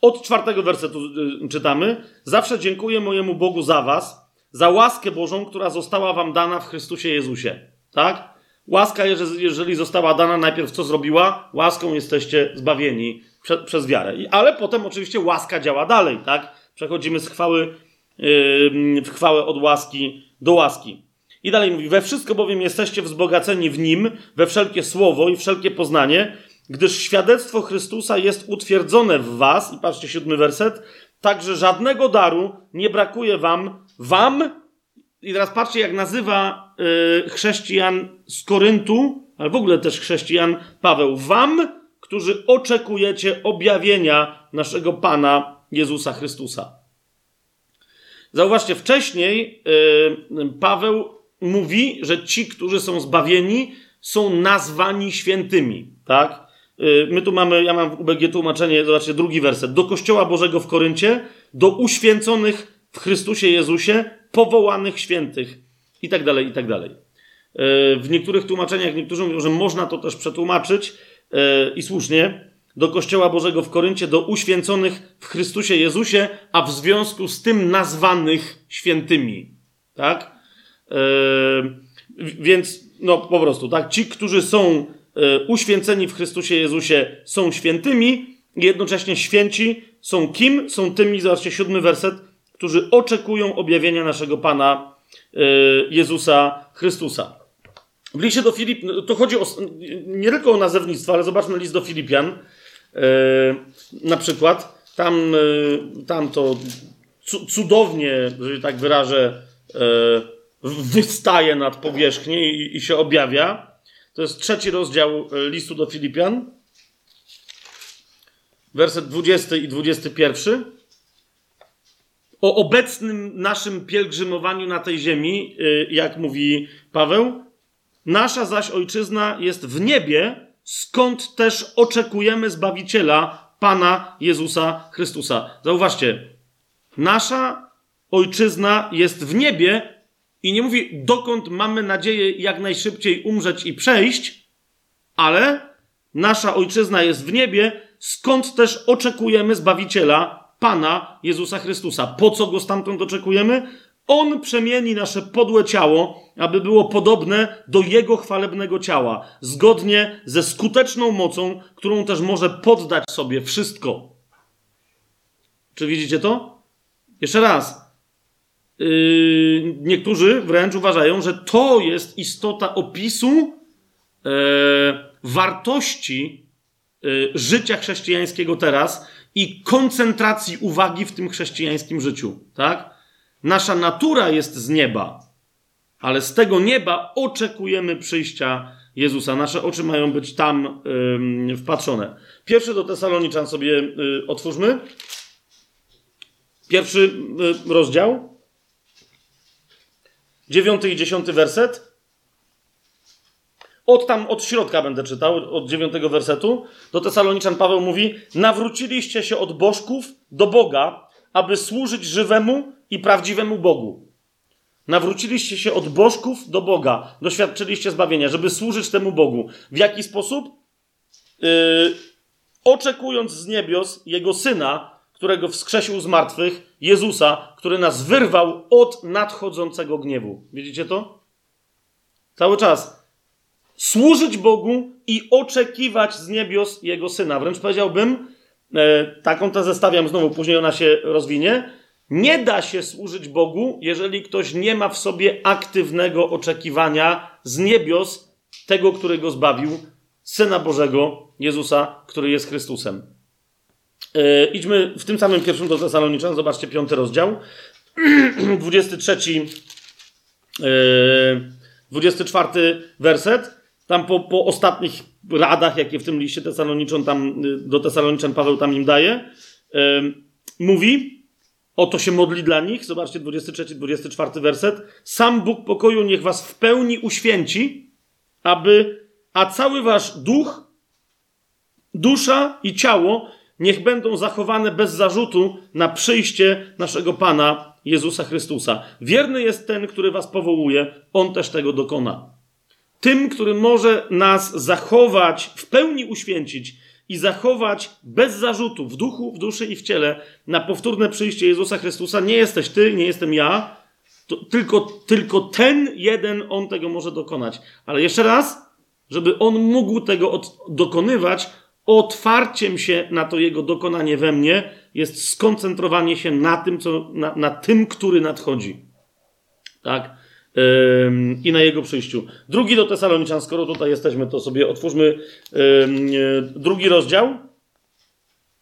Od czwartego wersetu y, czytamy. Zawsze dziękuję mojemu Bogu za was, za łaskę Bożą, która została wam dana w Chrystusie Jezusie. Tak? Łaska, jeżeli została dana, najpierw co zrobiła? Łaską jesteście zbawieni prze, przez wiarę. Ale potem oczywiście łaska działa dalej, tak? Przechodzimy z chwały, yy, w chwałę od łaski do łaski. I dalej mówi, we wszystko bowiem jesteście wzbogaceni w Nim, we wszelkie słowo i wszelkie poznanie, gdyż świadectwo Chrystusa jest utwierdzone w was, i patrzcie siódmy werset, także żadnego daru nie brakuje wam, wam, i teraz patrzcie jak nazywa y, chrześcijan z Koryntu, ale w ogóle też chrześcijan Paweł, wam, którzy oczekujecie objawienia naszego Pana Jezusa Chrystusa. Zauważcie, wcześniej y, Paweł mówi, że ci, którzy są zbawieni, są nazwani świętymi, tak? Y, my tu mamy, ja mam w UBG tłumaczenie, zobaczcie, drugi werset. Do Kościoła Bożego w Koryncie, do uświęconych w Chrystusie Jezusie, powołanych świętych i tak dalej, i tak dalej. Y, w niektórych tłumaczeniach niektórzy mówią, że można to też przetłumaczyć y, i słusznie. Do Kościoła Bożego w Koryncie, do uświęconych w Chrystusie Jezusie, a w związku z tym nazwanych świętymi. Tak? Więc, no po prostu, tak? Ci, którzy są E, uświęceni w Chrystusie Jezusie są świętymi, jednocześnie święci są kim? Są tymi, zobaczcie, siódmy werset, którzy oczekują objawienia naszego Pana e, Jezusa Chrystusa. W liście do Filip, no, to chodzi o, nie tylko o nazewnictwo, ale zobaczmy list do Filipian. Na przykład, tam, tam to cudownie, że tak wyrażę, wystaje nad powierzchnię i, i się objawia. To jest trzeci rozdział e, listu do Filipian. Werset 20 i 21. O obecnym naszym pielgrzymowaniu na tej ziemi, e, jak mówi Paweł, nasza zaś ojczyzna jest w niebie, skąd też oczekujemy Zbawiciela, Pana Jezusa Chrystusa. Zauważcie, nasza ojczyzna jest w niebie, i nie mówi, dokąd mamy nadzieję jak najszybciej umrzeć i przejść, ale nasza ojczyzna jest w niebie, skąd też oczekujemy Zbawiciela, Pana Jezusa Chrystusa. Po co go stamtąd oczekujemy? On przemieni nasze podłe ciało, aby było podobne do Jego chwalebnego ciała, zgodnie ze skuteczną mocą, którą też może poddać sobie wszystko. Czy widzicie to? Jeszcze raz. Yy, niektórzy wręcz uważają, że to jest istota opisu yy, wartości yy, życia chrześcijańskiego teraz i koncentracji uwagi w tym chrześcijańskim życiu. Tak? Nasza natura jest z nieba, ale z tego nieba oczekujemy przyjścia Jezusa. Nasze oczy mają być tam yy, wpatrzone. Pierwszy do Tesaloniczan sobie yy, otwórzmy. Pierwszy yy, rozdział. Dziewiąty i dziesiąty werset. Od tam, od środka będę czytał, od dziewiątego wersetu. Do Tesaloniczan Paweł mówi: Nawróciliście się od bożków do Boga, aby służyć żywemu i prawdziwemu Bogu. Nawróciliście się od bożków do Boga, doświadczyliście zbawienia, żeby służyć temu Bogu. W jaki sposób? Yy, oczekując z niebios Jego Syna, którego wskrzesił z martwych, Jezusa, który nas wyrwał od nadchodzącego gniewu. Widzicie to? Cały czas. Służyć Bogu i oczekiwać z niebios Jego Syna. Wręcz powiedziałbym, e, taką tezę stawiam znowu, później ona się rozwinie. Nie da się służyć Bogu, jeżeli ktoś nie ma w sobie aktywnego oczekiwania z niebios tego, który go zbawił, Syna Bożego, Jezusa, który jest Chrystusem. Yy, idźmy w tym samym pierwszym do Tesaloniczan, zobaczcie piąty rozdział, 23, yy, 24 werset. Tam po, po ostatnich radach, jakie w tym liście Tesaloniczan tam, yy, do Tesaloniczan Paweł tam im daje, yy, mówi, oto się modli dla nich, zobaczcie 23, 24 werset. Sam Bóg pokoju niech was w pełni uświęci, aby, a cały wasz duch, dusza i ciało niech będą zachowane bez zarzutu na przyjście naszego Pana Jezusa Chrystusa. Wierny jest ten, który was powołuje, on też tego dokona. Tym, który może nas zachować, w pełni uświęcić i zachować bez zarzutu w duchu, w duszy i w ciele na powtórne przyjście Jezusa Chrystusa, nie jesteś ty, nie jestem ja, tylko, tylko ten jeden, on tego może dokonać. Ale jeszcze raz, żeby on mógł tego od, dokonywać, otwarciem się na to jego dokonanie we mnie jest skoncentrowanie się na tym, co, na, na tym który nadchodzi. Tak? Ym, I na jego przyjściu. Drugi do Tesaloniczan, skoro tutaj jesteśmy, to sobie otwórzmy ym, drugi rozdział.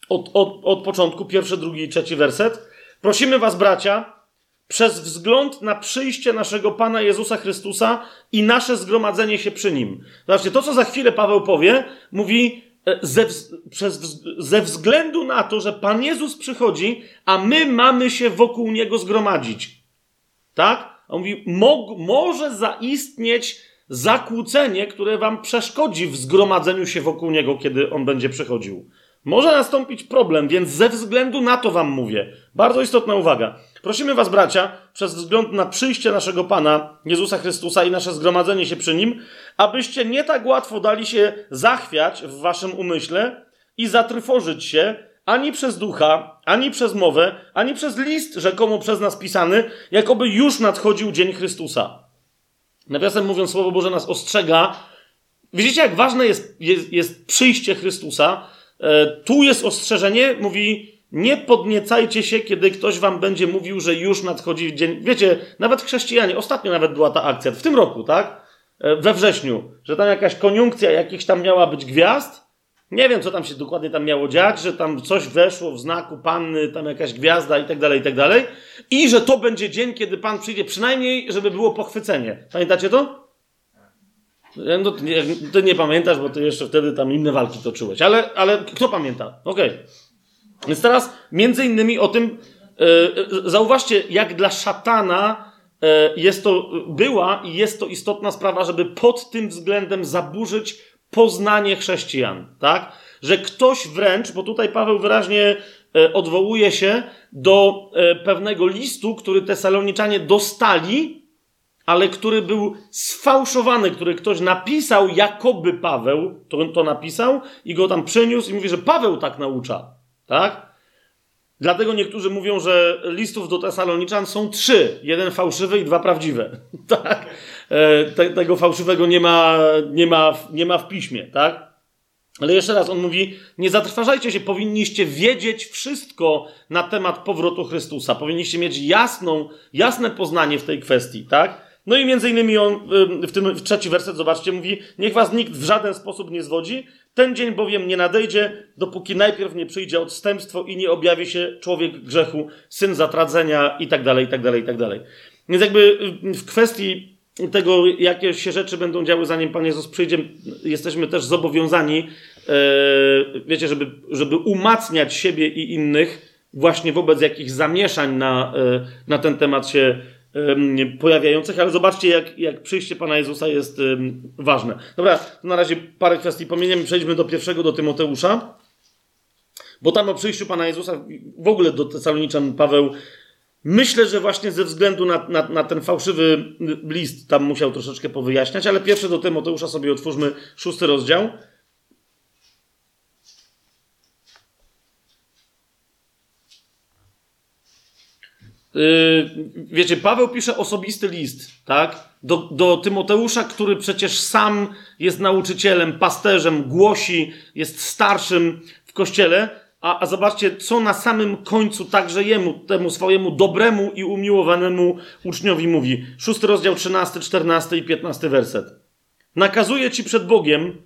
Od, od, od początku, pierwszy, drugi i trzeci werset. Prosimy was, bracia, przez wzgląd na przyjście naszego Pana Jezusa Chrystusa i nasze zgromadzenie się przy Nim. Zobaczcie, to co za chwilę Paweł powie, mówi ze, przez, ze względu na to, że Pan Jezus przychodzi, a my mamy się wokół Niego zgromadzić. Tak? On mówi, mo, może zaistnieć zakłócenie, które wam przeszkodzi w zgromadzeniu się wokół niego, kiedy on będzie przychodził. Może nastąpić problem, więc ze względu na to wam mówię. Bardzo istotna uwaga. Prosimy was, bracia, przez wzgląd na przyjście naszego Pana Jezusa Chrystusa i nasze zgromadzenie się przy Nim, abyście nie tak łatwo dali się zachwiać w waszym umyśle i zatryforzyć się ani przez ducha, ani przez mowę, ani przez list rzekomo przez nas pisany, jakoby już nadchodził dzień Chrystusa. Nawiasem mówiąc, Słowo Boże nas ostrzega. Widzicie, jak ważne jest, jest, jest przyjście Chrystusa? E, tu jest ostrzeżenie, mówi, nie podniecajcie się, kiedy ktoś wam będzie mówił, że już nadchodzi dzień. Wiecie, nawet chrześcijanie, ostatnio nawet była ta akcja, w tym roku, tak? E, we wrześniu, że tam jakaś koniunkcja jakichś tam miała być gwiazd. Nie wiem, co tam się dokładnie tam miało dziać, że tam coś weszło w znaku panny, tam jakaś gwiazda i tak dalej, i tak dalej. I że to będzie dzień, kiedy pan przyjdzie, przynajmniej, żeby było pochwycenie. Pamiętacie to? No, ty, nie, ty nie pamiętasz, bo ty jeszcze wtedy tam inne walki toczyłeś. Ale, ale kto pamięta? Okej. Okay. Więc teraz między innymi o tym yy, zauważcie, jak dla szatana jest to, była i jest to istotna sprawa, żeby pod tym względem zaburzyć poznanie chrześcijan, tak? Że ktoś wręcz, bo tutaj Paweł wyraźnie yy, odwołuje się do pewnego listu, który Tesaloniczanie dostali, ale który był sfałszowany, który ktoś napisał, jakoby Paweł to, to napisał i go tam przeniósł i mówi, że Paweł tak naucza. Tak? Dlatego niektórzy mówią, że listów do Tesaloniczan są trzy. Jeden fałszywy i dwa prawdziwe. tak? E, te, tego fałszywego nie ma, nie, ma, nie ma w piśmie. Tak? Ale jeszcze raz on mówi: Nie zatrważajcie się, powinniście wiedzieć wszystko na temat powrotu Chrystusa. Powinniście mieć jasną, jasne poznanie w tej kwestii, tak? No i między innymi on w tym w trzeci werset, zobaczcie, mówi: Niech was nikt w żaden sposób nie zwodzi. Ten dzień bowiem nie nadejdzie, dopóki najpierw nie przyjdzie odstępstwo i nie objawi się człowiek grzechu, syn zatradzenia i tak dalej, i tak dalej, i tak dalej. Więc jakby w kwestii tego, jakie się rzeczy będą działy, zanim Pan Jezus przyjdzie, jesteśmy też zobowiązani, e, wiecie, żeby, żeby umacniać siebie i innych właśnie wobec jakichś zamieszań na, e, na ten temat się pojawiających, ale zobaczcie, jak, jak przyjście Pana Jezusa jest ważne. Dobra, na razie parę kwestii pominiemy, przejdźmy do pierwszego, do Tymoteusza, bo tam o przyjściu Pana Jezusa, w ogóle do Tesaloniczan Paweł, myślę, że właśnie ze względu na, na, na ten fałszywy list tam musiał troszeczkę powyjaśniać, ale pierwsze do Tymoteusza sobie otwórzmy szósty rozdział. Wiecie, Paweł pisze osobisty list, tak? Do, do Tymoteusza, który przecież sam jest nauczycielem, pasterzem, głosi, jest starszym w kościele. A, a zobaczcie, co na samym końcu także jemu, temu swojemu dobremu i umiłowanemu uczniowi mówi. Szósty rozdział, 13, 14 i 15 werset. Nakazuje ci przed Bogiem,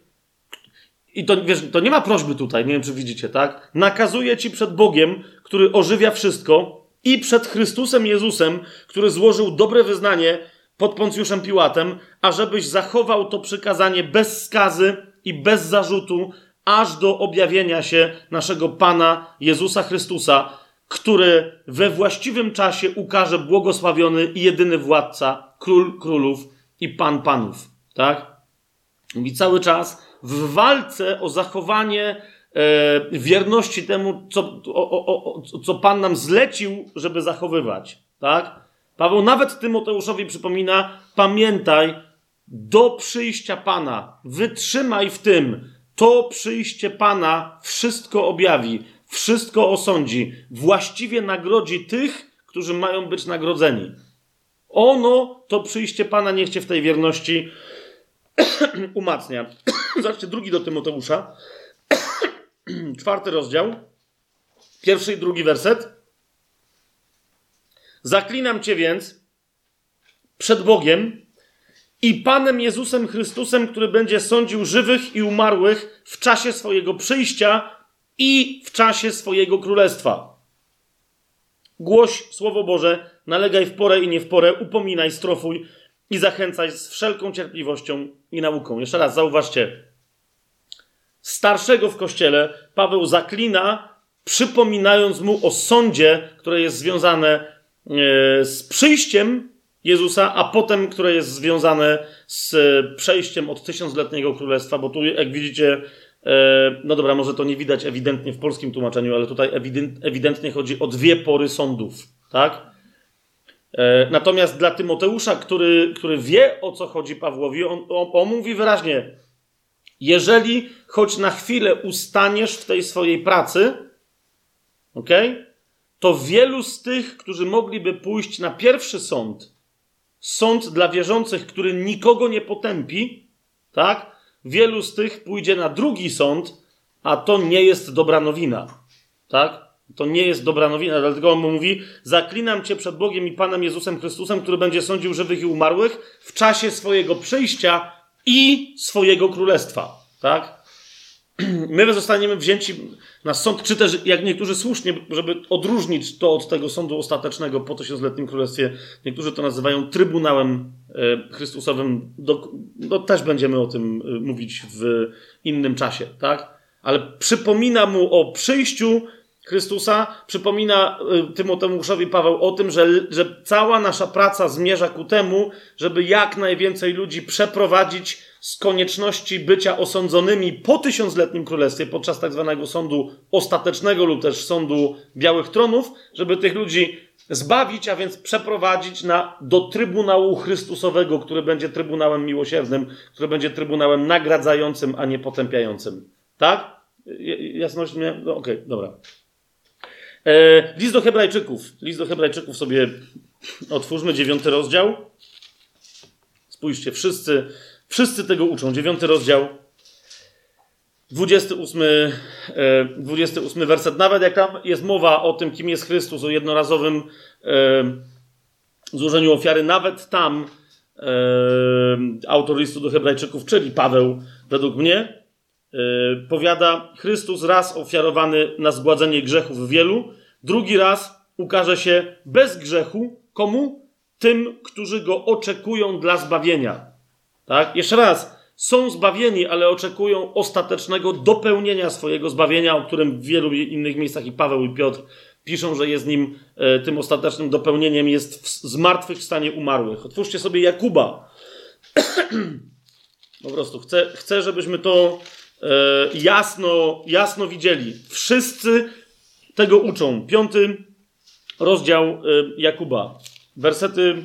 i to, wiesz, to nie ma prośby tutaj, nie wiem czy widzicie, tak? Nakazuje ci przed Bogiem, który ożywia wszystko, i przed Chrystusem Jezusem, który złożył dobre wyznanie pod Poncjuszem Piłatem, ażebyś zachował to przykazanie bez skazy i bez zarzutu, aż do objawienia się naszego Pana Jezusa Chrystusa, który we właściwym czasie ukaże błogosławiony i jedyny władca, król królów i pan panów. Tak? Mówi cały czas w walce o zachowanie wierności temu, co, o, o, o, co Pan nam zlecił, żeby zachowywać. Tak? Paweł nawet Tymoteuszowi przypomina: pamiętaj, do przyjścia Pana, wytrzymaj w tym, to przyjście Pana wszystko objawi, wszystko osądzi, właściwie nagrodzi tych, którzy mają być nagrodzeni. Ono, to przyjście Pana, niech cię w tej wierności umacnia. Zobaczcie, drugi do Tymoteusza. czwarty rozdział, pierwszy i drugi werset. Zaklinam cię więc przed Bogiem i Panem Jezusem Chrystusem, który będzie sądził żywych i umarłych w czasie swojego przyjścia i w czasie swojego królestwa. Głoś Słowo Boże, nalegaj w porę i nie w porę, upominaj, strofuj i zachęcaj z wszelką cierpliwością i nauką. Jeszcze raz zauważcie, starszego w kościele, Paweł zaklina, przypominając mu o sądzie, które jest związane e, z przyjściem Jezusa, a potem, które jest związane z przejściem od tysiącletniego królestwa, bo tu, jak widzicie, e, no dobra, może to nie widać ewidentnie w polskim tłumaczeniu, ale tutaj ewidentnie chodzi o dwie pory sądów, tak? E, natomiast dla Tymoteusza, który, który wie o co chodzi Pawłowi, on, on, on mówi wyraźnie: jeżeli choć na chwilę ustaniesz w tej swojej pracy, ok, to wielu z tych, którzy mogliby pójść na pierwszy sąd, sąd dla wierzących, który nikogo nie potępi, tak? Wielu z tych pójdzie na drugi sąd, a to nie jest dobra nowina, tak? To nie jest dobra nowina, dlatego on mówi: Zaklinam cię przed Bogiem i Panem Jezusem Chrystusem, który będzie sądził żywych i umarłych w czasie swojego przyjścia i swojego królestwa. Tak? My zostaniemy wzięci na sąd, czy też, jak niektórzy słusznie, żeby odróżnić to od tego sądu ostatecznego po tysiącletnim królestwie, niektórzy to nazywają Trybunałem e, Chrystusowym. Do, no, też będziemy o tym e, mówić w innym czasie, tak? Ale przypomina mu o przyjściu Chrystusa przypomina y, Tymoteuszowi Paweł o tym, że, że cała nasza praca zmierza ku temu, żeby jak najwięcej ludzi przeprowadzić z konieczności bycia osądzonymi po tysiącletnim królestwie, podczas tak zwanego sądu ostatecznego lub też sądu białych tronów, żeby tych ludzi zbawić, a więc przeprowadzić na, do Trybunału Chrystusowego, który będzie Trybunałem miłosiernym, który będzie Trybunałem nagradzającym, a nie potępiającym. Tak? Jasność mnie? No, Okej, okay, dobra. E, list do Hebrajczyków. List do Hebrajczyków sobie otwórzmy, dziewiąty rozdział. Spójrzcie, wszyscy, wszyscy tego uczą. Dziewiąty rozdział, 28, 28 e, werset. Nawet jak tam jest mowa o tym, kim jest Chrystus, o jednorazowym e, złożeniu ofiary, nawet tam autor listu do Hebrajczyków, czyli Paweł, według mnie, powiada: Chrystus raz ofiarowany na zgładzenie grzechów wielu, drugi raz ukaże się bez grzechu. Komu? Tym, którzy go oczekują dla zbawienia. Tak? Jeszcze raz, są zbawieni, ale oczekują ostatecznego dopełnienia swojego zbawienia, o którym w wielu innych miejscach i Paweł i Piotr piszą, że jest nim e, tym ostatecznym dopełnieniem, jest w zmartwychwstanie umarłych. Otwórzcie sobie Jakuba. po prostu chcę, chcę żebyśmy to e, jasno, jasno widzieli. Wszyscy tego uczą. Piąty rozdział y, Jakuba, wersety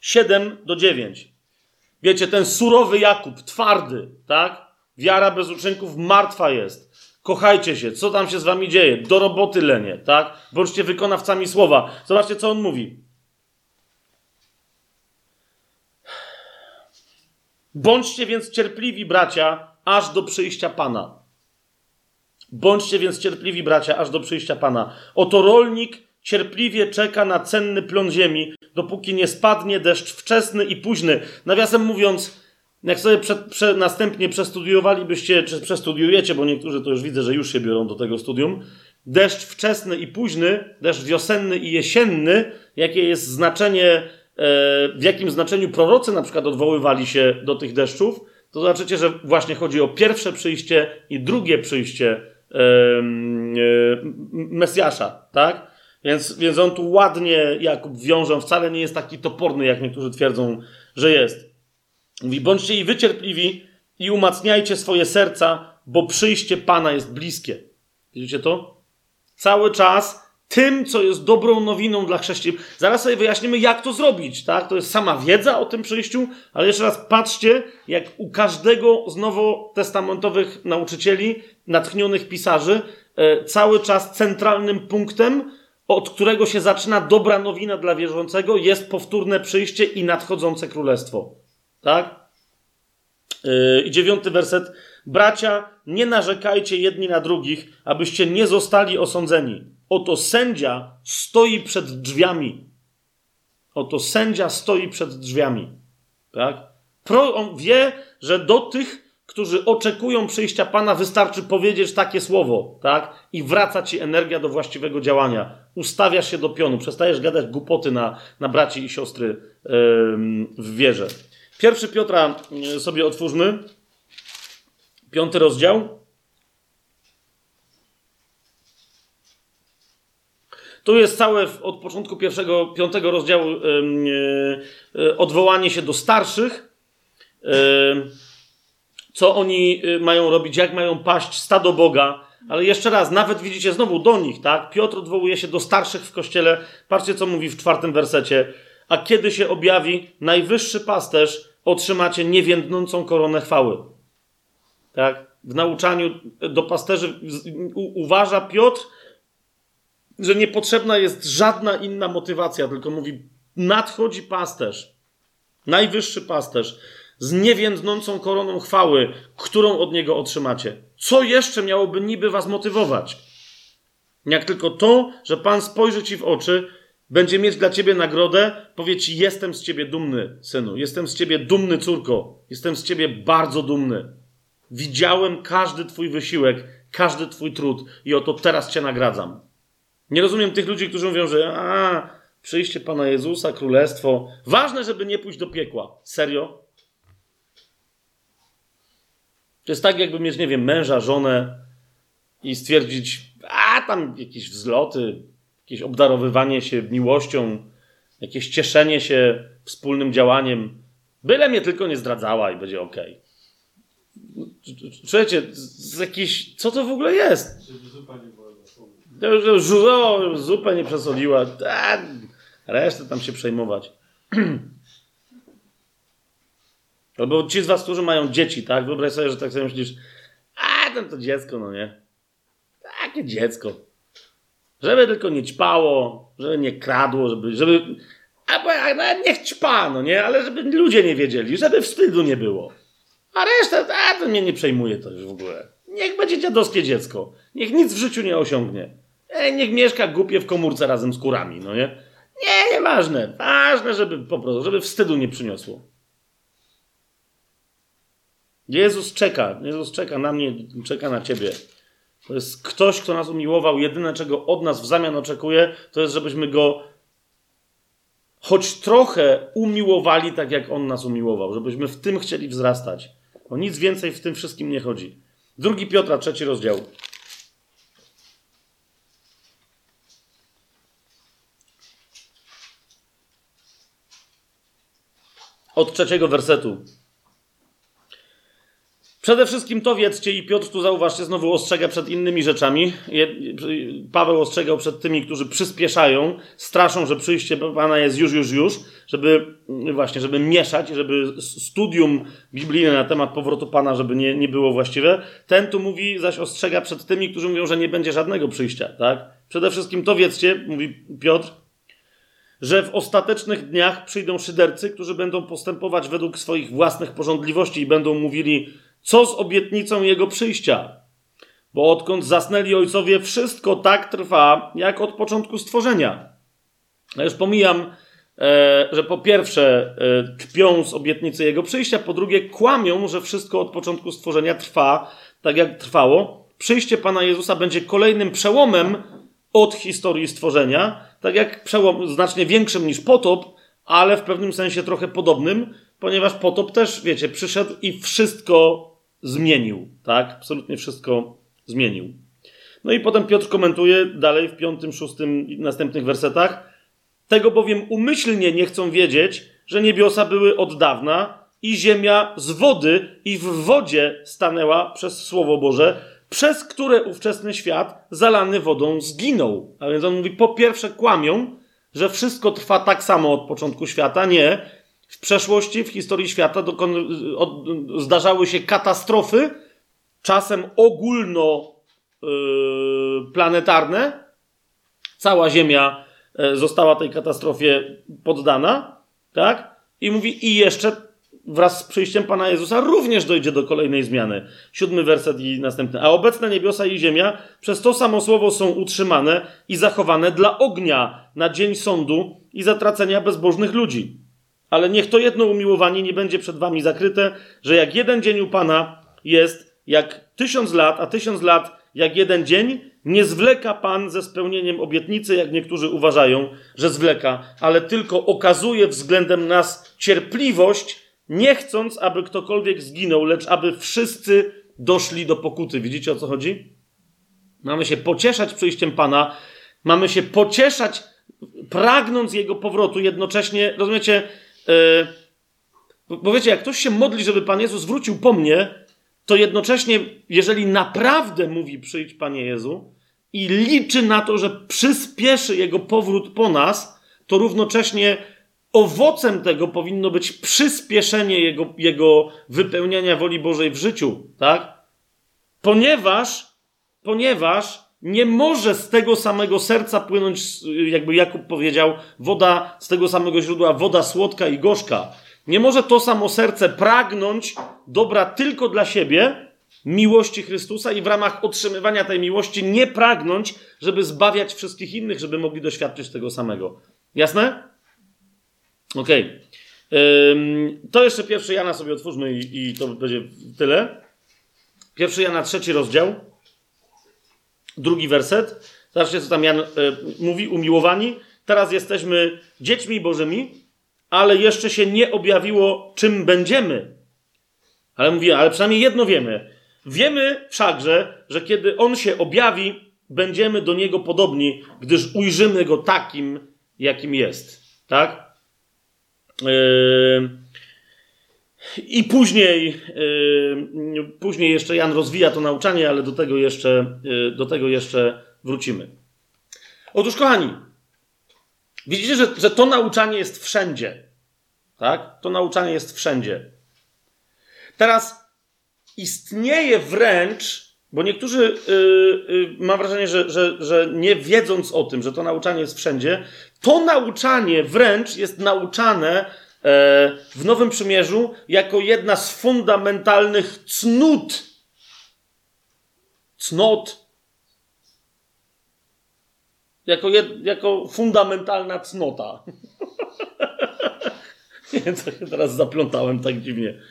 7 do 9. Wiecie, ten surowy Jakub, twardy, tak? Wiara bez uczynków martwa jest. Kochajcie się, co tam się z wami dzieje? Do roboty lenie, tak? Bądźcie wykonawcami słowa. Zobaczcie, co on mówi. Bądźcie więc cierpliwi, bracia, aż do przyjścia Pana. Bądźcie więc cierpliwi, bracia, aż do przyjścia Pana. Oto rolnik cierpliwie czeka na cenny plon ziemi, dopóki nie spadnie deszcz wczesny i późny. Nawiasem mówiąc, jak sobie prze, prze, następnie przestudiowalibyście, czy przestudiujecie, bo niektórzy to już widzę, że już się biorą do tego studium, deszcz wczesny i późny, deszcz wiosenny i jesienny, jakie jest znaczenie, w jakim znaczeniu prorocy na przykład odwoływali się do tych deszczów, to zobaczycie, że właśnie chodzi o pierwsze przyjście i drugie przyjście E, Mesjasza, tak? Więc, więc on tu ładnie Jakub wiąże, wcale nie jest taki toporny, jak niektórzy twierdzą, że jest. Mówi, bądźcie i wycierpliwi i umacniajcie swoje serca, bo przyjście Pana jest bliskie. Widzicie to? Cały czas tym, co jest dobrą nowiną dla chrześcijan. Zaraz sobie wyjaśnimy, jak to zrobić, tak? To jest sama wiedza o tym przyjściu, ale jeszcze raz patrzcie, jak u każdego z nowotestamentowych nauczycieli, natchnionych pisarzy, e, cały czas centralnym punktem, od którego się zaczyna dobra nowina dla wierzącego, jest powtórne przyjście i nadchodzące królestwo. Tak? E, I dziewiąty werset. Bracia, nie narzekajcie jedni na drugich, abyście nie zostali osądzeni. Oto sędzia stoi przed drzwiami. Oto sędzia stoi przed drzwiami. Tak? Pro, on wie, że do tych, którzy oczekują przyjścia Pana, wystarczy powiedzieć takie słowo, tak? I wraca ci energia do właściwego działania. Ustawiasz się do pionu, przestajesz gadać głupoty na, na braci i siostry yy, w wierze. Pierwszy Piotra yy, sobie otwórzmy. Piąty rozdział. Tu jest całe od początku pierwszego, piątego rozdziału yy, odwołanie się do starszych. Co oni mają robić, jak mają paść stado Boga. Ale jeszcze raz, nawet widzicie znowu do nich, tak? Piotr odwołuje się do starszych w kościele. Patrzcie, co mówi w czwartym wersecie. A kiedy się objawi najwyższy pasterz, otrzymacie niewiędnącą koronę chwały. Tak? W nauczaniu do pasterzy uważa Piotr, że niepotrzebna jest żadna inna motywacja, tylko mówi: nadchodzi pasterz, najwyższy pasterz z niewiędnącą koroną chwały, którą od niego otrzymacie. Co jeszcze miałoby niby was motywować? Jak tylko to, że Pan spojrzy ci w oczy, będzie mieć dla ciebie nagrodę, powie ci: Jestem z ciebie dumny, synu, jestem z ciebie dumny, córko, jestem z ciebie bardzo dumny. Widziałem każdy twój wysiłek, każdy twój trud i oto teraz cię nagradzam. Nie rozumiem tych ludzi, którzy mówią, że a, przyjście Pana Jezusa, królestwo. Ważne, żeby nie pójść do piekła. Serio? To jest tak, jakby mieć, nie wiem, męża, żonę i stwierdzić, a tam jakieś wzloty, jakieś obdarowywanie się miłością, jakieś cieszenie się wspólnym działaniem. Byle mnie tylko nie zdradzała i będzie ok. Słuchajcie, z jakiś, co to w ogóle jest? Przesoliła. Tak, resztę tam się przejmować. Albo ci z was, którzy mają dzieci, tak? Wyobraź sobie, że tak sobie myślisz, a ten to dziecko, no nie? Takie dziecko. Żeby tylko nie ćpało, żeby nie kradło, żeby, żeby albo niech ćpa, no nie? Ale żeby ludzie nie wiedzieli, żeby wstydu nie było. A reszta, a to mnie nie przejmuje to już w ogóle. Niech będzie dziadowskie dziecko. Niech nic w życiu nie osiągnie. E, niech mieszka głupie w komórce razem z kurami, no nie? Nie, nieważne. Ważne, żeby po prostu, żeby wstydu nie przyniosło. Jezus czeka, Jezus czeka na mnie, czeka na ciebie. To jest ktoś, kto nas umiłował. Jedyne, czego od nas w zamian oczekuje, to jest, żebyśmy go choć trochę umiłowali tak, jak on nas umiłował. Żebyśmy w tym chcieli wzrastać. O nic więcej w tym wszystkim nie chodzi. Drugi Piotra, trzeci rozdział. Od trzeciego wersetu. Przede wszystkim to wiedzcie i Piotr tu zauważcie, znowu ostrzega przed innymi rzeczami. Paweł ostrzegał przed tymi, którzy przyspieszają, straszą, że przyjście Pana jest już, już, już, żeby właśnie, żeby mieszać, żeby studium biblijne na temat powrotu Pana, żeby nie, nie było właściwe. Ten tu mówi, zaś ostrzega przed tymi, którzy mówią, że nie będzie żadnego przyjścia, tak? Przede wszystkim to wiedzcie, mówi Piotr, że w ostatecznych dniach przyjdą szydercy, którzy będą postępować według swoich własnych porządliwości i będą mówili, co z obietnicą jego przyjścia? Bo odkąd zasnęli ojcowie, wszystko tak trwa, jak od początku stworzenia. Ja już pomijam, e, że po pierwsze e, kpią z obietnicy jego przyjścia, po drugie kłamią, że wszystko od początku stworzenia trwa tak, jak trwało. Przyjście Pana Jezusa będzie kolejnym przełomem od historii stworzenia, tak jak przełom znacznie większym niż potop, ale w pewnym sensie trochę podobnym, ponieważ potop też, wiecie, przyszedł i wszystko zmienił, tak? Absolutnie wszystko zmienił. No i potem Piotr komentuje dalej w piątym, szóstym i następnych wersetach. Tego bowiem umyślnie nie chcą wiedzieć, że niebiosa były od dawna i ziemia z wody i w wodzie stanęła przez Słowo Boże, przez które ówczesny świat zalany wodą zginął. A więc on mówi, po pierwsze kłamią, że wszystko trwa tak samo od początku świata. Nie, w przeszłości, w historii świata zdarzały się katastrofy, czasem ogólnoplanetarne. Yy, Cała Ziemia yy, została tej katastrofie poddana, tak? I mówi, i jeszcze wraz z przyjściem Pana Jezusa również dojdzie do kolejnej zmiany. Siódmy werset i następny. A obecne niebiosa i ziemia przez to samo słowo są utrzymane i zachowane dla ognia na dzień sądu i zatracenia bezbożnych ludzi. Ale niech to jedno umiłowanie nie będzie przed wami zakryte, że jak jeden dzień u Pana jest jak tysiąc lat, a tysiąc lat jak jeden dzień, nie zwleka Pan ze spełnieniem obietnicy, jak niektórzy uważają, że zwleka, ale tylko okazuje względem nas cierpliwość, nie chcąc, aby ktokolwiek zginął, lecz aby wszyscy doszli do pokuty. Widzicie o co chodzi? Mamy się pocieszać przyjściem Pana, Mamy się pocieszać, pragnąc Jego powrotu, jednocześnie, rozumiecie, yy, bo wiecie, jak ktoś się modli, żeby Pan Jezus wrócił po mnie, to jednocześnie, jeżeli naprawdę mówi przyjdź Panie Jezu i liczy na to, że przyspieszy Jego powrót po nas, to równocześnie owocem tego powinno być przyspieszenie Jego, jego wypełniania woli Bożej w życiu, tak? Ponieważ, ponieważ nie może z tego samego serca płynąć, jakby Jakub powiedział, woda z tego samego źródła, woda słodka i gorzka. Nie może to samo serce pragnąć dobra tylko dla siebie, miłości Chrystusa i w ramach otrzymywania tej miłości nie pragnąć, żeby zbawiać wszystkich innych, żeby mogli doświadczyć tego samego. Jasne? Okej. Okay. To jeszcze pierwszy Jana sobie otwórzmy i, i to będzie tyle. Pierwszy Jana, trzeci rozdział. Drugi werset. Zobaczcie, co tam Jan y, mówi. Umiłowani. Teraz jesteśmy dziećmi bożymi, ale jeszcze się nie objawiło, czym będziemy. Ale mówi, ale przynajmniej jedno wiemy. Wiemy wszakże, że kiedy On się objawi, będziemy do Niego podobni, gdyż ujrzymy Go takim, jakim jest. Tak? Yy... I później, yy, później jeszcze Jan rozwija to nauczanie, ale do tego jeszcze, yy, do tego jeszcze wrócimy. Otóż, kochani, widzicie, że, że to nauczanie jest wszędzie. Tak? To nauczanie jest wszędzie. Teraz istnieje wręcz, bo niektórzy, yy, mam wrażenie, że, że, że nie wiedząc o tym, że to nauczanie jest wszędzie, to nauczanie wręcz jest nauczane E, w Nowym Przymierzu jako jedna z fundamentalnych cnót. Cnot. Jako, jed, jako fundamentalna cnota. Nie wiem, co się teraz zaplątałem tak dziwnie.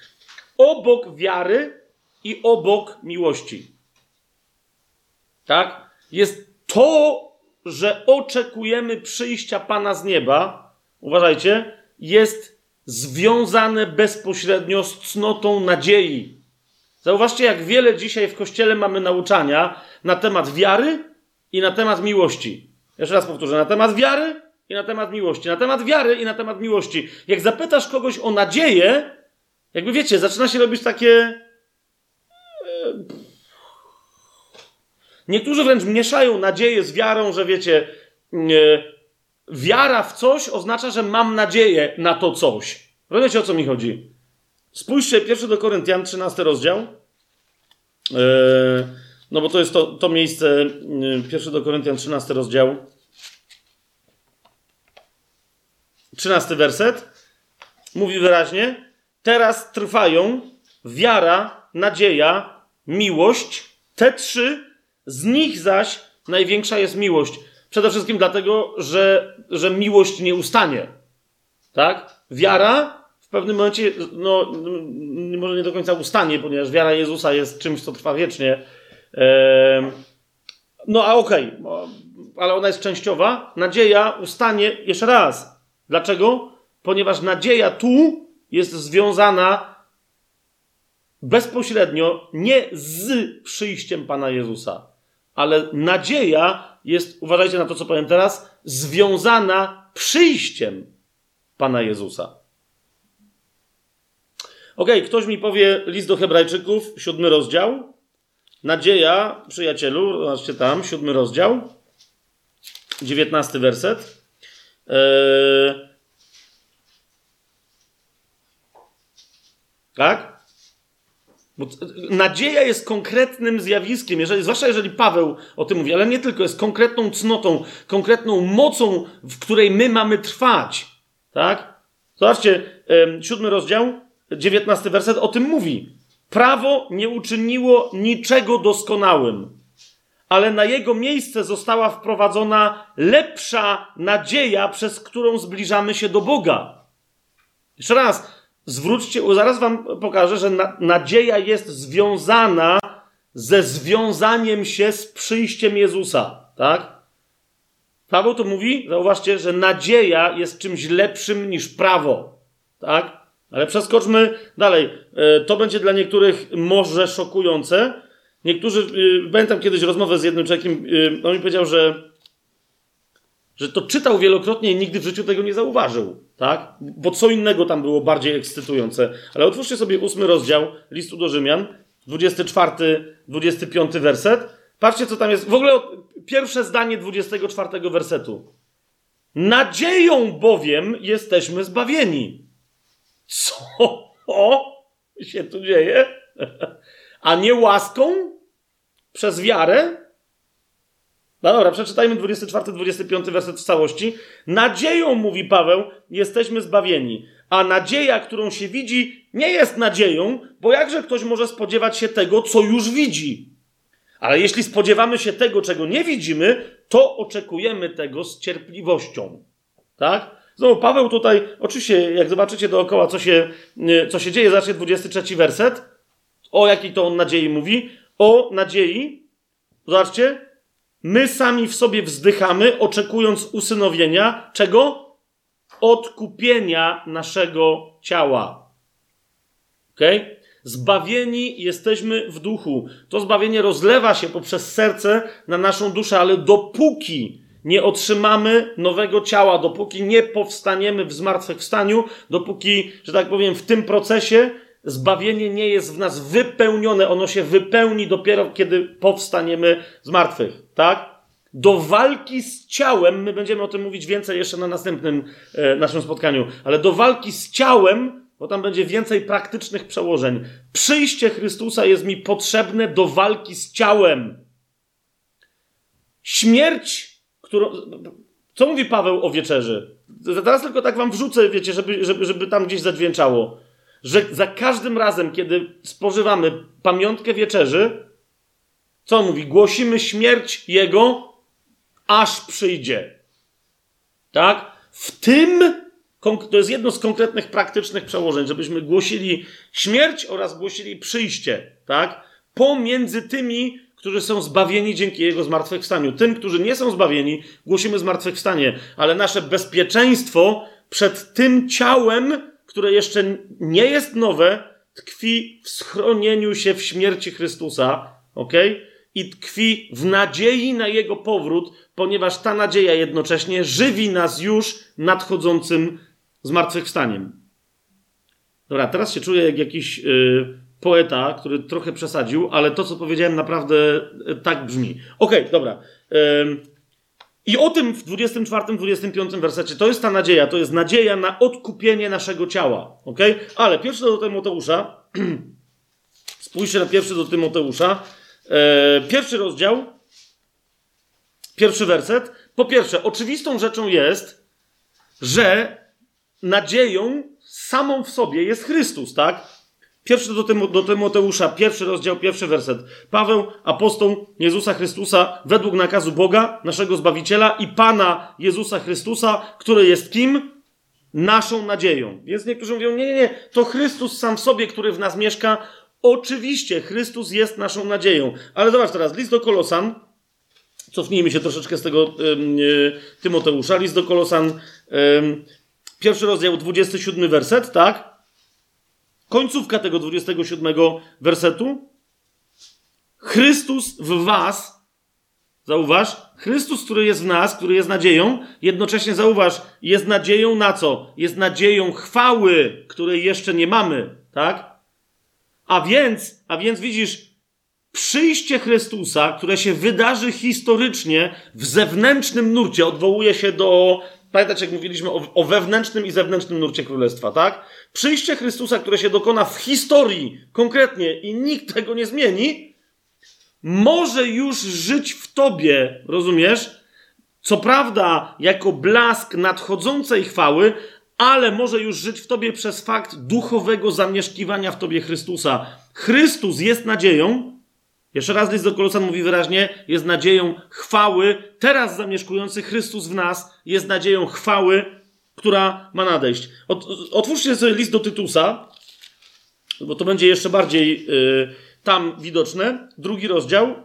Obok wiary i obok miłości. Tak? Jest to, że oczekujemy przyjścia Pana z nieba. Uważajcie, jest związane bezpośrednio z cnotą nadziei. Zauważcie, jak wiele dzisiaj w kościele mamy nauczania na temat wiary i na temat miłości. Jeszcze raz powtórzę, na temat wiary i na temat miłości. Na temat wiary i na temat miłości. Jak zapytasz kogoś o nadzieję, jakby wiecie, zaczyna się robić takie. Niektórzy wręcz mieszają nadzieję z wiarą, że wiecie, Wiara w coś oznacza, że mam nadzieję na to coś. Rozumiecie, o co mi chodzi? Spójrzcie, pierwszy do Koryntian, 13 rozdział. Yy, no bo to jest to, to miejsce, pierwszy do Koryntian, 13 rozdział. 13 werset. Mówi wyraźnie. Teraz trwają wiara, nadzieja, miłość. Te trzy, z nich zaś największa jest miłość. Przede wszystkim dlatego, że, że miłość nie ustanie. Tak? Wiara w pewnym momencie, no, może nie do końca ustanie, ponieważ wiara Jezusa jest czymś, co trwa wiecznie. No a okej, okay, ale ona jest częściowa. Nadzieja ustanie jeszcze raz. Dlaczego? Ponieważ nadzieja tu jest związana bezpośrednio nie z przyjściem Pana Jezusa, ale nadzieja jest, uważajcie na to, co powiem teraz, związana przyjściem Pana Jezusa. Ok, ktoś mi powie list do Hebrajczyków, siódmy rozdział. Nadzieja, przyjacielu, zobaczcie tam, siódmy rozdział, dziewiętnasty werset. Eee... Tak? Bo nadzieja jest konkretnym zjawiskiem, jeżeli, zwłaszcza jeżeli Paweł o tym mówi, ale nie tylko, jest konkretną cnotą, konkretną mocą, w której my mamy trwać. Tak? Zobaczcie, siódmy rozdział, dziewiętnasty werset o tym mówi. Prawo nie uczyniło niczego doskonałym, ale na jego miejsce została wprowadzona lepsza nadzieja, przez którą zbliżamy się do Boga. Jeszcze raz, Zwróćcie, zaraz wam pokażę, że na, nadzieja jest związana ze związaniem się z przyjściem Jezusa, tak? Paweł to mówi, zauważcie, że nadzieja jest czymś lepszym niż prawo, tak? Ale przeskoczmy dalej. E, to będzie dla niektórych może szokujące. Niektórzy, e, pamiętam kiedyś rozmowę z jednym człowiekiem, e, on mi powiedział, że że to czytał wielokrotnie i nigdy w życiu tego nie zauważył, tak? Bo co innego tam było bardziej ekscytujące. Ale otwórzcie sobie ósmy rozdział listu do Rzymian, 24, 25 werset. Patrzcie, co tam jest. W ogóle pierwsze zdanie 24 wersetu. Nadzieją bowiem jesteśmy zbawieni. Co się tu dzieje? A nie łaską? Przez wiarę? No dobra, przeczytajmy 24-25 werset w całości. Nadzieją, mówi Paweł, jesteśmy zbawieni. A nadzieja, którą się widzi, nie jest nadzieją, bo jakże ktoś może spodziewać się tego, co już widzi? Ale jeśli spodziewamy się tego, czego nie widzimy, to oczekujemy tego z cierpliwością. Tak? Znowu Paweł tutaj, oczywiście, jak zobaczycie dookoła, co się, co się dzieje, zacznie 23 werset. O jakiej to on nadziei mówi? O nadziei, zobaczcie, my sami w sobie wzdychamy, oczekując usynowienia. Czego? Odkupienia naszego ciała. Okay? Zbawieni jesteśmy w duchu. To zbawienie rozlewa się poprzez serce na naszą duszę, ale dopóki nie otrzymamy nowego ciała, dopóki nie powstaniemy w zmartwychwstaniu, dopóki, że tak powiem, w tym procesie zbawienie nie jest w nas wypełnione, ono się wypełni dopiero kiedy powstaniemy z martwych, tak? Do walki z ciałem, my będziemy o tym mówić więcej jeszcze na następnym e, naszym spotkaniu, ale do walki z ciałem, bo tam będzie więcej praktycznych przełożeń. Przyjście Chrystusa jest mi potrzebne do walki z ciałem. Śmierć, którą. Co mówi Paweł o wieczerzy? Teraz tylko tak wam wrzucę, wiecie, żeby, żeby, żeby tam gdzieś zadźwięczało że za każdym razem, kiedy spożywamy pamiątkę wieczerzy, co on mówi? Głosimy śmierć Jego, aż przyjdzie. Tak? W tym, to jest jedno z konkretnych praktycznych przełożeń, żebyśmy głosili śmierć oraz głosili przyjście. Tak? Pomiędzy tymi, którzy są zbawieni dzięki Jego zmartwychwstaniu. Tym, którzy nie są zbawieni, głosimy zmartwychwstanie, ale nasze bezpieczeństwo przed tym ciałem, które jeszcze nie jest nowe, tkwi w schronieniu się w śmierci Chrystusa, ok? I tkwi w nadziei na Jego powrót, ponieważ ta nadzieja jednocześnie żywi nas już nadchodzącym zmartwychwstaniem. Dobra, teraz się czuję jak jakiś yy, poeta, który trochę przesadził, ale to, co powiedziałem, naprawdę yy, tak brzmi. Okej, okay, dobra. Yy, i o tym w 24-25 wersecie to jest ta nadzieja, to jest nadzieja na odkupienie naszego ciała. ok? Ale pierwszy do Tymoteusza, spójrzcie na pierwszy do Tymoteusza, e, pierwszy rozdział, pierwszy werset. Po pierwsze, oczywistą rzeczą jest, że nadzieją samą w sobie jest Chrystus, tak? Pierwszy do, Tymo, do Tymoteusza, pierwszy rozdział, pierwszy werset. Paweł, apostoł Jezusa Chrystusa, według nakazu Boga, naszego Zbawiciela i Pana Jezusa Chrystusa, który jest kim? Naszą nadzieją. Więc niektórzy mówią, nie, nie, nie, to Chrystus sam w sobie, który w nas mieszka. Oczywiście, Chrystus jest naszą nadzieją. Ale zobacz teraz, list do Kolosan, cofnijmy się troszeczkę z tego yy, Tymoteusza, list do Kolosan, yy, pierwszy rozdział, 27 werset, tak? Końcówka tego 27 wersetu. Chrystus w was, zauważ, Chrystus, który jest w nas, który jest nadzieją, jednocześnie zauważ, jest nadzieją na co? Jest nadzieją chwały, której jeszcze nie mamy, tak? A więc, a więc widzisz, przyjście Chrystusa, które się wydarzy historycznie w zewnętrznym nurcie, odwołuje się do Pamiętacie, jak mówiliśmy o, o, wewnętrznym i zewnętrznym nurcie królestwa, tak? Przyjście Chrystusa, które się dokona w historii konkretnie i nikt tego nie zmieni, może już żyć w tobie, rozumiesz? Co prawda, jako blask nadchodzącej chwały, ale może już żyć w tobie przez fakt duchowego zamieszkiwania w tobie Chrystusa. Chrystus jest nadzieją, jeszcze raz list do Kolosan mówi wyraźnie, jest nadzieją chwały, teraz zamieszkujący Chrystus w nas jest nadzieją chwały, która ma nadejść. otwórzcie sobie list do Tytusa, bo to będzie jeszcze bardziej yy, tam widoczne. Drugi rozdział,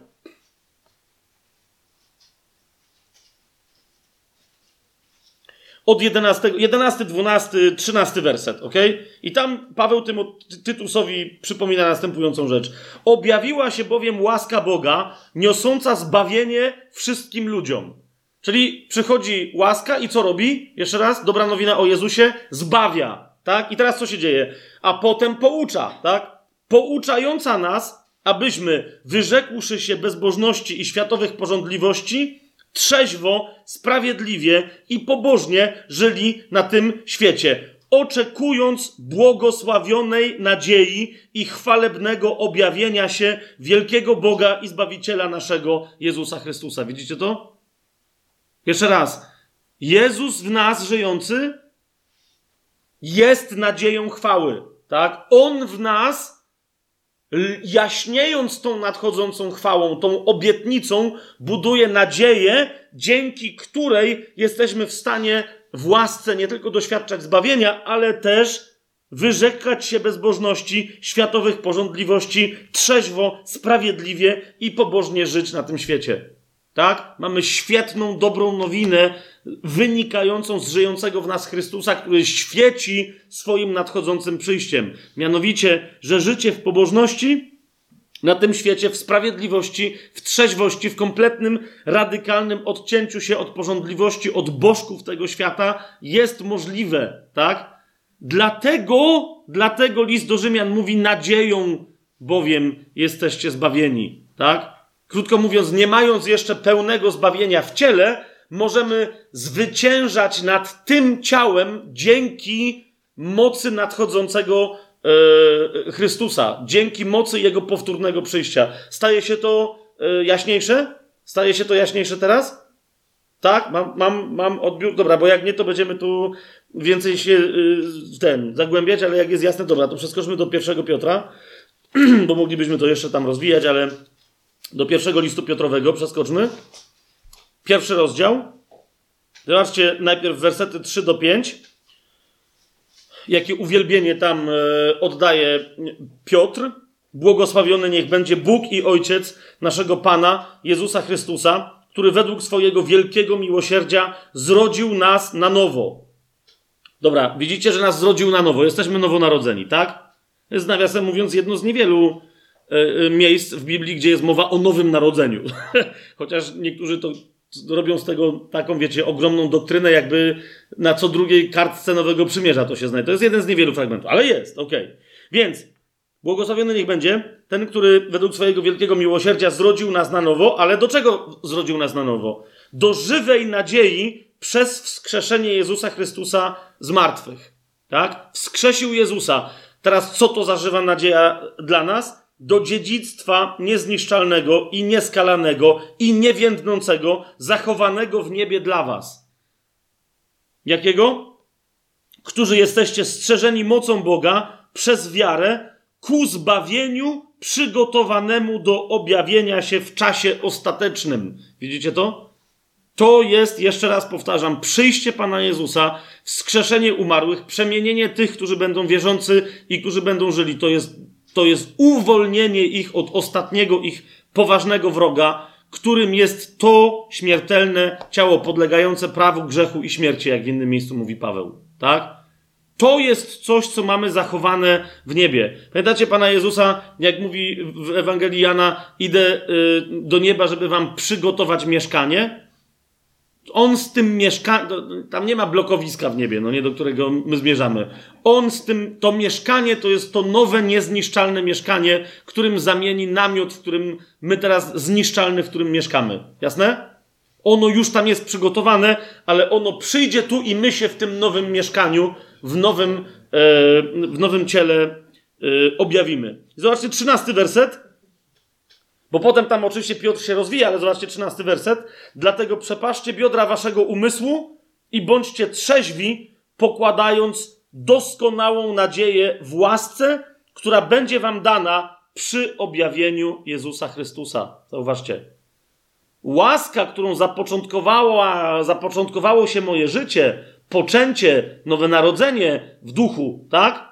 od 11, 11, 12, 13 werset, ok? I tam Paweł tym Tytusowi przypomina następującą rzecz. Objawiła się bowiem łaska Boga, niosąca zbawienie wszystkim ludziom. Czyli przychodzi łaska i co robi? Jeszcze raz, dobra nowina o Jezusie, zbawia, tak? I teraz co się dzieje? A potem poucza, tak? Pouczająca nas, abyśmy, wyrzekłszy się bezbożności i światowych porządliwości, trzeźwo, sprawiedliwie i pobożnie żyli na tym świecie, oczekując błogosławionej nadziei i chwalebnego objawienia się wielkiego Boga i Zbawiciela naszego Jezusa Chrystusa. Widzicie to? Jeszcze raz. Jezus w nas żyjący jest nadzieją chwały. Tak? On w nas, jaśniejąc tą nadchodzącą chwałą, tą obietnicą, buduje nadzieję, dzięki której jesteśmy w stanie w łasce nie tylko doświadczać zbawienia, ale też wyrzekać się bezbożności, światowych porządliwości, trzeźwo, sprawiedliwie i pobożnie żyć na tym świecie. Tak? Mamy świetną, dobrą nowinę wynikającą z żyjącego w nas Chrystusa, który świeci swoim nadchodzącym przyjściem. Mianowicie, że życie w pobożności na tym świecie, w sprawiedliwości, w trzeźwości, w kompletnym, radykalnym odcięciu się od porządliwości, od bożków tego świata jest możliwe, tak? Dlatego, dlatego list do Rzymian mówi nadzieją, bowiem jesteście zbawieni, tak? Krótko mówiąc, nie mając jeszcze pełnego zbawienia w ciele, możemy zwyciężać nad tym ciałem dzięki mocy nadchodzącego e, Chrystusa, dzięki mocy Jego powtórnego przyjścia. Staje się to e, jaśniejsze? Staje się to jaśniejsze teraz? Tak? Mam, mam, mam odbiór? Dobra, bo jak nie, to będziemy tu więcej się e, ten, zagłębiać, ale jak jest jasne, dobra, to przeskoczmy do pierwszego Piotra, bo moglibyśmy to jeszcze tam rozwijać, ale do pierwszego listu Piotrowego przeskoczmy. Pierwszy rozdział. Zobaczcie najpierw wersety 3 do 5. Jakie uwielbienie tam e, oddaje Piotr. Błogosławiony niech będzie Bóg i Ojciec naszego Pana Jezusa Chrystusa, który według swojego wielkiego miłosierdzia zrodził nas na nowo. Dobra, widzicie, że nas zrodził na nowo. Jesteśmy nowonarodzeni, tak? Jest nawiasem mówiąc jedno z niewielu miejsc w Biblii, gdzie jest mowa o nowym narodzeniu. Chociaż niektórzy to robią z tego taką, wiecie, ogromną doktrynę, jakby na co drugiej kartce Nowego Przymierza to się znajduje. To jest jeden z niewielu fragmentów, ale jest, okej. Okay. Więc błogosławiony niech będzie ten, który według swojego wielkiego miłosierdzia zrodził nas na nowo, ale do czego zrodził nas na nowo? Do żywej nadziei przez wskrzeszenie Jezusa Chrystusa z martwych. Tak? Wskrzesił Jezusa. Teraz co to za żywa nadzieja dla nas? Do dziedzictwa niezniszczalnego i nieskalanego i niewiędnącego, zachowanego w niebie dla was. Jakiego? Którzy jesteście strzeżeni mocą Boga przez wiarę ku zbawieniu przygotowanemu do objawienia się w czasie ostatecznym. Widzicie to? To jest, jeszcze raz powtarzam, przyjście Pana Jezusa, wskrzeszenie umarłych, przemienienie tych, którzy będą wierzący i którzy będą żyli. To jest to jest uwolnienie ich od ostatniego ich poważnego wroga, którym jest to śmiertelne ciało podlegające prawu grzechu i śmierci, jak w innym miejscu mówi Paweł. Tak? To jest coś, co mamy zachowane w niebie. Pamiętacie Pana Jezusa, jak mówi w Ewangelii Jana, idę y, do nieba, żeby wam przygotować mieszkanie? On z tym mieszka... Tam nie ma blokowiska w niebie, no nie, do którego my zmierzamy. On z tym, to mieszkanie to jest to nowe, niezniszczalne mieszkanie, którym zamieni namiot, w którym my teraz, zniszczalny, w którym mieszkamy. Jasne? Ono już tam jest przygotowane, ale ono przyjdzie tu i my się w tym nowym mieszkaniu, w nowym, e, w nowym ciele e, objawimy. Zobaczcie, trzynasty werset. Bo potem tam oczywiście Piotr się rozwija, ale zobaczcie 13 werset. Dlatego przepaszcie biodra waszego umysłu i bądźcie trzeźwi, pokładając doskonałą nadzieję w łasce, która będzie wam dana przy objawieniu Jezusa Chrystusa. Zauważcie. Łaska, którą zapoczątkowała, zapoczątkowało się moje życie, poczęcie, nowe narodzenie w duchu, tak?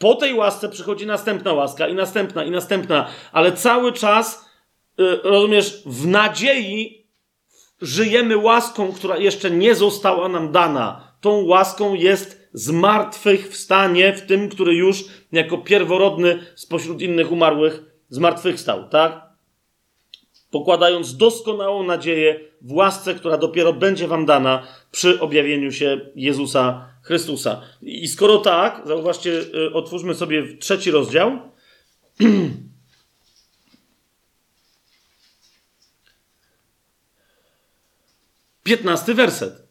Po tej łasce przychodzi następna łaska i następna i następna, ale cały czas, yy, rozumiesz, w nadziei żyjemy łaską, która jeszcze nie została nam dana. Tą łaską jest zmartwychwstanie w tym, który już jako pierworodny spośród innych umarłych zmartwychwstał, tak? pokładając doskonałą nadzieję w łasce, która dopiero będzie wam dana przy objawieniu się Jezusa Chrystusa. I skoro tak, zauważcie, y, otwórzmy sobie trzeci rozdział. Piętnasty werset.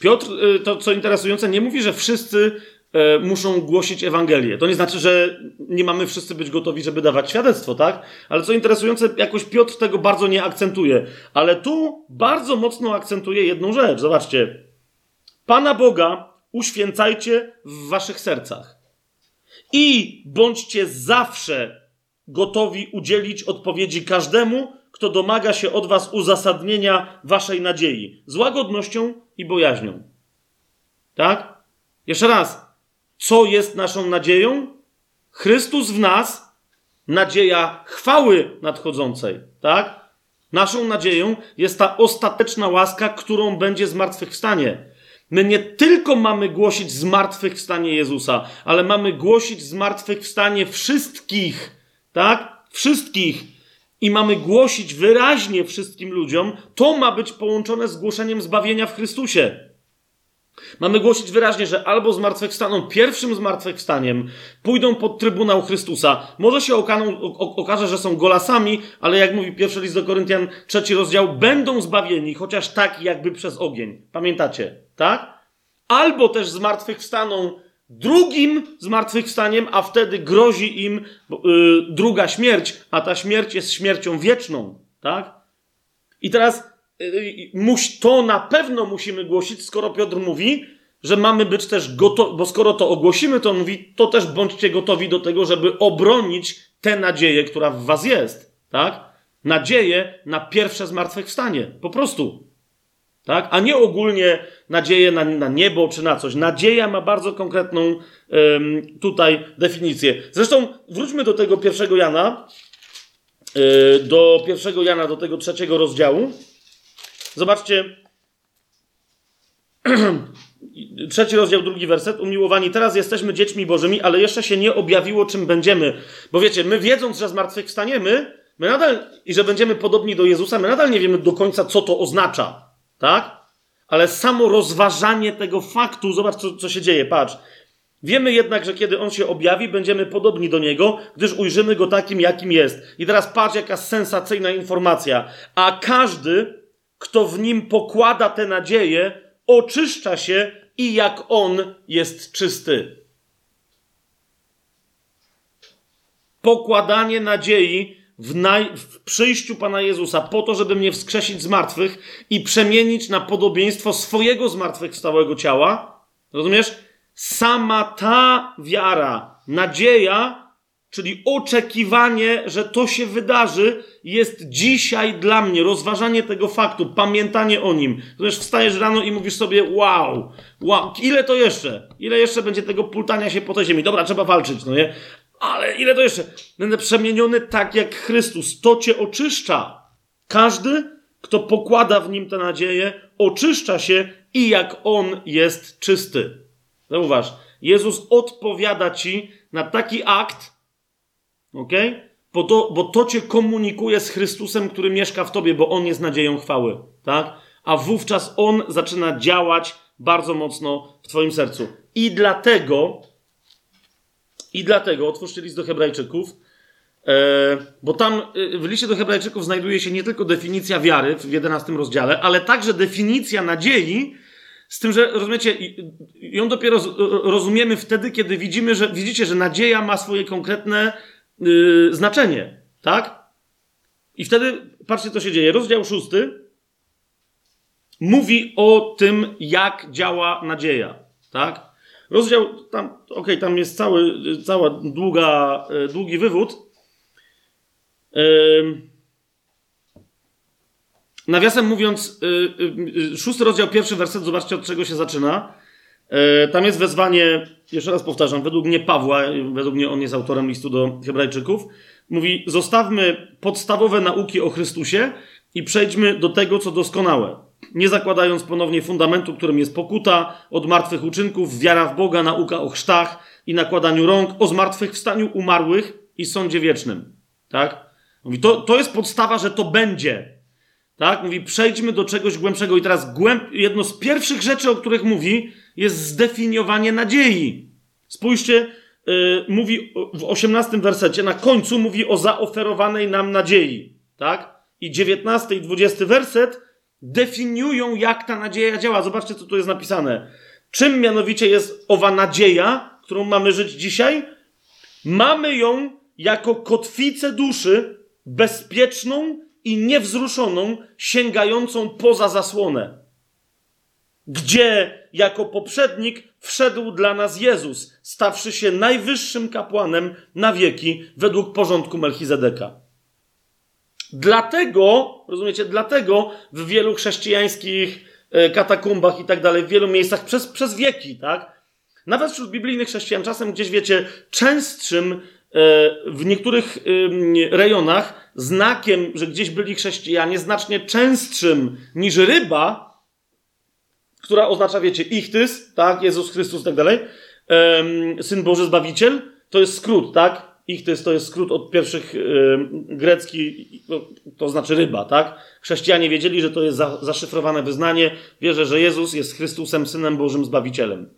Piotr, y, to co interesujące, nie mówi, że wszyscy E, muszą głosić Ewangelię. To nie znaczy, że nie mamy wszyscy być gotowi, żeby dawać świadectwo, tak? Ale co interesujące, jakoś Piotr tego bardzo nie akcentuje. Ale tu bardzo mocno akcentuje jedną rzecz. Zobaczcie. Pana Boga uświęcajcie w waszych sercach. I bądźcie zawsze gotowi udzielić odpowiedzi każdemu, kto domaga się od was uzasadnienia waszej nadziei, z łagodnością i bojaźnią. Tak? Jeszcze raz. Co jest naszą nadzieją? Chrystus w nas, nadzieja chwały nadchodzącej, tak? Naszą nadzieją jest ta ostateczna łaska, którą będzie zmartwychwstanie. My nie tylko mamy głosić zmartwychwstanie Jezusa, ale mamy głosić zmartwychwstanie wszystkich, tak? Wszystkich. I mamy głosić wyraźnie wszystkim ludziom, to ma być połączone z głoszeniem zbawienia w Chrystusie. Mamy głosić wyraźnie, że albo zmartwychwstaną pierwszym zmartwychwstaniem, pójdą pod Trybunał Chrystusa. Może się okaną, okaże, że są golasami, ale jak mówi pierwszy list do Koryntian, trzeci rozdział, będą zbawieni, chociaż tak jakby przez ogień. Pamiętacie, tak? Albo też zmartwychwstaną drugim zmartwychwstaniem, a wtedy grozi im yy, druga śmierć, a ta śmierć jest śmiercią wieczną, tak? I teraz to na pewno musimy głosić, skoro Piotr mówi, że mamy być też gotowi, bo skoro to ogłosimy, to on mówi, to też bądźcie gotowi do tego, żeby obronić tę nadzieję, która w was jest, tak? Nadzieję na pierwsze zmartwychwstanie, po prostu, tak? A nie ogólnie nadzieję na, na niebo czy na coś. Nadzieja ma bardzo konkretną ym, tutaj definicję. Zresztą wróćmy do tego pierwszego Jana, yy, do pierwszego Jana, do tego trzeciego rozdziału. Zobaczcie. Trzeci rozdział, drugi werset. Umiłowani, teraz jesteśmy dziećmi Bożymi, ale jeszcze się nie objawiło, czym będziemy. Bo wiecie, my wiedząc, że zmartwychwstaniemy, my nadal, i że będziemy podobni do Jezusa, my nadal nie wiemy do końca, co to oznacza. Tak? Ale samo rozważanie tego faktu, zobacz, co, co się dzieje, patrz. Wiemy jednak, że kiedy On się objawi, będziemy podobni do Niego, gdyż ujrzymy Go takim, jakim jest. I teraz patrz, jaka sensacyjna informacja. A każdy, kto w nim pokłada tę nadzieję, oczyszcza się i jak on jest czysty. Pokładanie nadziei w, naj... w, przyjściu Pana Jezusa po to, żeby mnie wskrzesić z martwych i przemienić na podobieństwo swojego zmartwychwstałego ciała. Rozumiesz? Sama ta wiara, nadzieja czyli oczekiwanie, że to się wydarzy, jest dzisiaj dla mnie rozważanie tego faktu, pamiętanie o nim. Też wstajesz rano i mówisz sobie, wow, wow, ile to jeszcze? Ile jeszcze będzie tego pultania się po tej ziemi? Dobra, trzeba walczyć, no nie? Ale ile to jeszcze? Będę przemieniony tak jak Chrystus. To cię oczyszcza. Każdy, kto pokłada w nim tę nadzieję, oczyszcza się i jak on jest czysty. Zauważ, Jezus odpowiada ci na taki akt, Ok? Bo to, bo to cię komunikuje z Chrystusem, który mieszka w tobie, bo On jest nadzieją chwały. Tak? A wówczas On zaczyna działać bardzo mocno w twoim sercu. I dlatego, i dlatego, otwórzcie list do Hebrajczyków, e, bo tam e, w liście do Hebrajczyków znajduje się nie tylko definicja wiary w 11 rozdziale, ale także definicja nadziei, z tym, że rozumiecie, ją dopiero rozumiemy wtedy, kiedy widzimy, że widzicie, że nadzieja ma swoje konkretne yy, znaczenie, tak? I wtedy, patrzcie, co się dzieje. Rozdział szósty mówi o tym, jak działa nadzieja, tak? Rozdział, tam, tam jest cały, cała długa, yy, długi wywód. Nawiasem mówiąc, yy, szósty rozdział, pierwszy werset, zobaczcie od czego się zaczyna. E, tam jest wezwanie, jeszcze raz powtarzam, według mnie Pawła, według mnie on jest autorem listu do Hebrajczyków, mówi: Zostawmy podstawowe nauki o Chrystusie i przejdźmy do tego, co doskonałe. Nie zakładając ponownie fundamentu, którym jest pokuta od martwych uczynków, wiara w Boga, nauka o chrztach i nakładaniu rąk, o zmartwychwstaniu umarłych i sądzie wiecznym. Tak? Mówi, to, to jest podstawa, że to będzie. Tak? Mówi, przejdźmy do czegoś głębszego. I teraz głęb... jedno z pierwszych rzeczy, o których mówi, jest zdefiniowanie nadziei. Spójrzcie, yy, mówi w osiemnastym wersecie, na końcu mówi o zaoferowanej nam nadziei. Tak? I dziewiętnasty i dwudziesty werset definiują, jak ta nadzieja działa. Zobaczcie, co tu jest napisane. Czym mianowicie jest owa nadzieja, którą mamy żyć dzisiaj? Mamy ją jako kotwicę duszy, bezpieczną i niewzruszoną, sięgającą poza zasłonę. Gdzie jako poprzednik wszedł dla nas Jezus, stawszy się najwyższym kapłanem na wieki według porządku Melchizedeka. Dlatego, rozumiecie, dlatego w wielu chrześcijańskich e, katakumbach i tak dalej, w wielu miejscach przez, przez wieki, tak? Nawet wśród biblijnych chrześcijan, czasem gdzieś wiecie, częstszym e, w niektórych rejonach znakiem, że gdzieś byli chrześcijanie, znacznie częstszym niż ryba, która oznacza, wiecie, ichtys, tak, Jezus Chrystus i tak dalej, Syn Boży Zbawiciel, to jest skrót, tak? Ich to jest, skrót od pierwszych grecki, to, to, znaczy ryba, tak? Chrześcijanie wiedzieli, że to jest za, zaszyfrowane wyznanie. Wierzę, że Jezus jest Chrystusem, Synem Bożym, Zbawicielem.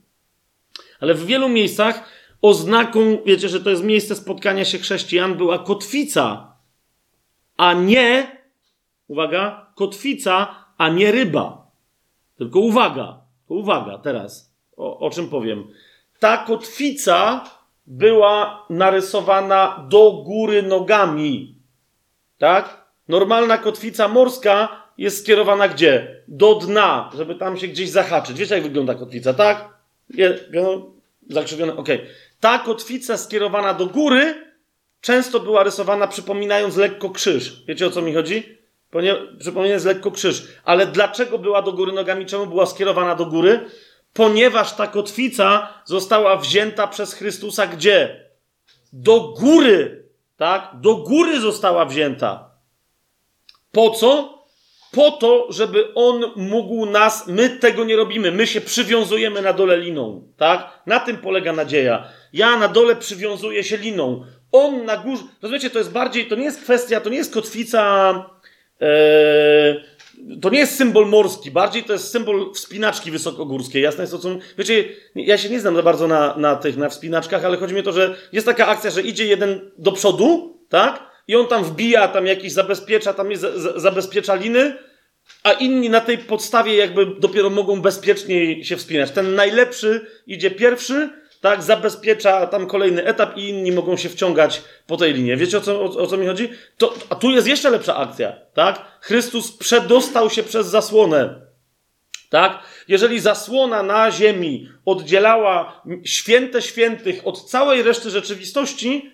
Ale w wielu miejscach oznaką, wiecie, że to jest miejsce spotkania się chrześcijan, była kotwica, a nie, uwaga, kotwica, a nie ryba. Tylko uwaga, uwaga teraz, o, o czym powiem. Ta kotwica była narysowana do góry nogami. Tak? Normalna kotwica morska jest skierowana gdzie? Do dna, żeby tam się gdzieś zahaczyć. Wiecie, jak wygląda kotwica, tak? Je, no, okej. Okay. Ta kotwica skierowana do góry często była rysowana przypominając lekko krzyż. Wiecie, o co mi chodzi? Przypominając lekko krzyż. Ale dlaczego była do góry nogami? Czemu była skierowana do góry? ponieważ ta kotwica została wzięta przez Chrystusa gdzie? Do góry, tak? Do góry została wzięta. Po co? Po to, żeby on mógł nas, my tego nie robimy, my się przywiązujemy na dole liną, tak? Na tym polega nadzieja. Ja na dole przywiązuję się liną. On na górze, rozumiecie, to jest bardziej, to nie jest kwestia, to nie jest kotwica, to nie jest symbol morski, bardziej to jest symbol wspinaczki wysokogórskiej. Jasne jest to, co. Wiecie, ja się nie znam za bardzo na, na tych, na wspinaczkach, ale chodzi mi o to, że jest taka akcja, że idzie jeden do przodu, tak? I on tam wbija, tam jakiś zabezpiecza, tam jest, zabezpiecza liny, a inni na tej podstawie jakby dopiero mogą bezpieczniej się wspinać. Ten najlepszy idzie pierwszy, tak, zabezpiecza tam kolejny etap i inni mogą się wciągać po tej linie. Wiecie o co, o, o co mi chodzi? To, a tu jest jeszcze lepsza akcja, tak? Chrystus przedostał się przez zasłonę. Tak? Jeżeli zasłona na ziemi oddzielała święte świętych od całej reszty rzeczywistości,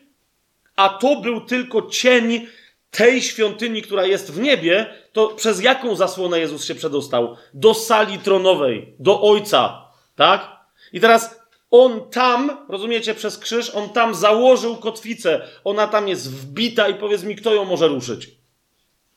a to był tylko cień tej świątyni, która jest w niebie, to przez jaką zasłonę Jezus się przedostał? Do sali tronowej, do Ojca, tak? I teraz on tam, rozumiecie, przez krzyż, on tam założył kotwicę. Ona tam jest wbita i powiedz mi, kto ją może ruszyć.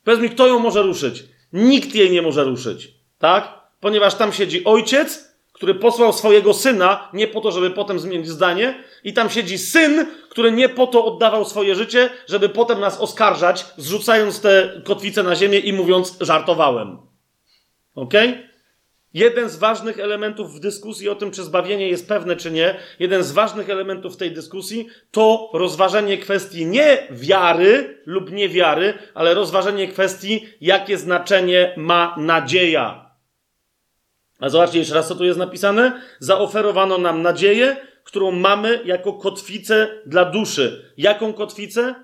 Powiedz mi, kto ją może ruszyć. Nikt jej nie może ruszyć. Tak? Ponieważ tam siedzi ojciec, który posłał swojego syna nie po to, żeby potem zmienić zdanie, i tam siedzi syn, który nie po to oddawał swoje życie, żeby potem nas oskarżać, zrzucając tę kotwicę na ziemię i mówiąc, żartowałem. Okej? Okay? Jeden z ważnych elementów w dyskusji o tym, czy zbawienie jest pewne, czy nie, jeden z ważnych elementów tej dyskusji to rozważenie kwestii nie wiary lub niewiary, ale rozważenie kwestii, jakie znaczenie ma nadzieja. A zobaczcie jeszcze raz, co tu jest napisane. Zaoferowano nam nadzieję, którą mamy jako kotwicę dla duszy. Jaką kotwicę?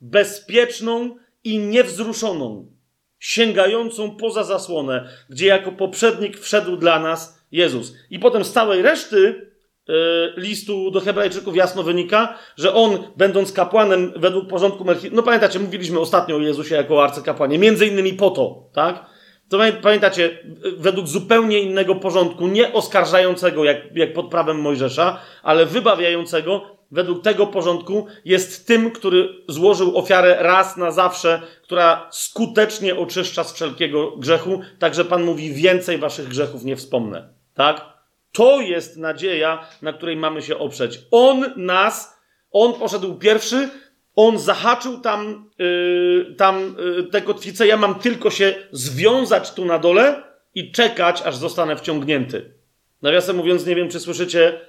Bezpieczną i niewzruszoną sięgającą poza zasłonę, gdzie jako poprzednik wszedł dla nas Jezus. I potem z całej reszty e, listu do Hebrajczyków jasno wynika, że on, będąc kapłanem według porządku Melchizedeka, no pamiętacie, mówiliśmy ostatnio o Jezusie jako arcykapłanie, między innymi po to, tak? To pamiętacie, według zupełnie innego porządku, nie oskarżającego jak, jak pod prawem Mojżesza, ale wybawiającego, według tego porządku jest tym, który złożył ofiarę raz na zawsze, która skutecznie oczyszcza z wszelkiego grzechu. Także Pan mówi: Więcej waszych grzechów nie wspomnę. Tak? To jest nadzieja, na której mamy się oprzeć. On nas, on poszedł pierwszy, on zahaczył tam, yy, tam yy, tę kotwicę, ja mam tylko się związać tu na dole i czekać, aż zostanę wciągnięty. Nawiasem mówiąc, nie wiem, czy słyszycie,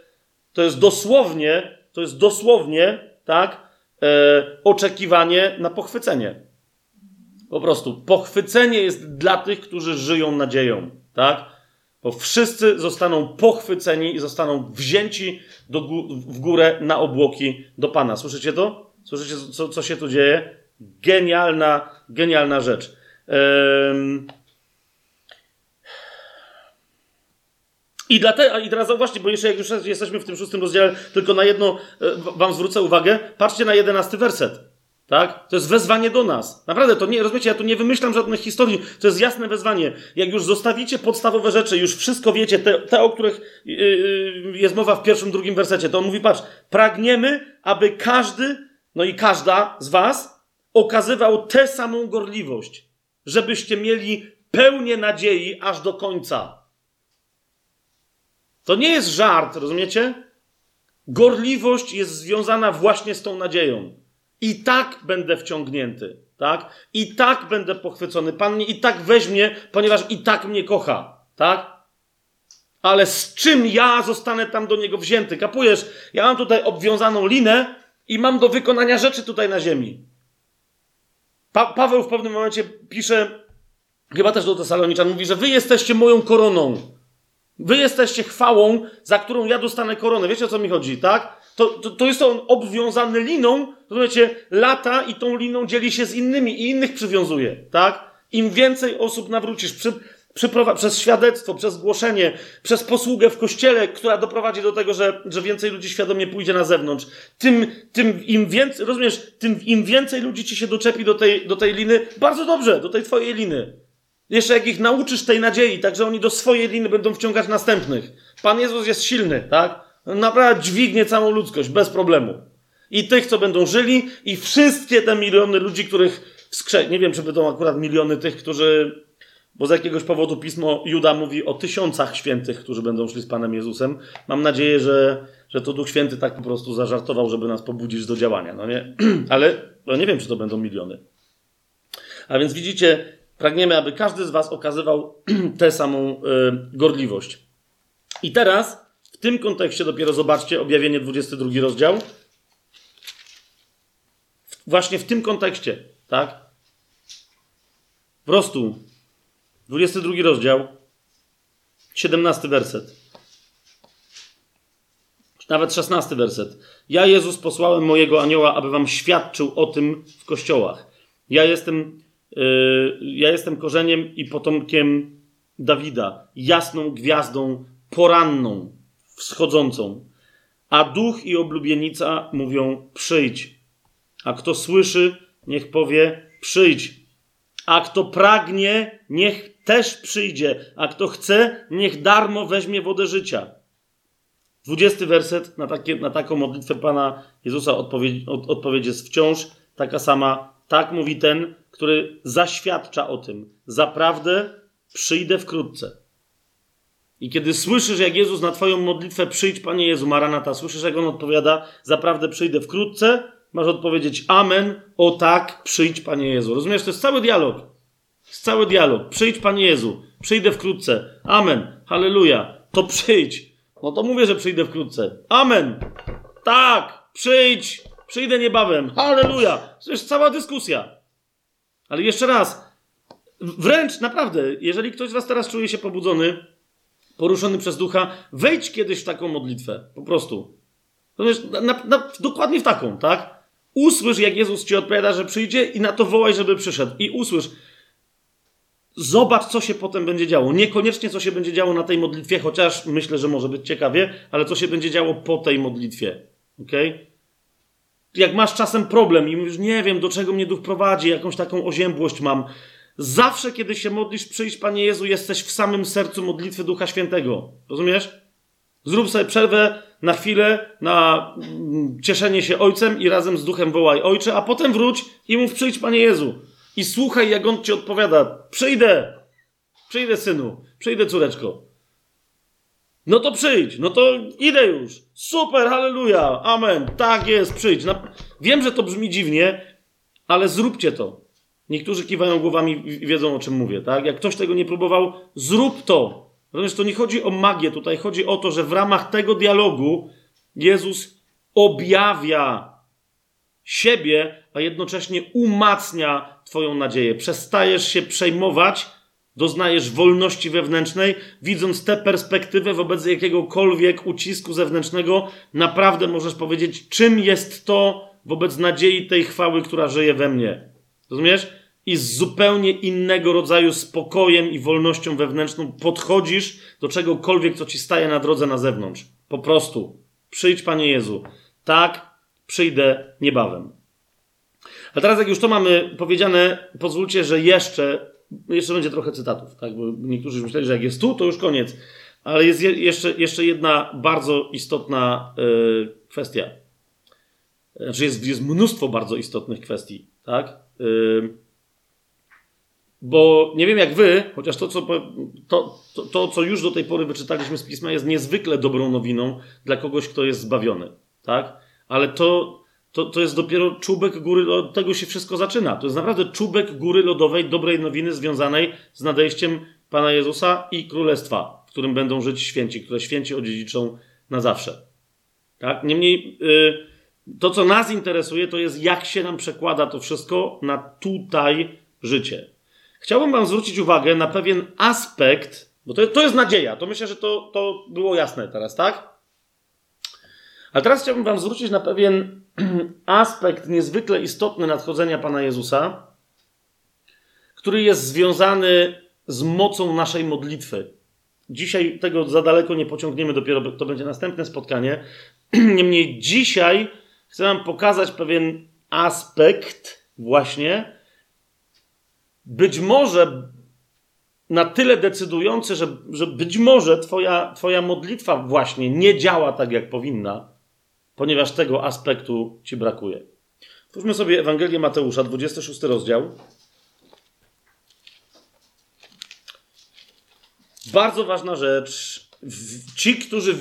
to jest dosłownie, to jest dosłownie, tak, yy, oczekiwanie na pochwycenie. Po prostu pochwycenie jest dla tych, którzy żyją nadzieją, tak? Bo wszyscy zostaną pochwyceni i zostaną wzięci do, w górę na obłoki do Pana. Słyszycie to? Słyszycie, co, co się tu dzieje? Genialna, genialna rzecz. Um... I, dlatego, I teraz zauważcie, bo jeszcze jak już jesteśmy w tym szóstym rozdziale, tylko na jedno e, wam zwrócę uwagę. Patrzcie na jedenasty werset. Tak? To jest wezwanie do nas. Naprawdę, to nie, rozumiecie, ja tu nie wymyślam żadnych historii. To jest jasne wezwanie. Jak już zostawicie podstawowe rzeczy, już wszystko wiecie, te, te o których yy, jest mowa w pierwszym, drugim wersecie, to on mówi, patrz, pragniemy, aby każdy, no i każda z was okazywał tę samą gorliwość, żebyście mieli pełnię nadziei aż do końca. To nie jest żart, rozumiecie? Gorliwość jest związana właśnie z tą nadzieją. I tak będę wciągnięty, tak? I tak będę pochwycony. Pan mnie i tak weźmie, ponieważ i tak mnie kocha, tak? Ale z czym ja zostanę tam do niego wzięty? Kapujesz? Ja mam tutaj obwiązaną linę i mam do wykonania rzeczy tutaj na ziemi. Pa Paweł w pewnym momencie pisze, chyba też do Tesaloniczan, mówi, że wy jesteście moją koroną. Wy jesteście chwałą, za którą ja dostanę koronę. Wiecie o co mi chodzi, tak? To, to, to jest on obwiązany liną, rozumiecie, lata i tą liną dzieli się z innymi i innych przywiązuje, tak? Im więcej osób nawrócisz przy, przez świadectwo, przez głoszenie, przez posługę w kościele, która doprowadzi do tego, że, że więcej ludzi świadomie pójdzie na zewnątrz, tym, tym im więcej, rozumiesz, tym im więcej ludzi ci się doczepi do tej, do tej liny, bardzo dobrze, do tej twojej liny. Jeszcze jak ich nauczysz tej nadziei, tak że oni do swojej liny będą wciągać następnych. Pan Jezus jest silny, tak? Naprawdę dźwignie całą ludzkość bez problemu. I tych, co będą żyli, i wszystkie te miliony ludzi, których wskrze... Nie wiem, czy będą akurat miliony tych, którzy... Bo z jakiegoś powodu pismo Juda mówi o tysiącach świętych, którzy będą szli z Panem Jezusem. Mam nadzieję, że, że to Duch Święty tak po prostu zażartował, żeby nas pobudzić do działania. No nie? Ale no nie wiem, czy to będą miliony. A więc widzicie, pragniemy, aby każdy z Was okazywał tę samą y, gorliwość. I teraz w tym kontekście dopiero zobaczcie objawienie 22 rozdział. Właśnie w tym kontekście, tak? Po prostu 22 rozdział, 17 werset. Nawet 16 werset. Ja, Jezus, posłałem mojego anioła, aby wam świadczył o tym w kościołach. Ja jestem, ja jestem korzeniem i potomkiem Dawida, jasną gwiazdą poranną wschodzącą. A duch i oblubienica mówią: przyjdź. A kto słyszy, niech powie: przyjdź. A kto pragnie, niech też przyjdzie. A kto chce, niech darmo weźmie wodę życia. Dwudziesty werset na, takie, na taką modlitwę Pana Jezusa odpowiedź, od, odpowiedź jest wciąż taka sama. Tak mówi ten, który zaświadcza o tym. Zaprawdę przyjdę wkrótce. I kiedy słyszysz, jak Jezus na Twoją modlitwę przyjdź, Panie Jezu, Maranata, słyszysz, jak On odpowiada, zaprawdę przyjdę wkrótce, masz odpowiedzieć Amen, o tak, przyjdź, Panie Jezu. Rozumiesz, to jest cały dialog. Jest cały dialog. Przyjdź, Panie Jezu, przyjdę wkrótce. Amen, halleluja, to przyjdź. No to mówię, że przyjdę wkrótce. Amen, tak, przyjdź, przyjdę niebawem. Halleluja. To jest cała dyskusja. Ale jeszcze raz, wręcz naprawdę, jeżeli ktoś z Was teraz czuje się pobudzony, poruszony przez ducha, wejdź kiedyś w taką modlitwę. Po prostu. Na, na, dokładnie w taką, tak? Usłysz, jak Jezus ci odpowiada, że przyjdzie i na to wołaj, żeby przyszedł. I usłysz. Zobacz, co się potem będzie działo. Niekoniecznie, co się będzie działo na tej modlitwie, chociaż myślę, że może być ciekawie, ale co się będzie działo po tej modlitwie. ok? Jak masz czasem problem i mówisz, nie wiem, do czego mnie duch prowadzi, jakąś taką oziębłość mam, Zawsze, kiedy się modlisz, przyjść, Panie Jezu, jesteś w samym sercu modlitwy Ducha Świętego. Rozumiesz? Zrób sobie przerwę na chwilę na mm, cieszenie się Ojcem i razem z Duchem wołaj Ojcze, a potem wróć i mów przyjdź, Panie Jezu. I słuchaj, jak On Ci odpowiada. Przyjdę. Przyjdę, Synu. Przyjdę, córeczko. No to przyjdź, no to idę już. Super, halleluja, amen. Tak jest, przyjdź. Wiem, że to brzmi dziwnie, ale zróbcie to. Niektórzy kiwają głowami i wiedzą, o czym mówię, tak? Jak ktoś tego nie próbował, zrób to. Rozumiesz, to nie chodzi o magię tutaj, chodzi o to, że w ramach tego dialogu Jezus objawia siebie, a jednocześnie umacnia Twoją nadzieję. Przestajesz się przejmować, doznajesz wolności wewnętrznej, widząc tę perspektywę wobec jakiegokolwiek ucisku zewnętrznego, naprawdę możesz powiedzieć, czym jest to wobec nadziei tej chwały, która żyje we mnie. Rozumiesz? I z zupełnie innego rodzaju spokojem i wolnością wewnętrzną podchodzisz do czegokolwiek, co ci staje na drodze na zewnątrz. Po prostu. Przyjdź, Panie Jezu. Tak, przyjdę niebawem. A teraz, jak już to mamy powiedziane, pozwólcie, że jeszcze, jeszcze będzie trochę cytatów, tak? Bo niektórzy myśleli, że jak jest tu, to już koniec. Ale jest jeszcze, jeszcze jedna bardzo istotna yy, kwestia. Znaczy, jest, jest mnóstwo bardzo istotnych kwestii, tak? Yy, bo nie wiem jak wy, chociaż to co, to, to, to, co już do tej pory wyczytaliśmy z pisma, jest niezwykle dobrą nowiną dla kogoś, kto jest zbawiony. Tak? Ale to, to, to jest dopiero czubek góry, od tego się wszystko zaczyna. To jest naprawdę czubek góry lodowej dobrej nowiny związanej z nadejściem Pana Jezusa i Królestwa, w którym będą żyć święci, które święci odziedziczą na zawsze. Tak? Niemniej yy, to, co nas interesuje, to jest jak się nam przekłada to wszystko na tutaj życie. Chciałbym Wam zwrócić uwagę na pewien aspekt, bo to, to jest nadzieja. To myślę, że to, to było jasne teraz, tak? Ale teraz chciałbym Wam zwrócić na pewien aspekt niezwykle istotny nadchodzenia Pana Jezusa, który jest związany z mocą naszej modlitwy. Dzisiaj tego za daleko nie pociągniemy, dopiero to będzie następne spotkanie. Niemniej dzisiaj chcę Wam pokazać pewien aspekt, właśnie, być może na tyle decydujący, że, że być może twoja, twoja modlitwa właśnie nie działa tak, jak powinna, ponieważ tego aspektu ci brakuje. Spójrzmy sobie Ewangelię Mateusza, 26 rozdział. Bardzo ważna rzecz. Ci, którzy,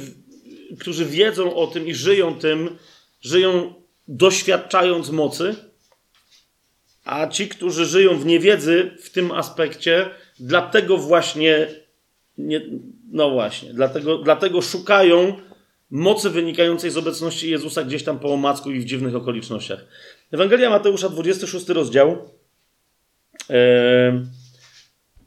którzy wiedzą o tym i żyją tym, żyją doświadczając mocy, a ci, którzy żyją w niewiedzy w tym aspekcie, dlatego właśnie, nie, no właśnie, dlatego, dlatego szukają mocy wynikającej z obecności Jezusa gdzieś tam po omacku i w dziwnych okolicznościach. Ewangelia Mateusza, 26 rozdział.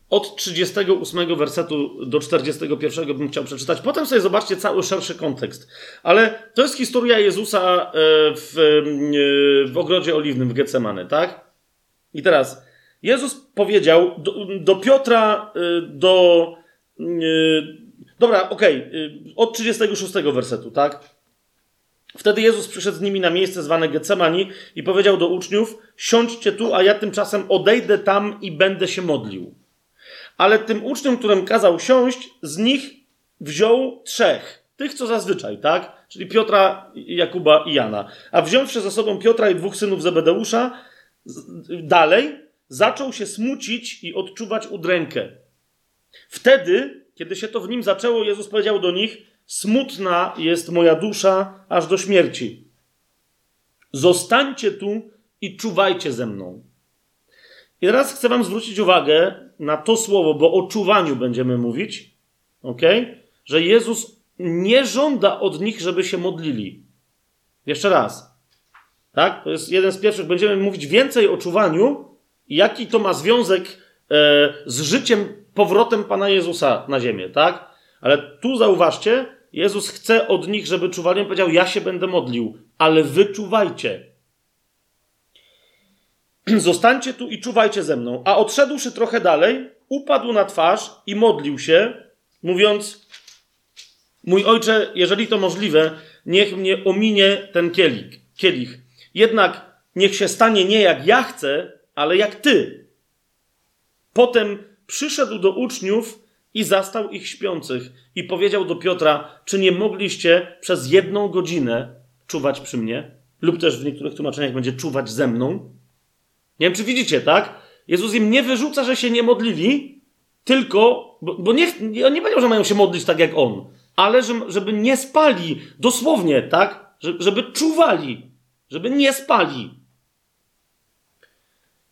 od 38 wersetu do 41 bym chciał przeczytać. Potem sobie zobaczcie cały szerszy kontekst. Ale to jest historia Jezusa e, w, e, w ogrodzie oliwnym w Getsemane, tak? I teraz Jezus powiedział do, do Piotra, do. Dobra, okej, okay, od 36 wersetu, tak? Wtedy Jezus przyszedł z nimi na miejsce zwane Getsemani i powiedział do uczniów: Siądźcie tu, a ja tymczasem odejdę tam i będę się modlił. Ale tym uczniom, którym kazał siąść, z nich wziął trzech. Tych, co zazwyczaj, tak? Czyli Piotra, Jakuba i Jana. A wziąwszy ze sobą Piotra i dwóch synów Zebedeusza, dalej, zaczął się smucić i odczuwać udrękę. Wtedy, kiedy się to w nim zaczęło, Jezus powiedział do nich: Smutna jest moja dusza aż do śmierci. Zostańcie tu i czuwajcie ze mną. I teraz chcę Wam zwrócić uwagę na to słowo, bo o czuwaniu będziemy mówić, ok? Że Jezus nie żąda od nich, żeby się modlili. Jeszcze raz. Tak? To jest jeden z pierwszych. Będziemy mówić więcej o czuwaniu jaki to ma związek e, z życiem, powrotem Pana Jezusa na ziemię, tak? Ale tu zauważcie, Jezus chce od nich, żeby czuwali. On powiedział, ja się będę modlił, ale wy czuwajcie. Zostańcie tu i czuwajcie ze mną. A odszedłszy trochę dalej, upadł na twarz i modlił się, mówiąc, mój ojcze, jeżeli to możliwe, niech mnie ominie ten kielich. kielich. Jednak niech się stanie nie jak ja chcę, ale jak ty. Potem przyszedł do uczniów i zastał ich śpiących i powiedział do Piotra: Czy nie mogliście przez jedną godzinę czuwać przy mnie? Lub też w niektórych tłumaczeniach będzie czuwać ze mną. Nie wiem, czy widzicie, tak? Jezus im nie wyrzuca, że się nie modlili, tylko, bo, bo nie, on nie powiedział, że mają się modlić tak jak on. ale żeby nie spali, dosłownie, tak? Żeby czuwali, żeby nie spali.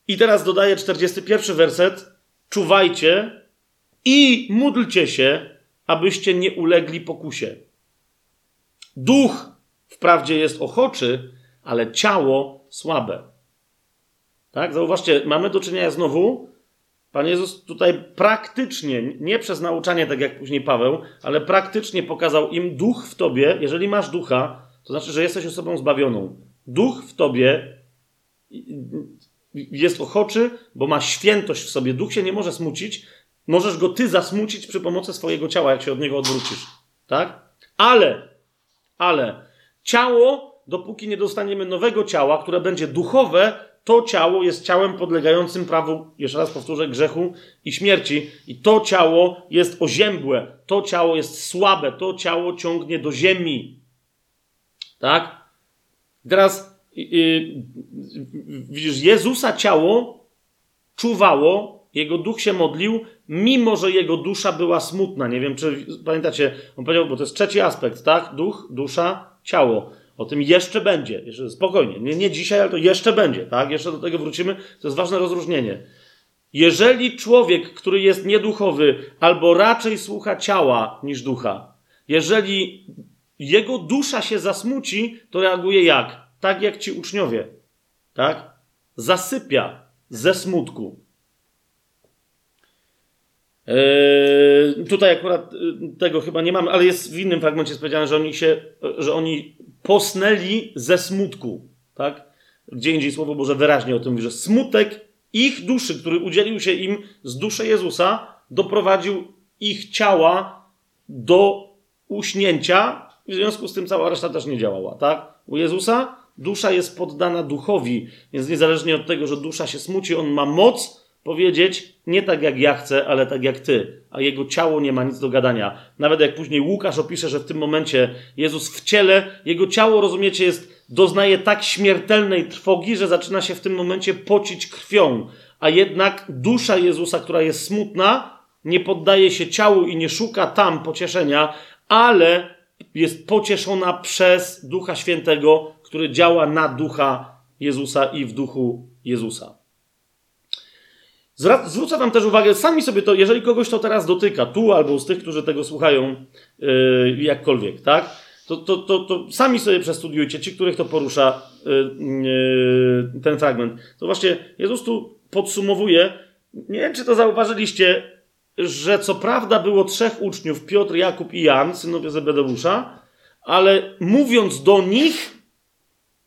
I teraz dodaję 41 werset. Czuwajcie i módlcie się, abyście nie ulegli pokusie. Duch wprawdzie jest ochoczy, ale ciało słabe. Tak? Zauważcie, mamy do czynienia znowu. Pan Jezus tutaj praktycznie, nie przez nauczanie, tak jak później Paweł, ale praktycznie pokazał im duch w tobie. Jeżeli masz ducha, to znaczy, że jesteś osobą zbawioną. Duch w tobie jest ochoczy, bo ma świętość w sobie. Duch się nie może smucić. Możesz go ty zasmucić przy pomocy swojego ciała, jak się od niego odwrócisz. Tak? Ale, ale ciało, dopóki nie dostaniemy nowego ciała, które będzie duchowe, to ciało jest ciałem podlegającym prawu, jeszcze raz powtórzę, grzechu i śmierci. I to ciało jest oziębłe, to ciało jest słabe, to ciało ciągnie do ziemi. Tak? Teraz widzisz, Jezusa ciało czuwało, jego duch się modlił, mimo że jego dusza była smutna. Nie wiem, czy pamiętacie, on powiedział, bo to jest trzeci aspekt, tak? Duch, dusza, ciało. O tym jeszcze będzie. Jeszcze spokojnie. Nie, nie dzisiaj, ale to jeszcze będzie, tak? Jeszcze do tego wrócimy. To jest ważne rozróżnienie. Jeżeli człowiek, który jest nieduchowy, albo raczej słucha ciała niż ducha, jeżeli jego dusza się zasmuci, to reaguje jak? Tak jak ci uczniowie, tak? Zasypia ze smutku. Eee, tutaj akurat e, tego chyba nie mamy, ale jest w innym fragmencie powiedziane, że oni się, że oni posnęli ze smutku, tak? Gdzie indziej Słowo Boże wyraźnie o tym mówi, że smutek ich duszy, który udzielił się im z duszy Jezusa, doprowadził ich ciała do uśnięcia w związku z tym cała reszta też nie działała, tak? U Jezusa Dusza jest poddana duchowi, więc niezależnie od tego, że dusza się smuci, on ma moc powiedzieć nie tak jak ja chcę, ale tak jak ty, a jego ciało nie ma nic do gadania. Nawet jak później Łukasz opisze, że w tym momencie Jezus w ciele, jego ciało, rozumiecie, jest, doznaje tak śmiertelnej trwogi, że zaczyna się w tym momencie pocić krwią, a jednak dusza Jezusa, która jest smutna, nie poddaje się ciału i nie szuka tam pocieszenia, ale jest pocieszona przez Ducha Świętego, który działa na ducha Jezusa i w duchu Jezusa. Zwrócę Wam też uwagę, sami sobie to, jeżeli kogoś to teraz dotyka, tu albo z tych, którzy tego słuchają, yy, jakkolwiek, tak? To, to, to, to, sami sobie przestudiujcie, ci, których to porusza yy, yy, ten fragment. To właśnie Jezus tu podsumowuje, nie wiem, czy to zauważyliście, że co prawda było trzech uczniów, Piotr, Jakub i Jan, synowie Zebedeusza, ale mówiąc do nich,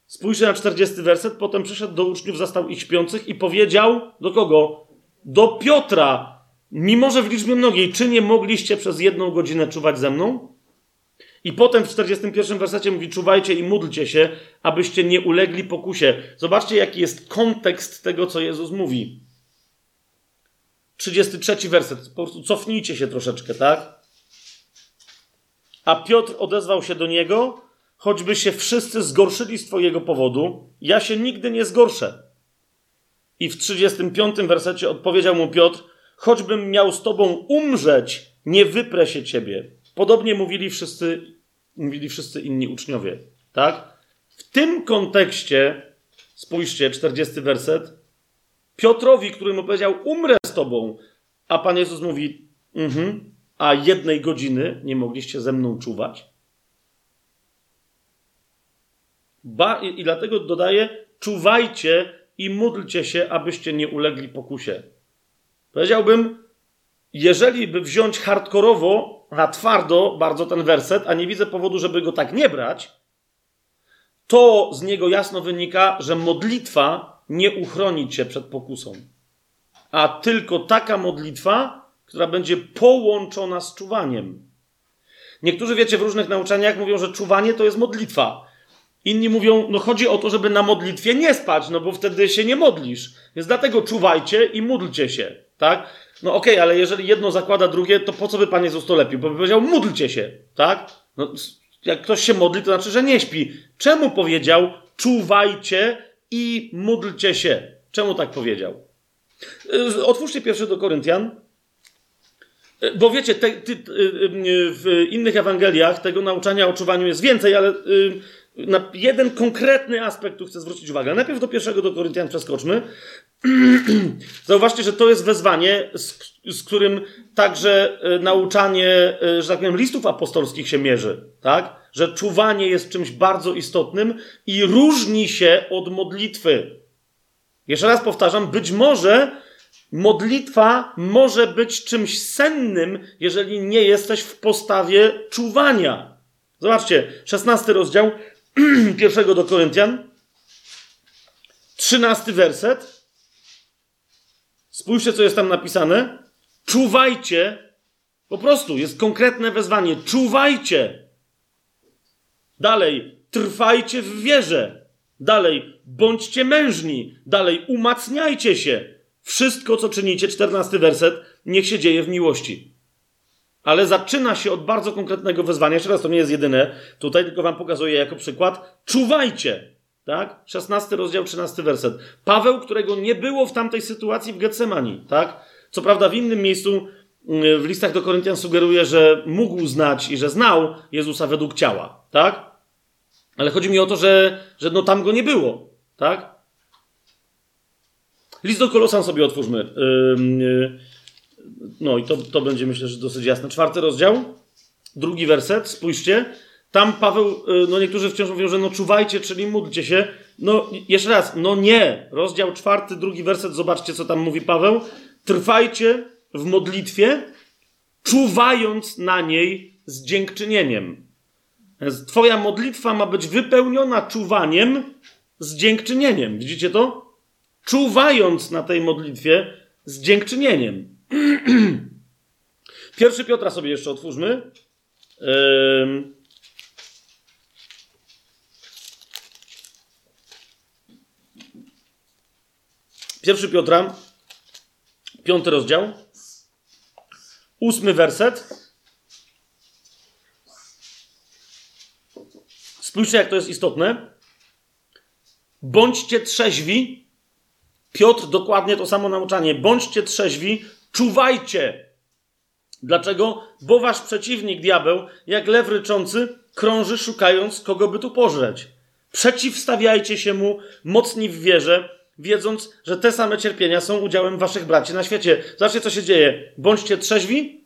Spójrzcie na 40 werset, potem przyszedł do uczniów, zastał ich śpiących i powiedział do kogo? Do Piotra, mimo że w liczbie mnogiej, czy nie mogliście przez jedną godzinę czuwać ze mną? I potem w 41 wersecie mówi: Czuwajcie i módlcie się, abyście nie ulegli pokusie. Zobaczcie, jaki jest kontekst tego, co Jezus mówi. 33 werset. Po prostu cofnijcie się troszeczkę, tak? A Piotr odezwał się do niego choćby się wszyscy zgorszyli z Twojego powodu, ja się nigdy nie zgorszę. I w 35 wersecie odpowiedział mu Piotr: Choćbym miał z Tobą umrzeć, nie wyprę się Ciebie. Podobnie mówili wszyscy, mówili wszyscy inni uczniowie. Tak? W tym kontekście, spójrzcie, 40 werset, Piotrowi, który mu powiedział: Umrę z Tobą, a Pan Jezus mówi: mhm, A jednej godziny nie mogliście ze mną czuwać? Ba, i, I dlatego dodaje: czuwajcie i módlcie się, abyście nie ulegli pokusie. Powiedziałbym, jeżeli by wziąć hardkorowo, na twardo bardzo ten werset, a nie widzę powodu, żeby go tak nie brać, to z niego jasno wynika, że modlitwa nie uchroni cię przed pokusą. A tylko taka modlitwa, która będzie połączona z czuwaniem. Niektórzy, wiecie, w różnych nauczaniach mówią, że czuwanie to jest modlitwa. Inni mówią, no chodzi o to, żeby na modlitwie nie spać, no bo wtedy się nie modlisz. Więc dlatego czuwajcie i módlcie się, tak? No okej, okay, ale jeżeli jedno zakłada drugie, to po co by Pan Jezus to lepiej? Bo by powiedział, módlcie się, tak? No, jak ktoś się modli, to znaczy, że nie śpi. Czemu powiedział, czuwajcie i módlcie się? Czemu tak powiedział? Y, otwórzcie pierwszy do Koryntian, Bo wiecie, te, ty, w innych Ewangeliach tego nauczania o czuwaniu jest więcej, ale na jeden konkretny aspekt tu chcę zwrócić uwagę. Najpierw do pierwszego do Koryntian przeskoczmy. Zauważcie, że to jest wezwanie, z, z, którym także e, nauczanie, e, że tak powiem, listów apostolskich się mierzy, tak? Że czuwanie jest czymś bardzo istotnym i różni się od modlitwy. Jeszcze raz powtarzam, być może modlitwa może być czymś sennym, jeżeli nie jesteś w postawie czuwania. Zobaczcie, 16 rozdział pierwszego do Koryntian, 13 werset. Spójrzcie, co jest tam napisane. Czuwajcie. Po prostu jest konkretne wezwanie. Czuwajcie. Dalej, trwajcie w wierze. Dalej, bądźcie mężni. Dalej, umacniajcie się. Wszystko, co czynicie, czternasty werset, niech się dzieje w miłości. Ale zaczyna się od bardzo konkretnego wezwania. Jeszcze raz, to nie jest jedyne. Tutaj tylko wam pokazuję jako przykład. Czuwajcie. Tak? 16 rozdział, 13 werset. Paweł, którego nie było w tamtej sytuacji w Getsemani, tak? Co prawda w innym miejscu mm, w listach do Koryntian sugeruje, że mógł znać i że znał Jezusa według ciała, tak? Ale chodzi mi o to, że, że no tam go nie było, tak? List do Kolosan sobie otwórzmy. Yy, no i to, to będzie myślę, że dosyć jasne. Czwarty rozdział, drugi werset, spójrzcie. Tam Paweł, y, no niektórzy wciąż mówią, że no czuwajcie, czyli módlcie się. No jeszcze raz, no nie. Rozdział czwarty, drugi werset, zobaczcie co tam mówi Paweł. Trwajcie w modlitwie, czuwając na niej z dziękczynieniem. Twoja modlitwa ma być wypełniona czuwaniem z dziękczynieniem. Widzicie to? Czuwając na tej modlitwie z dziękczynieniem. Pierwszy Piotra sobie jeszcze otwórzmy. Pierwszy Piotra, piąty rozdział, ósmy werset. Spójrzcie, jak to jest istotne. Bądźcie trzeźwi. Piotr dokładnie to samo nauczanie. Bądźcie trzeźwi, czuwajcie. Dlaczego? Bo wasz przeciwnik, diabeł, jak lew ryczący, krąży szukając, kogo by tu pożreć. Przeciwstawiajcie się mu, mocni w wierze, wiedząc, że te same cierpienia są udziałem waszych braci na świecie. Zobaczcie, co się dzieje. Bądźcie trzeźwi,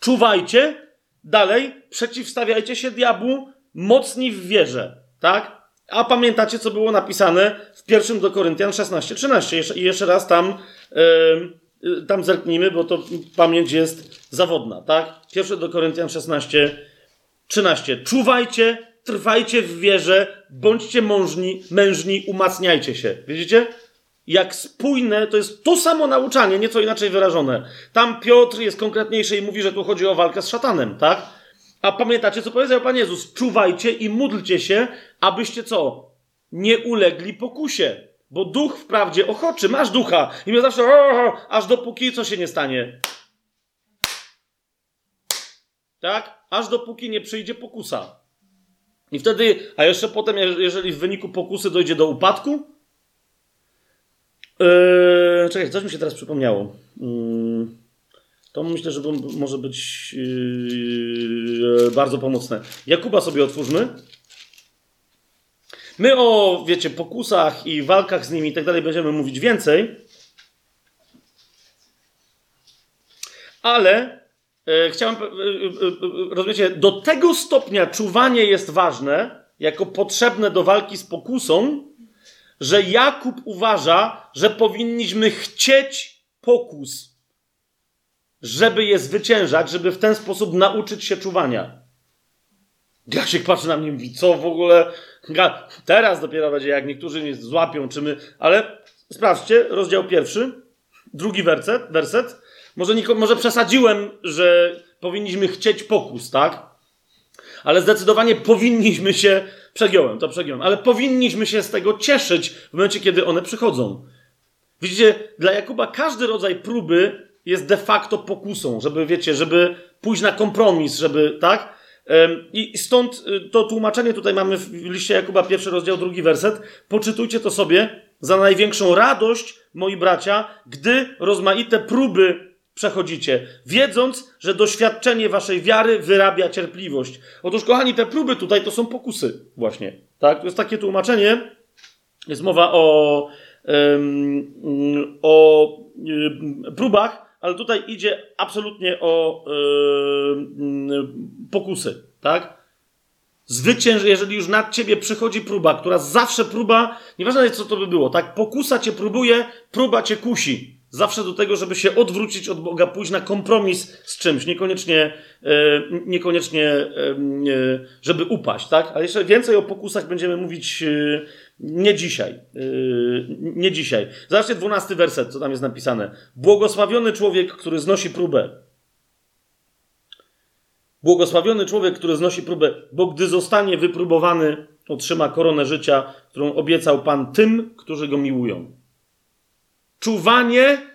czuwajcie, dalej przeciwstawiajcie się diabłu, mocni w wierze. Tak? A pamiętacie, co było napisane w pierwszym do Koryntian 16-13. I jeszcze raz tam, yy, tam zerknijmy, bo to pamięć jest zawodna. Tak? Pierwszy do Koryntian 16, 13. Czuwajcie, trwajcie w wierze, bądźcie mężni, mężni, umacniajcie się. Widzicie? Jak spójne, to jest to samo nauczanie, nieco inaczej wyrażone. Tam Piotr jest konkretniejszy i mówi, że tu chodzi o walkę z szatanem, tak? A pamiętacie, co powiedział Pan Jezus? Czuwajcie i módlcie się, abyście co? Nie ulegli pokusie. Bo duch wprawdzie ochoczy, masz ducha. I mnie zawsze, aż dopóki co się nie stanie. Tak? Aż dopóki nie przyjdzie pokusa. I wtedy, a jeszcze potem, jeżeli w wyniku pokusy dojdzie do upadku, yy, czekaj, coś mi się teraz przypomniało. Yy, to myślę, że może być yy, bardzo pomocne. Jakuba sobie otwórzmy. My o, wiecie, pokusach i walkach z nimi i tak dalej będziemy mówić więcej. Ale E, chciałem, e, e, rozumiecie, do tego stopnia czuwanie jest ważne, jako potrzebne do walki z pokusą, że Jakub uważa, że powinniśmy chcieć pokus, żeby je zwyciężać, żeby w ten sposób nauczyć się czuwania. się patrzy na mnie i mówi, co w ogóle, teraz dopiero będzie, jak niektórzy mnie złapią, czy my, ale sprawdźcie, rozdział pierwszy, drugi werset, werset, może, może przesadziłem, że powinniśmy chcieć pokus, tak? Ale zdecydowanie powinniśmy się, przegiąłem, to przegiąłem, ale powinniśmy się z tego cieszyć w momencie, kiedy one przychodzą. Widzicie, dla Jakuba każdy rodzaj próby jest de facto pokusą, żeby, wiecie, żeby pójść na kompromis, żeby, tak? I stąd y, to tłumaczenie tutaj mamy w liście Jakuba, pierwszy rozdział, drugi werset. Poczytujcie to sobie za największą radość, moi bracia, gdy rozmaite próby przechodzicie, wiedząc, że doświadczenie waszej wiary wyrabia cierpliwość. Otóż, kochani, te próby tutaj to są pokusy, właśnie. Tak? To jest takie tłumaczenie. Jest mowa o, um, o um, próbach, ale tutaj idzie absolutnie o um, pokusy. Tak? Zwycięż, jeżeli już nad ciebie przychodzi próba, która zawsze próba, nieważne co to by było, tak? Pokusa cię próbuje, próba cię kusi. Zawsze do tego, żeby się odwrócić od Boga, pójść na kompromis z czymś, niekoniecznie, e, niekoniecznie e, żeby upaść, tak? Ale jeszcze więcej o pokusach będziemy mówić e, nie dzisiaj. Nie dzisiaj. Zobaczcie dwunasty werset, co tam jest napisane. Błogosławiony człowiek, który znosi próbę. Błogosławiony człowiek, który znosi próbę, bo gdy zostanie wypróbowany, otrzyma koronę życia, którą obiecał Pan tym, którzy go miłują. Czuwanie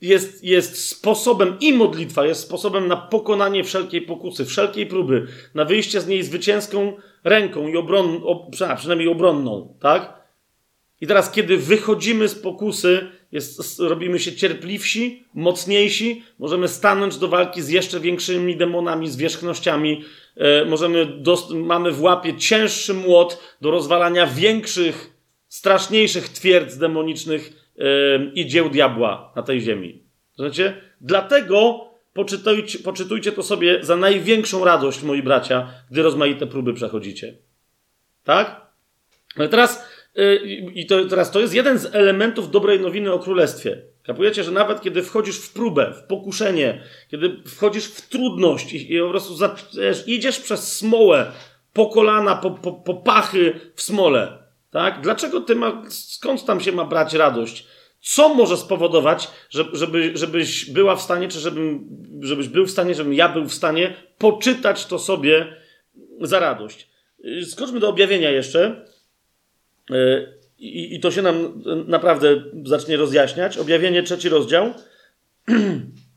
jest, jest sposobem i modlitwa jest sposobem na pokonanie wszelkiej pokusy, wszelkiej próby, na wyjście z niej zwycięską ręką i obron, przynajmniej obronną, tak? I teraz, kiedy wychodzimy z pokusy, jest, robimy się cierpliwsi, mocniejsi, możemy stanąć do walki z jeszcze większymi demonami, zwierzchnościami, e, możemy dost, mamy w łapie cięższy młot do rozwalania większych, straszniejszych twierdz demonicznych i dzieł diabła na tej ziemi. Znaczy, dlatego poczytujcie, poczytujcie to sobie za największą radość, moi bracia, gdy rozmaite próby przechodzicie. Tak? Ale teraz, yy, i to, teraz to jest jeden z elementów dobrej nowiny o królestwie. Kapujecie, że nawet kiedy wchodzisz w próbę, w pokuszenie, kiedy wchodzisz w trudność i, i po prostu idziesz przez smołę, po kolana, po, po, po pachy w smole, tak? Dlaczego ty ma, skąd tam się ma brać radość? Co może spowodować, żeby, żebyś była w stanie, czy żebym, żebyś był w stanie, żebym ja był w stanie poczytać to sobie za radość? Skoczmy do objawienia jeszcze. I, I to się nam naprawdę zacznie rozjaśniać. Objawienie, trzeci rozdział.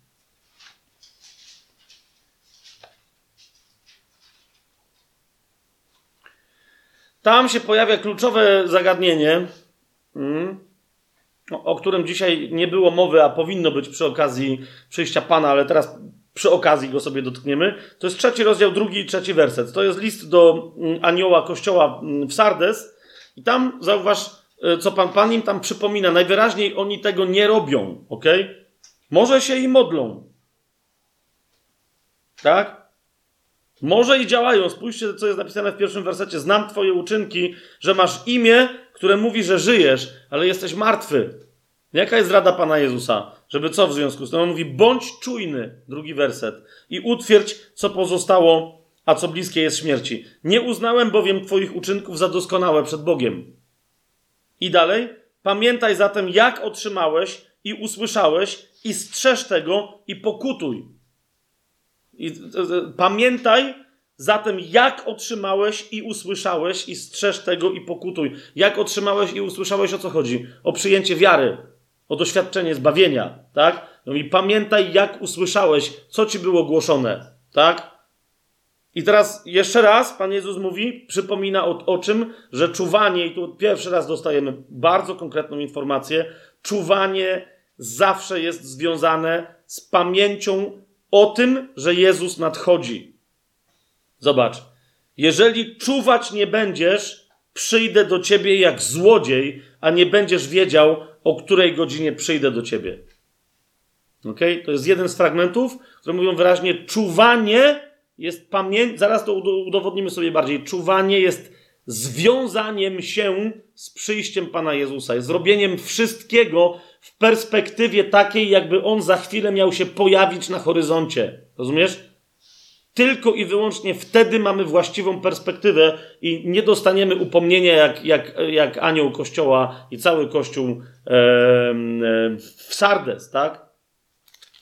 Tam się pojawia kluczowe zagadnienie, mm, o którym dzisiaj nie było mowy, a powinno być przy okazji przyjścia Pana, ale teraz przy okazji go sobie dotkniemy. To jest trzeci rozdział, drugi i trzeci werset. To jest list do mm, anioła kościoła mm, w Sardes. I tam zauważ, e, co Pan, Pan im tam przypomina. Najwyraźniej oni tego nie robią, ok? Może się i modlą. Tak? Może i działają. Spójrzcie, co jest napisane w pierwszym wersecie. Znam Twoje uczynki, że masz imię, które mówi, że żyjesz, ale jesteś martwy. Jaka jest rada Pana Jezusa? Żeby co w związku z tym? On mówi, bądź czujny, drugi werset, i utwierdź, co pozostało, a co bliskie jest śmierci. Nie uznałem bowiem Twoich uczynków za doskonałe przed Bogiem. I dalej, pamiętaj zatem, jak otrzymałeś i usłyszałeś, i strzeż tego, i pokutuj. I, pamiętaj zatem, jak otrzymałeś i usłyszałeś, i strzeż tego i pokutuj. Jak otrzymałeś i usłyszałeś, o co chodzi? O przyjęcie wiary, o doświadczenie zbawienia, tak? No i pamiętaj, jak usłyszałeś, co ci było głoszone, tak? I teraz jeszcze raz Pan Jezus mówi, przypomina o, o czym, że czuwanie, i tu pierwszy raz dostajemy bardzo konkretną informację, czuwanie zawsze jest związane z pamięcią o tym, że Jezus nadchodzi. Zobacz, jeżeli czuwać nie będziesz, przyjdę do ciebie jak złodziej, a nie będziesz wiedział, o której godzinie przyjdę do ciebie. Ok? To jest jeden z fragmentów, które mówią wyraźnie: czuwanie jest pamięć. Zaraz to udowodnimy sobie bardziej. Czuwanie jest związaniem się z przyjściem Pana Jezusa, zrobieniem wszystkiego w perspektywie takiej, jakby on za chwilę miał się pojawić na horyzoncie. Rozumiesz? Tylko i wyłącznie wtedy mamy właściwą perspektywę i nie dostaniemy upomnienia jak, jak, jak anioł kościoła i cały kościół e, e, w Sardes, tak?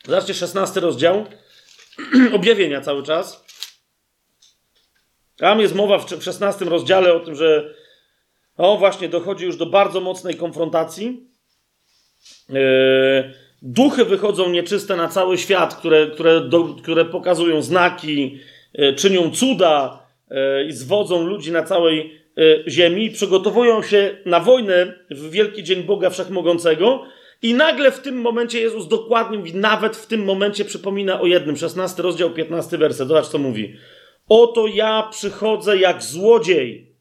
Zobaczcie, 16 rozdział objawienia cały czas. Tam jest mowa w 16 rozdziale o tym, że o właśnie dochodzi już do bardzo mocnej konfrontacji. Yy, duchy wychodzą nieczyste na cały świat, które, które, do, które pokazują znaki, yy, czynią cuda yy, i zwodzą ludzi na całej ziemi, przygotowują się na wojnę w Wielki Dzień Boga Wszechmogącego I nagle w tym momencie Jezus dokładnie mówi, nawet w tym momencie przypomina o jednym, 16 rozdział, 15 werset. Zobacz, co mówi. Oto ja przychodzę jak złodziej,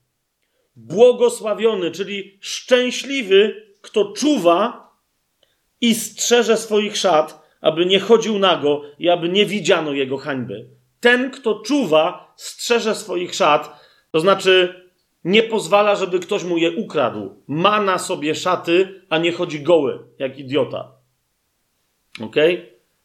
błogosławiony, czyli szczęśliwy, kto czuwa i strzeże swoich szat, aby nie chodził nago i aby nie widziano jego hańby. Ten, kto czuwa, strzeże swoich szat, to znaczy nie pozwala, żeby ktoś mu je ukradł. Ma na sobie szaty, a nie chodzi goły, jak idiota. Ok?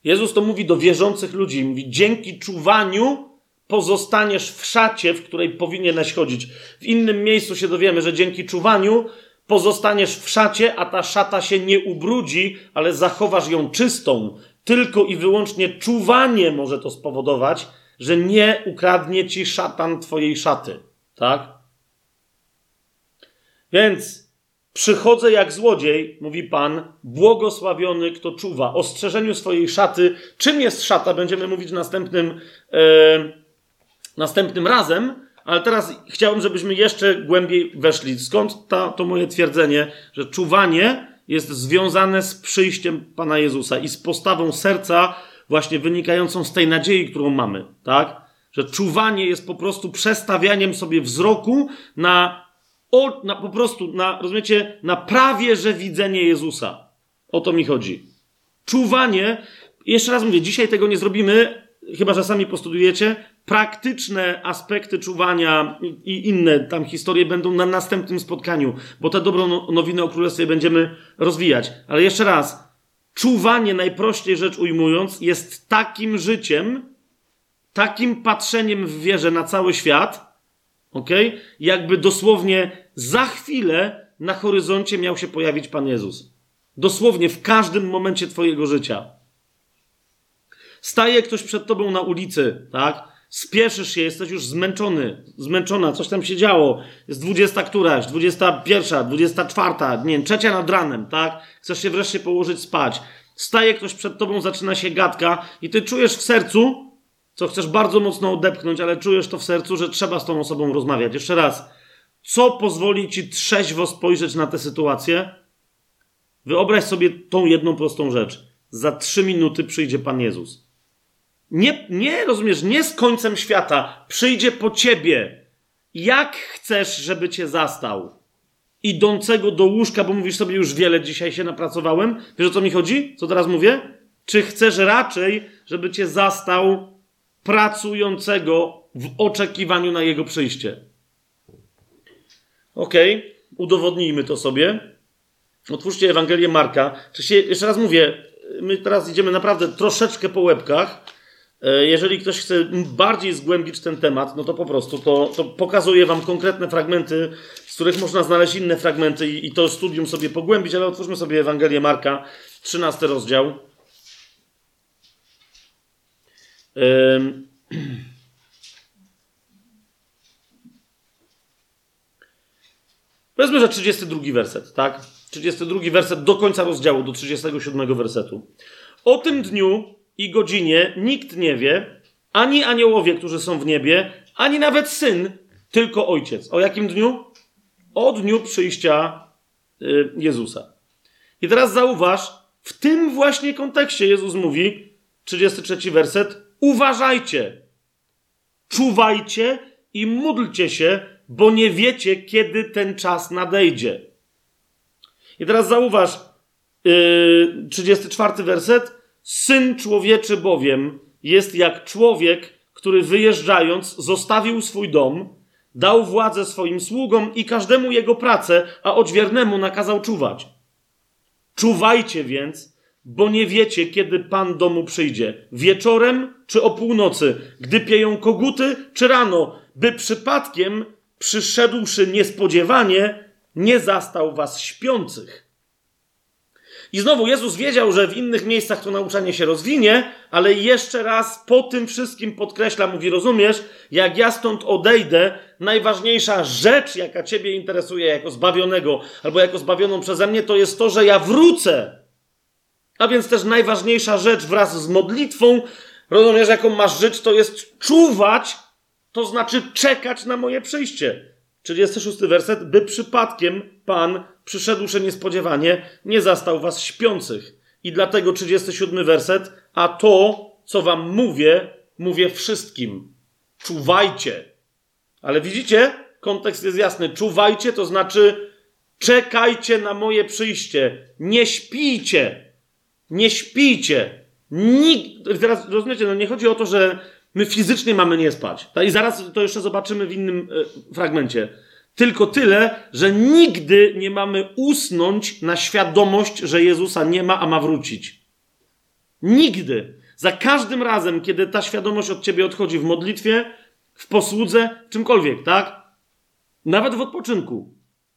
Jezus to mówi do wierzących ludzi. Mówi, dzięki czuwaniu pozostaniesz w szacie, w której powinieneś chodzić. W innym miejscu się dowiemy, że dzięki czuwaniu pozostaniesz w szacie, a ta szata się nie ubrudzi, ale zachowasz ją czystą. Tylko i wyłącznie czuwanie może to spowodować, że nie ukradnie ci szatan twojej szaty. Tak? Więc przychodzę jak złodziej, mówi Pan, błogosławiony, kto czuwa. Ostrzeżeniu swojej szaty. Czym jest szata? Będziemy mówić następnym, e, następnym razem, ale teraz chciałbym, żebyśmy jeszcze głębiej weszli. Skąd ta, to moje twierdzenie, że czuwanie jest związane z przyjściem Pana Jezusa i z postawą serca, właśnie wynikającą z tej nadziei, którą mamy, tak? Że czuwanie jest po prostu przestawianiem sobie wzroku na na, po prostu, na, rozumiecie, na prawie, że widzenie Jezusa. O to mi chodzi. Czuwanie, jeszcze raz mówię, dzisiaj tego nie zrobimy, chyba że sami postudujecie. Praktyczne aspekty czuwania i inne tam historie będą na następnym spotkaniu, bo te dobrą no, nowinę o Królestwie będziemy rozwijać. Ale jeszcze raz, czuwanie, najprościej rzecz ujmując, jest takim życiem, takim patrzeniem w wierze na cały świat, ok? Jakby dosłownie za chwilę na horyzoncie miał się pojawić Pan Jezus. Dosłownie w każdym momencie Twojego życia. Staje ktoś przed Tobą na ulicy, tak? Spieszysz się, jesteś już zmęczony, zmęczona, coś tam się działo. Jest dwudziesta któraś, dwudziesta pierwsza, dwudziesta czwarta, nie wiem, trzecia nad ranem, tak? Chcesz się wreszcie położyć spać. Staje ktoś przed tobą, zaczyna się gadka i ty czujesz w sercu, co chcesz bardzo mocno odepchnąć, ale czujesz to w sercu, że trzeba z tą osobą rozmawiać. Jeszcze raz, co pozwoli ci trzeźwo spojrzeć na tę sytuację? Wyobraź sobie tą jedną prostą rzecz. Za trzy minuty przyjdzie Pan Jezus. Nie, nie rozumiesz, nie z końcem świata. Przyjdzie po ciebie. Jak chcesz, żeby cię zastał? Idącego do łóżka, bo mówisz sobie, już wiele dzisiaj się napracowałem. Wiesz o co mi chodzi? Co teraz mówię? Czy chcesz raczej, żeby cię zastał pracującego w oczekiwaniu na jego przyjście? Okej, okay, udowodnijmy to sobie. Otwórzcie Ewangelię Marka. Jeszcze raz mówię, my teraz idziemy naprawdę troszeczkę po łebkach. E, jeżeli ktoś chce bardziej zgłębić ten temat, no to po prostu to, to pokazuję wam konkretne fragmenty, z których można znaleźć inne fragmenty i, i to studium sobie pogłębić, ale otwórzmy sobie Ewangelię Marka, 13 rozdział. Ym. Powiedzmy, że 32 werset, tak? 32 werset do końca rozdziału, do 37 wersetu. O tym dniu i godzinie nikt nie wie, ani aniołowie, którzy są w niebie, ani nawet syn, tylko ojciec. O jakim dniu? O dniu przyjścia y, Jezusa. I teraz zauważ, w tym właśnie kontekście Jezus mówi, 33 werset, uważajcie, czuwajcie i módlcie się, bo nie wiecie, kiedy ten czas nadejdzie. I teraz zauważ, yy, 34 werset. Syn człowieczy bowiem jest jak człowiek, który wyjeżdżając zostawił swój dom, dał władzę swoim sługom i każdemu jego pracę, a odźwiernemu nakazał czuwać. Czuwajcie więc, bo nie wiecie, kiedy Pan domu przyjdzie. Wieczorem czy o północy, gdy pieją koguty, czy rano, by przypadkiem przyszedłszy niespodziewanie, nie zastał was śpiących. I znowu Jezus wiedział, że w innych miejscach to nauczanie się rozwinie, ale jeszcze raz po tym wszystkim podkreśla, mówi: Rozumiesz, jak ja stąd odejdę, najważniejsza rzecz, jaka Ciebie interesuje jako zbawionego albo jako zbawioną przeze mnie, to jest to, że ja wrócę. A więc też najważniejsza rzecz wraz z modlitwą, rozumiesz, jaką masz żyć, to jest czuwać to znaczy czekać na moje przyjście. 36 werset, by przypadkiem Pan, przyszedłszy niespodziewanie, nie zastał was śpiących. I dlatego 37 werset, a to, co wam mówię, mówię wszystkim. Czuwajcie. Ale widzicie, kontekst jest jasny. Czuwajcie to znaczy czekajcie na moje przyjście. Nie śpijcie. Nie śpijcie. Nikt, teraz rozumiecie, no nie chodzi o to, że my fizycznie mamy nie spać. I zaraz to jeszcze zobaczymy w innym e, fragmencie. Tylko tyle, że nigdy nie mamy usnąć na świadomość, że Jezusa nie ma, a ma wrócić. Nigdy. Za każdym razem, kiedy ta świadomość od ciebie odchodzi w modlitwie, w posłudze, czymkolwiek, tak? Nawet w odpoczynku.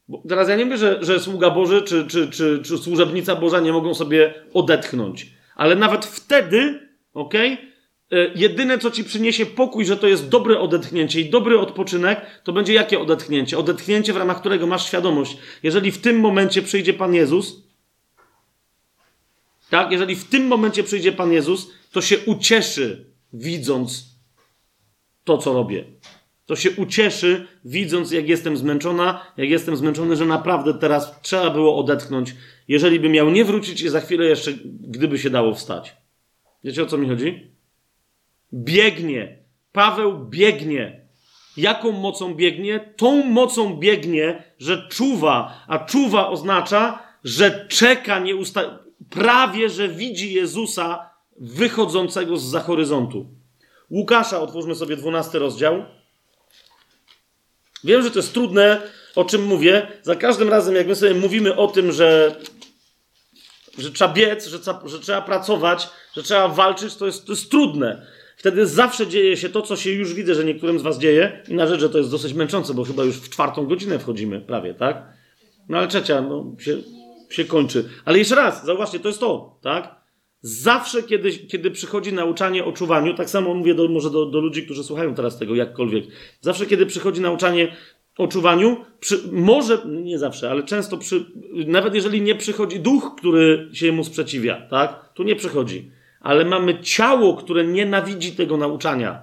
Bo teraz ja nie mówię, że, że sługa Boży czy, czy, czy, czy służebnica Boża nie mogą sobie odetchnąć. Ale nawet wtedy, okej, okay, jedyne co ci przyniesie pokój, że to jest dobre odetchnięcie i dobry odpoczynek, to będzie jakie odetchnięcie? Odetchnięcie, w ramach którego masz świadomość. Jeżeli w tym momencie przyjdzie Pan Jezus, tak, jeżeli w tym momencie przyjdzie Pan Jezus, to się ucieszy, widząc to, co robię. To się ucieszy, widząc, jak jestem zmęczona, jak jestem zmęczony, że naprawdę teraz trzeba było odetchnąć. Jeżeli by miał nie wrócić i za chwilę jeszcze, gdyby się dało wstać. Wiecie o co mi chodzi? Biegnie. Paweł biegnie. Jaką mocą biegnie? Tą mocą biegnie, że czuwa, a czuwa oznacza, że czeka nieusta... prawie, że widzi Jezusa wychodzącego z za horyzontu. Łukasza, otwórzmy sobie 12 rozdział. Wiem, że to jest trudne, o czym mówię. Za każdym razem, jak my sobie mówimy o tym, że, że trzeba biec, że że trzeba pracować, że trzeba walczyć, to jest, to jest trudne. Wtedy zawsze dzieje się to, co się już widzę, że niektórym z was dzieje. I na rzecz, że to jest dosyć męczące, bo chyba już w czwartą godzinę wchodzimy prawie, tak? No ale trzecia, no, się, się kończy. Ale jeszcze raz, zauważcie, to jest to, tak? Zawsze, kiedy, kiedy przychodzi nauczanie o czuwaniu, tak samo mówię do, może do, do ludzi, którzy słuchają teraz tego jakkolwiek, zawsze, kiedy przychodzi nauczanie o czuwaniu, przy, może, nie zawsze, ale często, przy, nawet jeżeli nie przychodzi duch, który się mu sprzeciwia, tak? Tu nie przychodzi. Ale mamy ciało, które nienawidzi tego nauczania.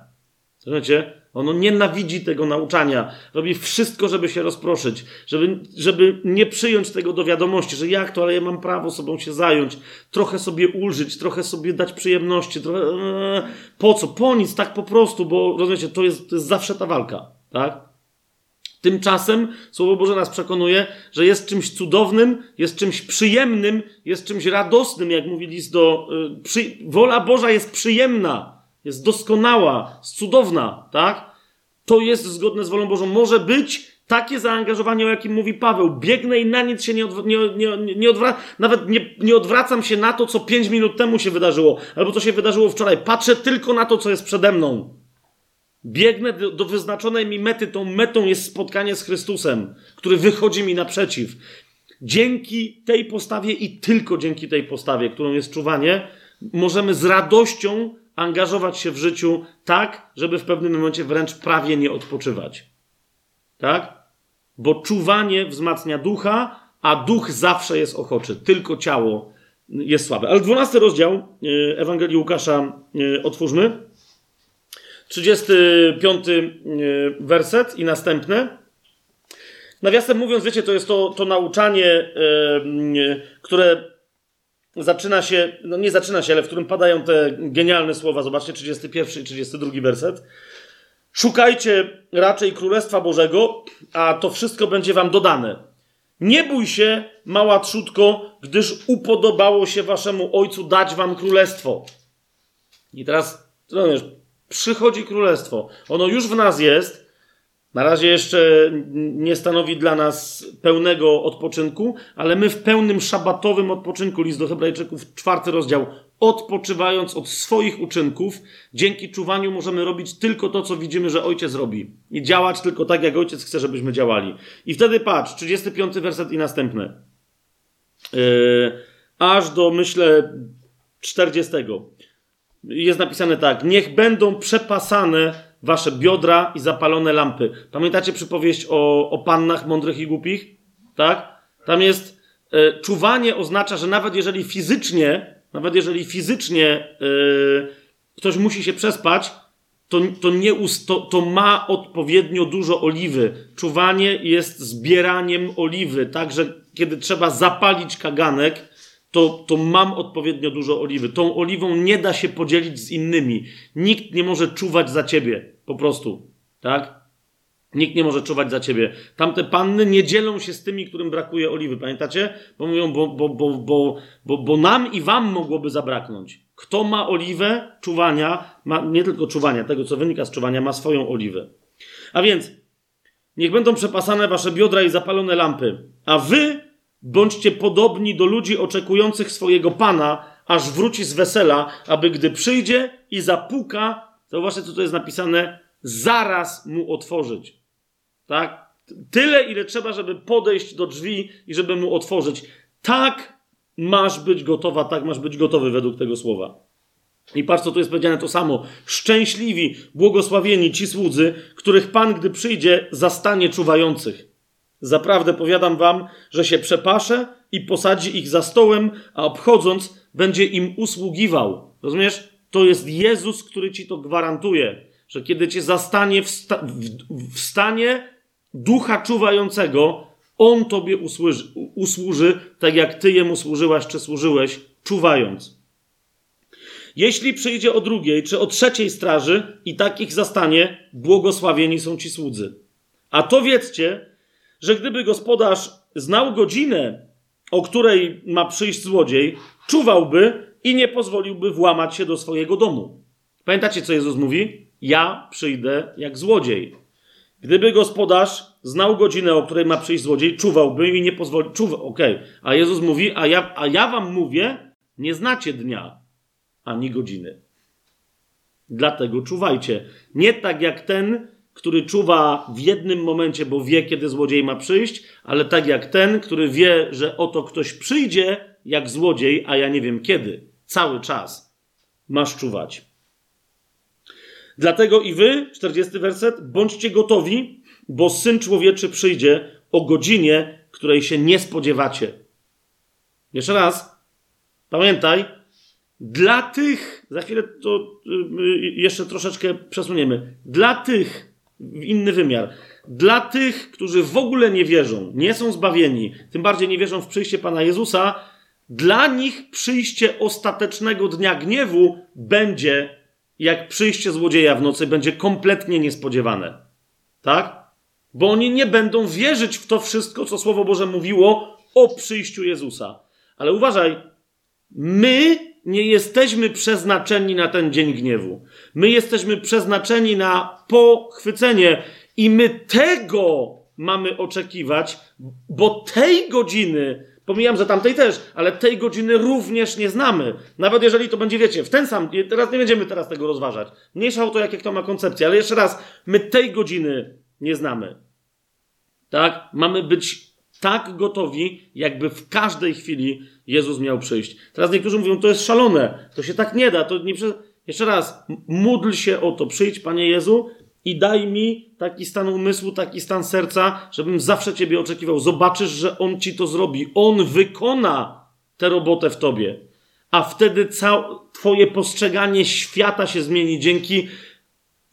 Słuchajcie? Ono nienawidzi tego nauczania. Robi wszystko, żeby się rozproszyć, żeby, żeby nie przyjąć tego do wiadomości, że jak to, ale ja mam prawo sobą się zająć, trochę sobie ulżyć, trochę sobie dać przyjemności, trochę, ee, po co? Po nic, tak po prostu, bo rozumiecie, to jest, to jest zawsze ta walka, tak? Tymczasem Słowo Boże nas przekonuje, że jest czymś cudownym, jest czymś przyjemnym, jest czymś radosnym, jak mówi list do. Yy, przy, wola Boża jest przyjemna jest doskonała, cudowna, tak? To jest zgodne z wolą Bożą. Może być takie zaangażowanie, o jakim mówi Paweł. Biegnę i na nic się nie, odw- nie, nie, nie odwracam, nawet nie, nie odwracam się na to, co pięć minut temu się wydarzyło, albo co się wydarzyło wczoraj. Patrzę tylko na to, co jest przede mną. Biegnę do, wyznaczonej mi mety. Tą metą jest spotkanie z Chrystusem, który wychodzi mi naprzeciw. Dzięki tej postawie i tylko dzięki tej postawie, którą jest czuwanie, możemy z radością angażować się w życiu tak, żeby w pewnym momencie wręcz prawie nie odpoczywać. Tak? Bo czuwanie wzmacnia ducha, a duch zawsze jest ochoczy, tylko ciało jest słabe. Ale dwunasty rozdział e, Ewangelii Łukasza e, otwórzmy. 35 e, werset i następne. Nawiasem mówiąc, wiecie, to jest to, to nauczanie, które zaczyna się, no nie zaczyna się, ale w którym padają te genialne słowa. Zobaczcie, 31 i 32 werset. Szukajcie raczej Królestwa Bożego, a to wszystko będzie wam dodane. Nie bój się, mała trzutko, gdyż upodobało się waszemu Ojcu dać wam Królestwo. I teraz, no wiesz, przychodzi Królestwo. Ono już w nas jest, na razie jeszcze nie stanowi dla nas pełnego odpoczynku, ale my w pełnym szabatowym odpoczynku, list do Hebrajczyków, czwarty rozdział, odpoczywając od swoich uczynków, dzięki czuwaniu możemy robić tylko to, co widzimy, że ojciec robi. I działać tylko tak, jak ojciec chce, żebyśmy działali. I wtedy patrz, 35 werset i następne. Yy, aż do, myślę, 40. Jest napisane tak: Niech będą przepasane wasze biodra i zapalone lampy. Pamiętacie przypowieść o, o pannach mądrych i głupich? Tak? Tam jest e, czuwanie oznacza, że nawet jeżeli fizycznie, nawet jeżeli fizycznie e, ktoś musi się przespać, to, to, nie, to, to ma odpowiednio dużo oliwy. Czuwanie jest zbieraniem oliwy, tak, że kiedy trzeba zapalić kaganek, to, to mam odpowiednio dużo oliwy. Tą oliwą nie da się podzielić z innymi. Nikt nie może czuwać za ciebie, po prostu, tak? Nikt nie może czuwać za ciebie. Tamte panny nie dzielą się z tymi, którym brakuje oliwy. Pamiętacie? Bo mówią, bo, bo, bo, bo, bo, bo nam i wam mogłoby zabraknąć. Kto ma oliwę czuwania, ma nie tylko czuwania, tego co wynika z czuwania, ma swoją oliwę. A więc, niech będą przepasane wasze biodra i zapalone lampy, a wy bądźcie podobni do ludzi oczekujących swojego Pana, aż wróci z wesela, aby gdy przyjdzie i zapuka, zauważcie co tu jest napisane, zaraz mu otworzyć. Tak? Tyle, ile trzeba, żeby podejść do drzwi i żeby mu otworzyć. Tak masz być gotowa, tak masz być gotowy według tego słowa. I patrz, co tu jest powiedziane to samo. Szczęśliwi, błogosławieni ci słudzy, których Pan, gdy przyjdzie, zastanie czuwających. Zaprawdę powiadam wam, że się przepasze i posadzi ich za stołem, a obchodząc, będzie im usługiwał. Rozumiesz? To jest Jezus, który ci to gwarantuje, że kiedy cię zastanie w, sta w, w stanie ducha czuwającego, on tobie usłuży, usłuży, tak jak ty jemu służyłaś czy służyłeś, czuwając. Jeśli przyjdzie o drugiej czy o trzeciej straży i takich zastanie, błogosławieni są ci słudzy. A to wiedzcie, że gdyby gospodarz znał godzinę, o której ma przyjść złodziej, czuwałby i nie pozwoliłby włamać się do swojego domu. Pamiętacie, co Jezus mówi? Ja przyjdę jak złodziej. Gdyby gospodarz znał godzinę, o której ma przyjść złodziej, czuwałby i nie pozwolił. Czuwa, okej. Okay. A Jezus mówi, a ja, a ja wam mówię, nie znacie dnia ani godziny. Dlatego czuwajcie. Nie tak jak ten, który czuwa w jednym momencie, bo wie, kiedy złodziej ma przyjść, ale tak jak ten, który wie, że oto ktoś przyjdzie jak złodziej, a ja nie wiem kiedy. Cały czas masz czuwać. Dlatego i wy, 40 werset, bądźcie gotowi, bo syn człowieczy przyjdzie o godzinie, której się nie spodziewacie. Jeszcze raz, pamiętaj, dla tych, za chwilę to y, y, jeszcze troszeczkę przesuniemy, dla tych, inny wymiar, dla tych, którzy w ogóle nie wierzą, nie są zbawieni, tym bardziej nie wierzą w przyjście Pana Jezusa, dla nich przyjście ostatecznego dnia gniewu będzie jak przyjście złodzieja w nocy, będzie kompletnie niespodziewane. Tak? Bo oni nie będą wierzyć w to wszystko, co Słowo Boże mówiło o przyjściu Jezusa. Ale uważaj, my nie jesteśmy przeznaczeni na ten dzień gniewu. My jesteśmy przeznaczeni na pochwycenie i my tego mamy oczekiwać, bo tej godziny, pomijam, że tamtej też, ale tej godziny również nie znamy. Nawet jeżeli to będzie, wiecie, w ten sam, teraz nie będziemy teraz tego rozważać. Mniejsza o to, jakie kto ma koncepcję, ale jeszcze raz, my tej godziny nie znamy. Tak? Mamy być tak gotowi, jakby w każdej chwili Jezus miał przyjść. Teraz niektórzy mówią, to jest szalone, to się tak nie da, to nie prze... Jeszcze raz, módl się o to, przyjdź Panie Jezu i daj mi taki stan umysłu, taki stan serca, żebym zawsze Ciebie oczekiwał. Zobaczysz, że On Ci to zrobi. On wykona tę robotę w Tobie. A wtedy całe Twoje postrzeganie świata się zmieni dzięki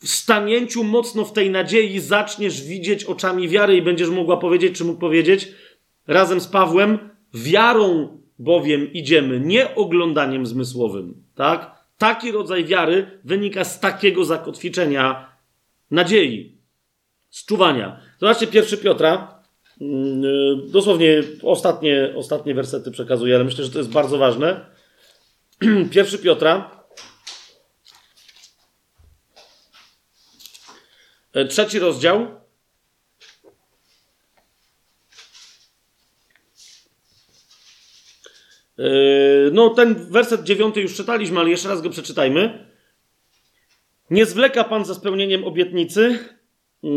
stanięciu mocno w tej nadziei zaczniesz widzieć oczami wiary i będziesz mogła powiedzieć, czy mógł powiedzieć, razem z Pawłem, wiarą bowiem idziemy, nie oglądaniem zmysłowym, tak? Taki rodzaj wiary wynika z takiego zakotwiczenia nadziei, z czuwania. Zobaczcie pierwszy Piotra, mm, dosłownie ostatnie, ostatnie wersety przekazuję, ale myślę, że to jest bardzo ważne. Pierwszy Piotra, E, trzeci rozdział. No, ten werset dziewiąty już czytaliśmy, ale jeszcze raz go przeczytajmy. Nie zwleka Pan ze spełnieniem obietnicy, e,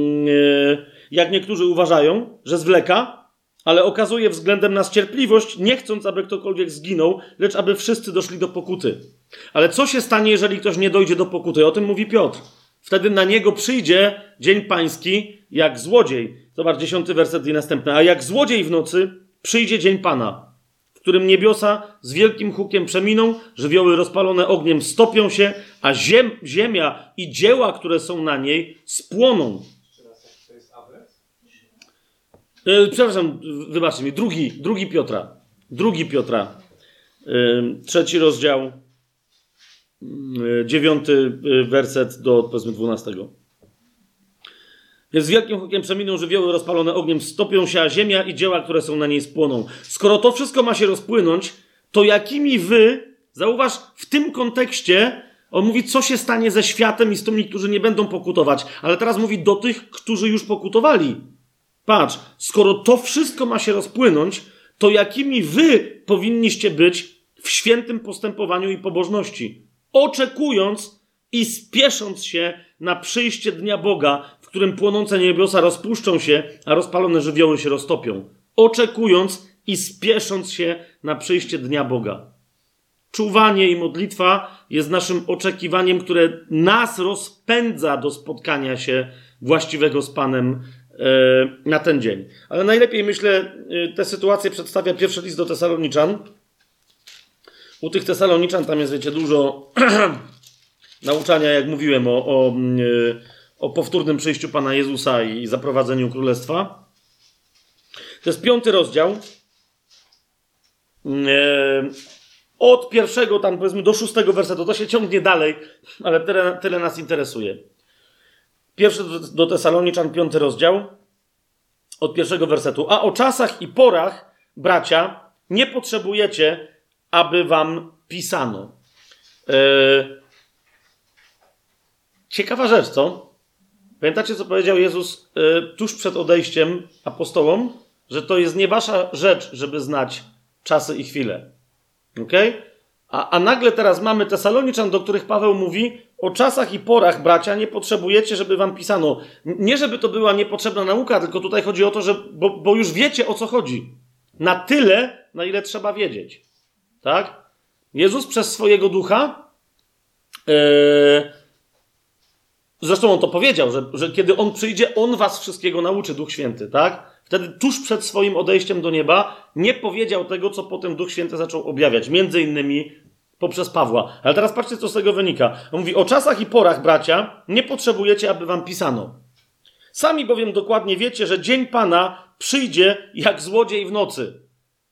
jak niektórzy uważają, że zwleka, ale okazuje względem nas cierpliwość, nie chcąc, aby ktokolwiek zginął, lecz aby wszyscy doszli do pokuty. Ale co się stanie, jeżeli ktoś nie dojdzie do pokuty? O tym mówi Piotr. Wtedy na niego przyjdzie dzień pański jak złodziej. Zobacz, dziesiąty werset i następny. A jak złodziej w nocy przyjdzie dzień Pana, którym niebiosa z wielkim hukiem przeminą, żywioły rozpalone ogniem stopią się, a ziem, ziemia i dzieła, które są na niej, spłoną. E, przepraszam, wybaczcie mi, drugi, drugi Piotra. Drugi Piotra. E, trzeci rozdział, e, dziewiąty werset do powiedzmy dwunastego. Więc wielkim hukiem przeminą żywioły rozpalone ogniem, stopią się, a ziemia i dzieła, które są na niej spłoną. Skoro to wszystko ma się rozpłynąć, to jakimi wy, zauważ, w tym kontekście on mówi, co się stanie ze światem i z tymi, którzy nie będą pokutować. Ale teraz mówi do tych, którzy już pokutowali. Patrz, skoro to wszystko ma się rozpłynąć, to jakimi wy powinniście być w świętym postępowaniu i pobożności? Oczekując i spiesząc się na przyjście dnia Boga, którym płonące niebiosa rozpuszczą się, a rozpalone żywioły się roztopią. Oczekując i spiesząc się na przyjście dnia Boga. Czuwanie i modlitwa jest naszym oczekiwaniem, które nas rozpędza do spotkania się właściwego z Panem e, na ten dzień. Ale najlepiej, myślę, e, tę sytuację przedstawia pierwszy list do Tesaloniczan. U tych Tesaloniczan tam jest, wiecie, dużo nauczania, jak mówiłem, o, o, mm, e, o powtórnym przyjściu Pana Jezusa i zaprowadzeniu Królestwa. To jest piąty rozdział. Mm, e, od pierwszego, tam powiedzmy do szóstego wersetu, to się ciągnie dalej, ale tyle, tyle nas interesuje. Pierwszy do, Tesaloniczan, piąty rozdział, od pierwszego wersetu. A o czasach i porach, bracia, nie potrzebujecie, aby wam pisano. Yy, Ciekawa rzecz, co? Pamiętacie, co powiedział Jezus y, tuż przed odejściem apostołom? Że to jest nie wasza rzecz, żeby znać czasy i chwile. Ok? A, a nagle teraz mamy Tesaloniczan, do których Paweł mówi: O czasach i porach, bracia, nie potrzebujecie, żeby wam pisano. Nie, żeby to była niepotrzebna nauka, tylko tutaj chodzi o to, że. Bo, bo już wiecie o co chodzi. Na tyle, na ile trzeba wiedzieć. Tak? Jezus przez swojego ducha. Yy, Zresztą on to powiedział, że, że kiedy on przyjdzie, on was wszystkiego nauczy, Duch Święty, tak? Wtedy tuż przed swoim odejściem do nieba nie powiedział tego, co potem Duch Święty zaczął objawiać, między innymi poprzez Pawła. Ale teraz patrzcie, co z tego wynika. On mówi, o czasach i porach, bracia, nie potrzebujecie, aby wam pisano. Sami bowiem dokładnie wiecie, że dzień Pana przyjdzie jak złodziej w nocy.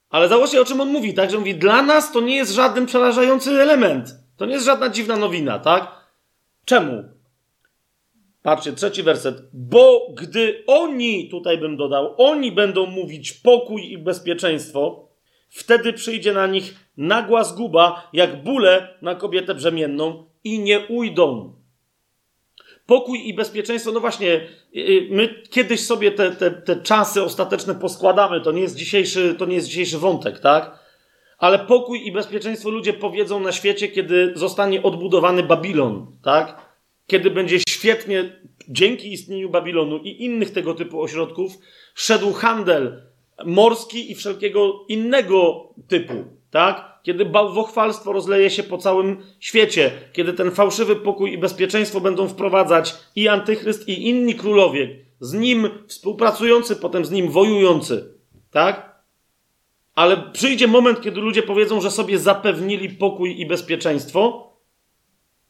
Ale zobaczcie, o czym on mówi, tak? Że mówi, dla nas to nie jest żaden przerażający element. To nie jest żadna dziwna nowina, tak? Czemu? Patrzcie, trzeci werset. Bo gdy oni, tutaj bym dodał, oni będą mówić pokój i bezpieczeństwo, wtedy przyjdzie na nich nagła zguba, jak bóle na kobietę brzemienną i nie ujdą. Pokój i bezpieczeństwo, no właśnie, y, y, my kiedyś sobie te, te, te czasy ostateczne poskładamy, to nie, jest dzisiejszy, to nie jest dzisiejszy wątek, tak? Ale pokój i bezpieczeństwo ludzie powiedzą na świecie, kiedy zostanie odbudowany Babilon, tak? Kiedy będzie świetnie, dzięki istnieniu Babilonu i innych tego typu ośrodków, szedł handel morski i wszelkiego innego typu, tak? Kiedy bałwochwalstwo rozleje się po całym świecie, kiedy ten fałszywy pokój i bezpieczeństwo będą wprowadzać i antychryst, i inni królowie, z nim współpracujący, potem z nim wojujący, tak? Ale przyjdzie moment, kiedy ludzie powiedzą, że sobie zapewnili pokój i bezpieczeństwo,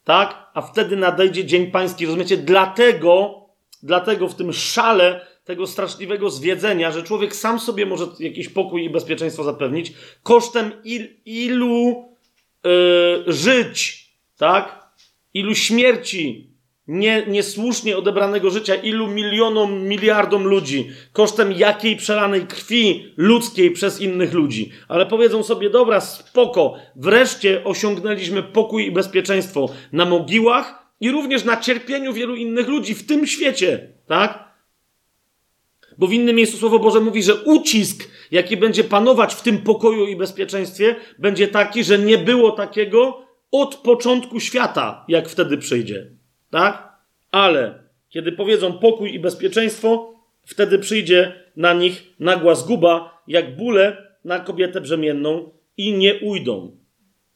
tak? A wtedy nadejdzie dzień pański. Rozumiecie? Dlatego, dlatego w tym szale tego straszliwego zwiedzenia, że człowiek sam sobie może jakiś pokój i bezpieczeństwo zapewnić, kosztem il, ilu yy, żyć, tak? Ilu śmierci nie, niesłusznie odebranego życia ilu milionom, miliardom ludzi, kosztem jakiej przelanej krwi ludzkiej przez innych ludzi. Ale powiedzą sobie, dobra, spoko, wreszcie osiągnęliśmy pokój i bezpieczeństwo na mogiłach i również na cierpieniu wielu innych ludzi w tym świecie, tak? Bo w innym miejscu Słowo Boże mówi, że ucisk, jaki będzie panować w tym pokoju i bezpieczeństwie, będzie taki, że nie było takiego od początku świata, jak wtedy przyjdzie. Tak? Ale kiedy powiedzą pokój i bezpieczeństwo, wtedy przyjdzie na nich nagła zguba, jak bóle na kobietę brzemienną i nie ujdą.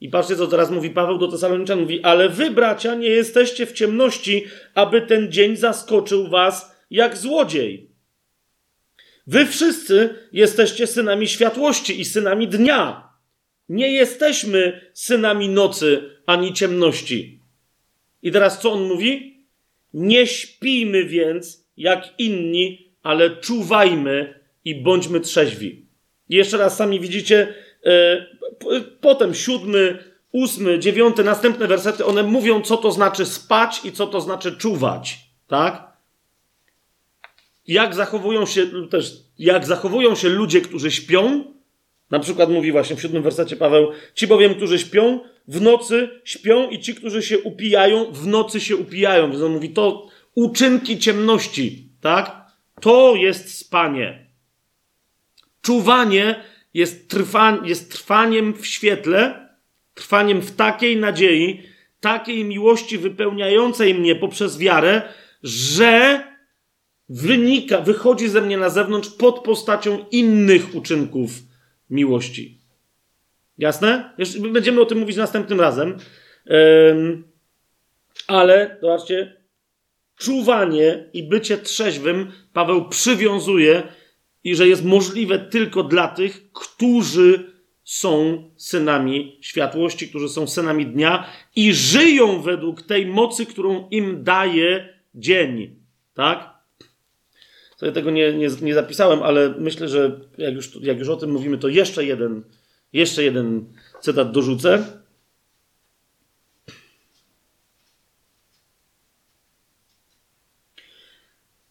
I patrzcie, co teraz mówi Paweł do Tesaloniczan. Mówi, ale wy, bracia, nie jesteście w ciemności, aby ten dzień zaskoczył was jak złodziej. Wy wszyscy jesteście synami światłości i synami dnia. Nie jesteśmy synami nocy ani ciemności. I teraz co on mówi? Nie śpijmy więc jak inni, ale czuwajmy i bądźmy trzeźwi. I jeszcze raz sami widzicie, e, potem siódmy, ósmy, dziewiąty, następne wersety, one mówią, co to znaczy spać i co to znaczy czuwać. Tak? Jak zachowują się też, jak zachowują się ludzie, którzy śpią? Na przykład mówi właśnie w siódmym wersecie Paweł, ci bowiem, którzy śpią, w nocy śpią i ci, którzy się upijają, w nocy się upijają. Więc on mówi, to uczynki ciemności, tak? To jest spanie. Czuwanie jest, trwa, jest trwaniem w świetle, trwaniem w takiej nadziei, takiej miłości wypełniającej mnie poprzez wiarę, że wynika, wychodzi ze mnie na zewnątrz pod postacią innych uczynków miłości. Jasne? Jeszcze będziemy o tym mówić następnym razem. ale zobaczcie, czuwanie i bycie trzeźwym Paweł przywiązuje i że jest możliwe tylko dla tych, którzy są synami światłości, którzy są synami dnia i żyją według tej mocy, którą im daje dzień. Tak? Sobie tego nie, nie, nie zapisałem, ale myślę, że jak już, jak już o tym mówimy, to jeszcze jeden, jeszcze jeden cytat dorzucę.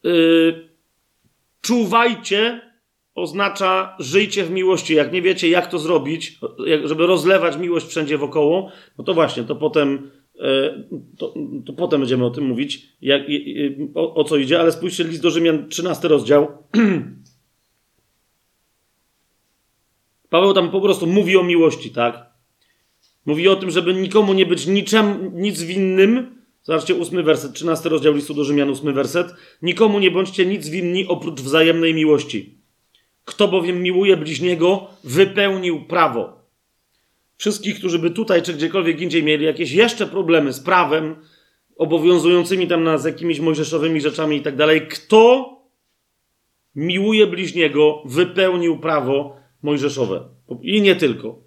Yy, czuwajcie oznacza żyjcie w miłości. Jak nie wiecie, jak to zrobić, żeby rozlewać miłość wszędzie wokoło, no to właśnie, to potem, to, to potem będziemy o tym mówić, jak, o, o co idzie, ale spójrzcie, list do Rzymian, 13 rozdział. Paweł tam po prostu mówi o miłości, tak? Mówi o tym, żeby nikomu nie być niczym, nic winnym. Zobaczcie, ósmy werset, 13 rozdział listu do Rzymian, ósmy werset. Nikomu nie bądźcie nic winni oprócz wzajemnej miłości. Kto bowiem miłuje bliźniego, wypełnił prawo. Wszystkich, którzy by tutaj czy gdziekolwiek indziej mieli jakieś jeszcze problemy z prawem, obowiązującymi tam nas jakimiś mojżeszowymi rzeczami i tak dalej, kto miłuje bliźniego, wypełnił prawo mojżeszowe. I nie tylko.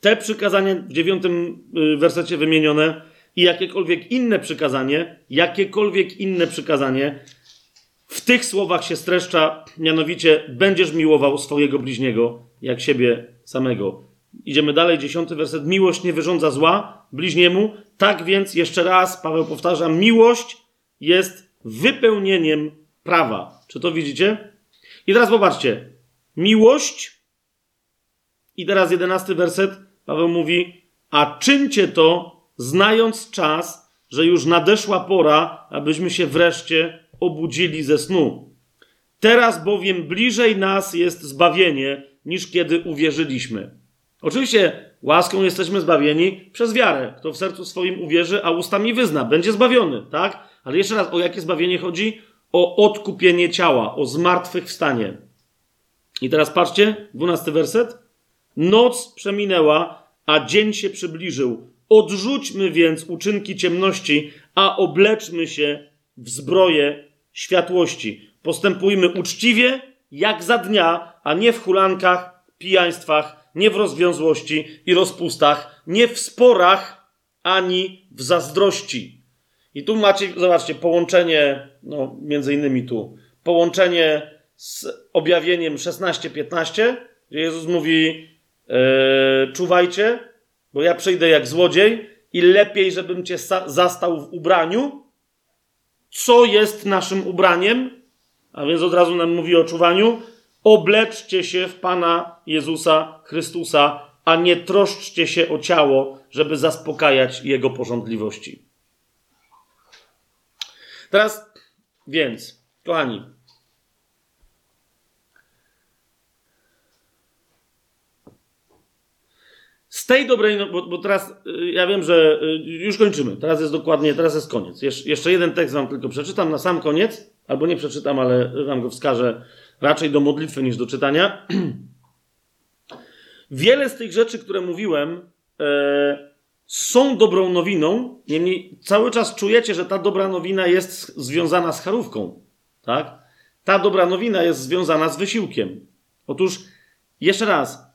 Te przykazania w dziewiątym y, wersecie wymienione i jakiekolwiek inne przykazanie, jakiekolwiek inne przykazanie w tych słowach się streszcza, mianowicie będziesz miłował swojego bliźniego jak siebie samego. Idziemy dalej, dziesiąty werset. Miłość nie wyrządza zła bliźniemu. Tak więc, jeszcze raz, Paweł powtarza, miłość jest wypełnieniem prawa. Czy to widzicie? I teraz popatrzcie. Miłość, i teraz jedenasty werset, Paweł mówi, a czyńcie to znając czas, że już nadeszła pora, abyśmy się wreszcie obudzili ze snu. Teraz bowiem bliżej nas jest zbawienie, niż kiedy uwierzyliśmy. Oczywiście łaską jesteśmy zbawieni przez wiarę. Kto w sercu swoim uwierzy, a ustami wyzna, będzie zbawiony, tak? Ale jeszcze raz, o jakie zbawienie chodzi? O odkupienie ciała, o zmartwychwstanie. I teraz patrzcie, dwunasty werset. Noc przeminęła, a dzień się przybliżył. Odrzućmy więc uczynki ciemności, a obleczmy się w zbroję światłości. Postępujmy uczciwie, jak za dnia, a nie w hulankach, pijaństwach, nie w rozwiązłości i rozpustach, nie w sporach, ani w zazdrości. I tu macie, zobaczcie, połączenie, no między innymi tu, połączenie z objawieniem 16-15, gdzie Jezus mówi, e, czuwajcie, bo ja przyjdę jak złodziej i lepiej, żebym cię zastał w ubraniu. Co jest naszym ubraniem? A więc od razu nam mówi o czuwaniu. Obleczcie się w Pana Jezusa Chrystusa, a nie troszczcie się o ciało, żeby zaspokajać Jego porządliwości. Teraz, więc, kochani, Z tej dobrej, no, bo, bo, teraz y, ja wiem, że y, już kończymy. Teraz jest dokładnie, teraz jest koniec. Jesz, jeszcze jeden tekst wam tylko przeczytam na sam koniec, albo nie przeczytam, ale wam go wskażę raczej do modlitwy niż do czytania. Wiele z tych rzeczy, które mówiłem, e, są dobrą nowiną, niemniej cały czas czujecie, że ta dobra nowina jest związana z charówką. Tak? ta dobra nowina jest związana z wysiłkiem. Otóż, jeszcze raz,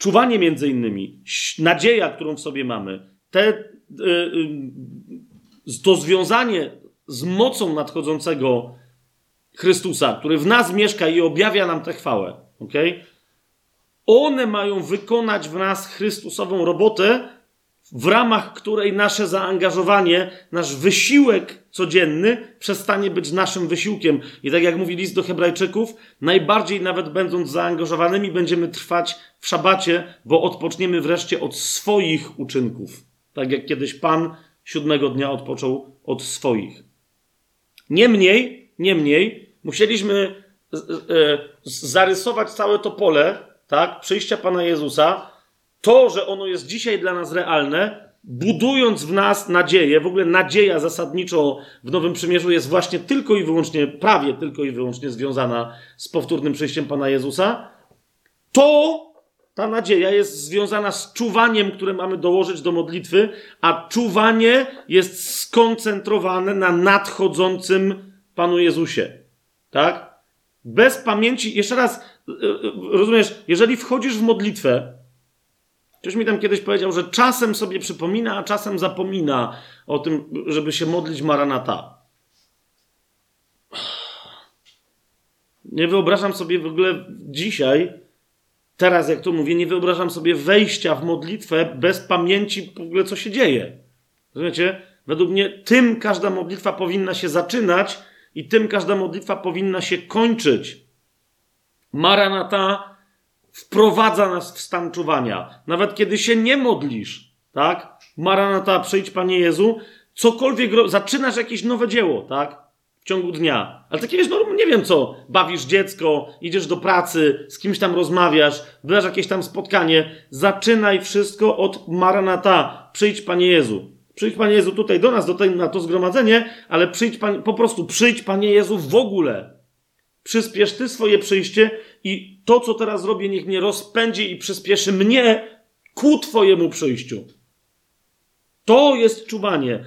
czuwanie między innymi, nadzieja, którą w sobie mamy, te, y, y, to związanie z mocą nadchodzącego Chrystusa, który w nas mieszka i objawia nam tę chwałę, okay? one mają wykonać w nas Chrystusową robotę, w ramach której nasze zaangażowanie, nasz wysiłek codzienny przestanie być naszym wysiłkiem. I tak jak mówi list do Hebrajczyków, najbardziej nawet będąc zaangażowanymi, będziemy trwać w szabacie, bo odpoczniemy wreszcie od swoich uczynków. Tak jak kiedyś Pan siódmego dnia odpoczął od swoich. Niemniej, niemniej, musieliśmy e, zarysować całe to pole, tak, przyjścia Pana Jezusa, to, że ono jest dzisiaj dla nas realne, budując w nas nadzieję, w ogóle nadzieja zasadniczo w Nowym Przymierzu jest właśnie tylko i wyłącznie, prawie tylko i wyłącznie związana z powtórnym przyjściem Pana Jezusa, to ta nadzieja jest związana z czuwaniem, które mamy dołożyć do modlitwy, a czuwanie jest skoncentrowane na nadchodzącym Panu Jezusie. Tak? Bez pamięci, jeszcze raz, y, y, rozumiesz, jeżeli wchodzisz w modlitwę, Ktoś mi tam kiedyś powiedział, że czasem sobie przypomina, a czasem zapomina o tym, żeby się modlić Maranata. Nie wyobrażam sobie w ogóle dzisiaj, teraz jak to mówię, nie wyobrażam sobie wejścia w modlitwę bez pamięci w ogóle, co się dzieje. Rozumiecie? Według mnie tym każda modlitwa powinna się zaczynać i tym każda modlitwa powinna się kończyć. Maranata wprowadza nas w stan czuwania. Nawet kiedy się nie modlisz, tak? Maranata, przyjdź Panie Jezu, cokolwiek, zaczynasz jakieś nowe dzieło, tak? W ciągu dnia. Ale takie jest, no nie wiem co, bawisz dziecko, idziesz do pracy, z kimś tam rozmawiasz, byłaś jakieś tam spotkanie. Zaczynaj wszystko od Maranata, przyjdź Panie Jezu. Przyjdź Panie Jezu tutaj do nas, do tej, na to zgromadzenie, ale przyjdź Panie, po prostu przyjdź Panie Jezu w ogóle. Przyspiesz Ty swoje przyjście i to, co teraz robię, niech mnie rozpędzi i przyspieszy mnie ku Twojemu przyjściu. To jest czuwanie.